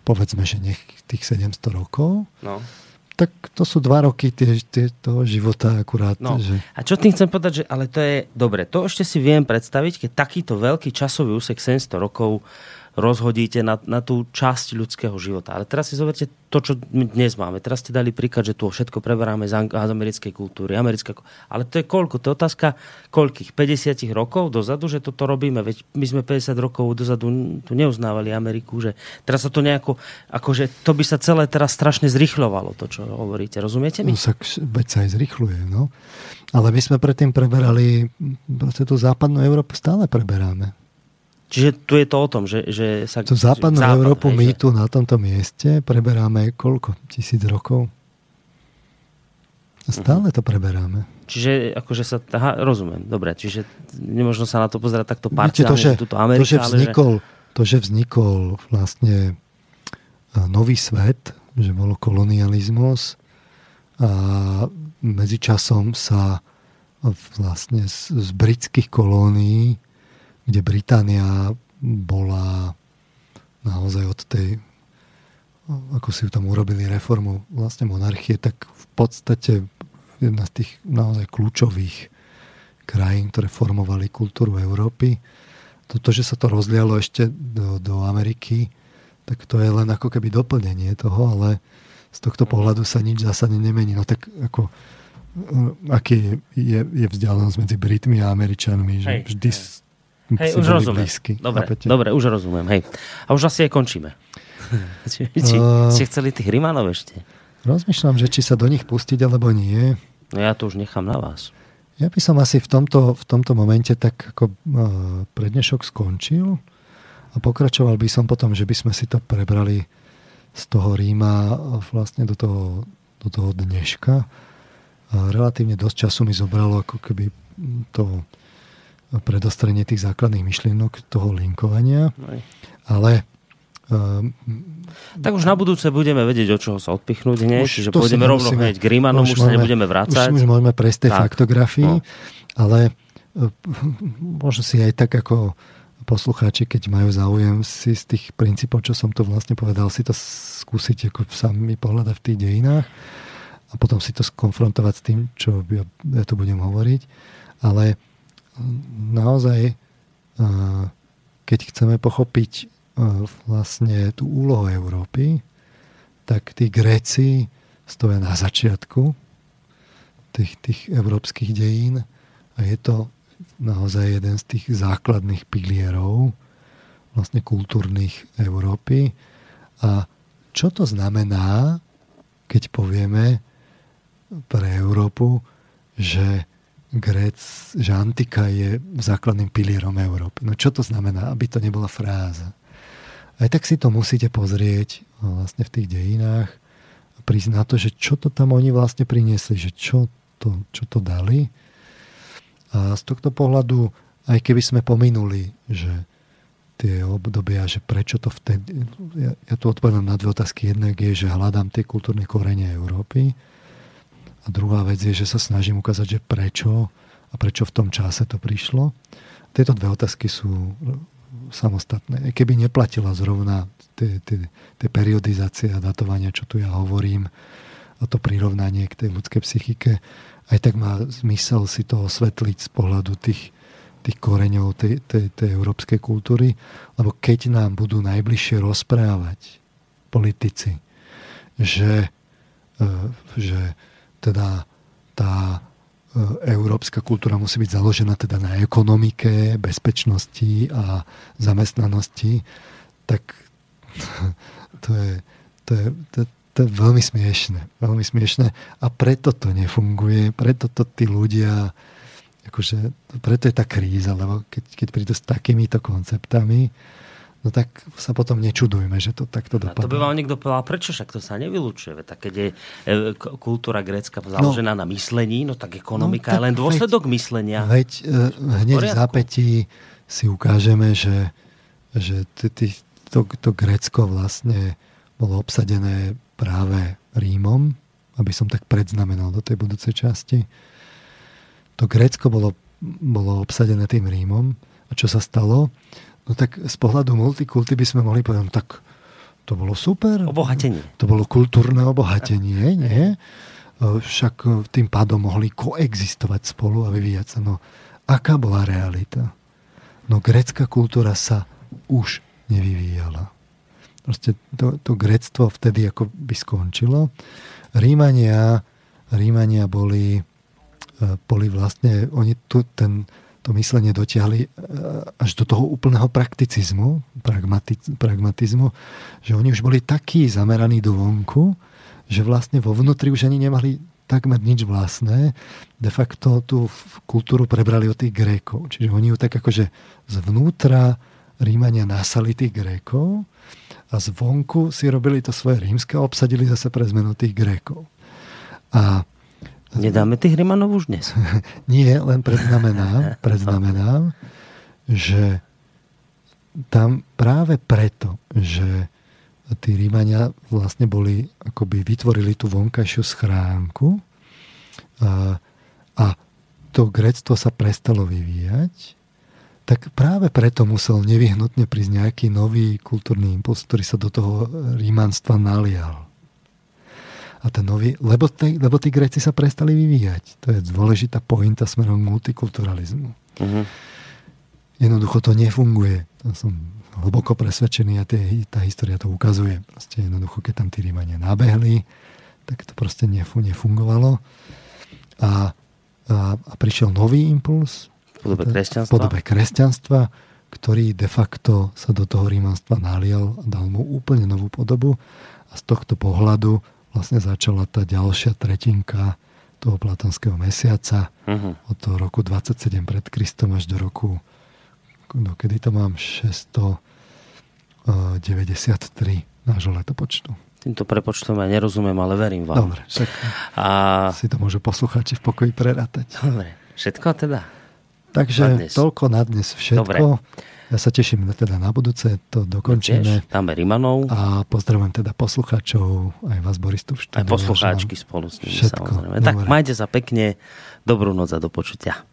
povedzme, že nech tých 700 rokov, no. Tak to sú dva roky tie, tie, toho života akurát. No. Že... A čo tým chcem povedať, že ale to je dobre, to ešte si viem predstaviť, keď takýto veľký časový úsek 700 rokov rozhodíte na, na tú časť ľudského života. Ale teraz si zoberte to, čo my dnes máme. Teraz ste dali príklad, že tu všetko preberáme z, z americkej kultúry. Americká, ale to je koľko? To je otázka koľkých? 50 rokov dozadu, že toto robíme. Veď my sme 50 rokov dozadu tu neuznávali Ameriku. Že teraz sa to nejako, akože to by sa celé teraz strašne zrychľovalo, to, čo hovoríte. Rozumiete mi? No sa, veď sa aj zrychluje, no. Ale my sme predtým preberali, proste tú západnú Európu stále preberáme. Čiže tu je to o tom, že, že sa... To západnú západ, Európu hej, my že... tu na tomto mieste preberáme koľko? Tisíc rokov? Stále to preberáme. Čiže akože sa... Aha, rozumiem, dobre. Čiže nemôžno sa na to pozerať takto parciálne, že, túto Amerika, to, že vznikol, ale že... to, že vznikol vlastne nový svet, že bolo kolonializmus a medzičasom sa vlastne z, z britských kolónií, kde Británia bola naozaj od tej, ako si tam urobili reformu vlastne monarchie, tak v podstate jedna z tých naozaj kľúčových krajín, ktoré formovali kultúru Európy. Toto, že sa to rozlialo ešte do, do Ameriky, tak to je len ako keby doplnenie toho, ale z tohto pohľadu sa nič zásadne nemení. No tak ako aký je, je vzdialenosť medzi Britmi a Američanmi, že hej, vždy hej. Hej, už rozumiem. Blízky, dobre, dobre, už rozumiem. Hej. A už asi aj končíme. (laughs) či, či uh, ste chceli tých Rimanov ešte? Rozmýšľam, že či sa do nich pustiť, alebo nie. No ja to už nechám na vás. Ja by som asi v tomto, v tomto momente tak ako uh, prednešok skončil a pokračoval by som potom, že by sme si to prebrali z toho Ríma vlastne do toho, do toho dneška. A relatívne dosť času mi zobralo ako keby to predostrenie tých základných myšlienok toho linkovania. Aj. Ale Um, tak už na budúce budeme vedieť, od čoho sa odpichnúť hneď, čiže pôjdeme rovno hneď k Rímanom, už, už sa nebudeme vrácať. Už, už môžeme prejsť tej faktografii, no. ale uh, možno si aj tak ako poslucháči, keď majú záujem si z tých princípov, čo som tu vlastne povedal, si to skúsiť ako sami pohľadať v tých dejinách a potom si to skonfrontovať s tým, čo ja, ja tu budem hovoriť. Ale naozaj, keď chceme pochopiť vlastne tú úlohu Európy, tak tí Gréci stoja na začiatku tých, tých európskych dejín a je to naozaj jeden z tých základných pilierov vlastne kultúrnych Európy. A čo to znamená, keď povieme pre Európu, že Gréc, že antika je základným pilierom Európy. No čo to znamená, aby to nebola fráza? Aj tak si to musíte pozrieť vlastne v tých dejinách a prísť na to, že čo to tam oni vlastne priniesli, že čo to, čo to dali. A z tohto pohľadu, aj keby sme pominuli, že tie obdobia, že prečo to vtedy... Ja, ja tu odpovedám na dve otázky. Jednak je, že hľadám tie kultúrne korene Európy a druhá vec je, že sa snažím ukázať, že prečo a prečo v tom čase to prišlo. Tieto dve otázky sú samostatné. Keby neplatila zrovna tie periodizácie a datovania, čo tu ja hovorím, a to prirovnanie k tej ľudskej psychike, aj tak má zmysel si to osvetliť z pohľadu tých, tých koreňov tej, tej, tej európskej kultúry, lebo keď nám budú najbližšie rozprávať politici, že, e, že teda tá e, európska kultúra musí byť založená teda na ekonomike, bezpečnosti a zamestnanosti, tak (laughs) to je, to je, to, to je veľmi smiešne. Veľmi smiešne a preto to nefunguje, preto to tí ľudia akože, preto je tá kríza, lebo keď, keď prídu s takýmito konceptami, no tak sa potom nečudujme, že to takto dopadne. To by vám niekto povedal, prečo však to sa nevylučuje? Tak keď je e, kultúra grécka založená no, na myslení, no tak ekonomika no, tak je len dôsledok veď, myslenia. Veď e, hneď v zápätí si ukážeme, že, že to, to Grécko vlastne bolo obsadené práve Rímom, aby som tak predznamenal do tej budúcej časti. To Grécko bolo, bolo obsadené tým Rímom. A čo sa stalo? No tak z pohľadu multikulty by sme mohli povedať, no tak to bolo super. Obohatenie. To bolo kultúrne obohatenie, nie? Však tým pádom mohli koexistovať spolu a vyvíjať sa. No, aká bola realita? No, grecká kultúra sa už nevyvíjala. Proste to, to grectvo vtedy ako by skončilo. Rímania, Rímania boli, e, boli vlastne, oni tu ten, to myslenie dotiahli e, až do toho úplného prakticizmu, pragmatizmu, že oni už boli takí zameraní do vonku, že vlastne vo vnútri už ani nemali takmer nič vlastné. De facto tú kultúru prebrali od tých Grékov. Čiže oni ju tak akože zvnútra Rímania nasali tých Grékov a zvonku si robili to svoje rímske a obsadili zase pre zmenu tých Grékov. A Nedáme tých Rimanov už dnes. (laughs) Nie, len predznamenám, (laughs) predznamenám, že tam práve preto, že tí Rímania vlastne boli, akoby vytvorili tú vonkajšiu schránku a, a to grectvo sa prestalo vyvíjať, tak práve preto musel nevyhnutne prísť nejaký nový kultúrny impuls, ktorý sa do toho rímanstva nalial. A ten nový, lebo, tí, lebo tí Gréci sa prestali vyvíjať. To je dôležitá pointa smerom k multikulturalizmu. Uh-huh. Jednoducho to nefunguje. To som hlboko presvedčený a tie, tá história to ukazuje. Proste jednoducho, keď tam tí Rímania nabehli, tak to proste nefungovalo. A, a, a prišiel nový impuls v podobe kresťanstva, v podobe kresťanstva ktorý de facto sa do toho rímanstva nalial a dal mu úplne novú podobu. A z tohto pohľadu vlastne začala tá ďalšia tretinka toho platonského mesiaca uh-huh. od toho roku 27 pred Kristom až do roku no kedy to mám 693 nášho letopočtu. Týmto prepočtom ja nerozumiem, ale verím vám. Dobre, však a... si to môžu posluchači v pokoji prerátať. Dobre, všetko teda? Takže na toľko na dnes všetko. Dobre. Ja sa teším teda na budúce, to dokončíme. Tam Rimanov. A pozdravujem teda poslucháčov, aj vás Boris tu Aj poslucháčky spolu s nimi Všetko, samozrejme. Dobre. Tak majte sa pekne, dobrú noc a do počutia.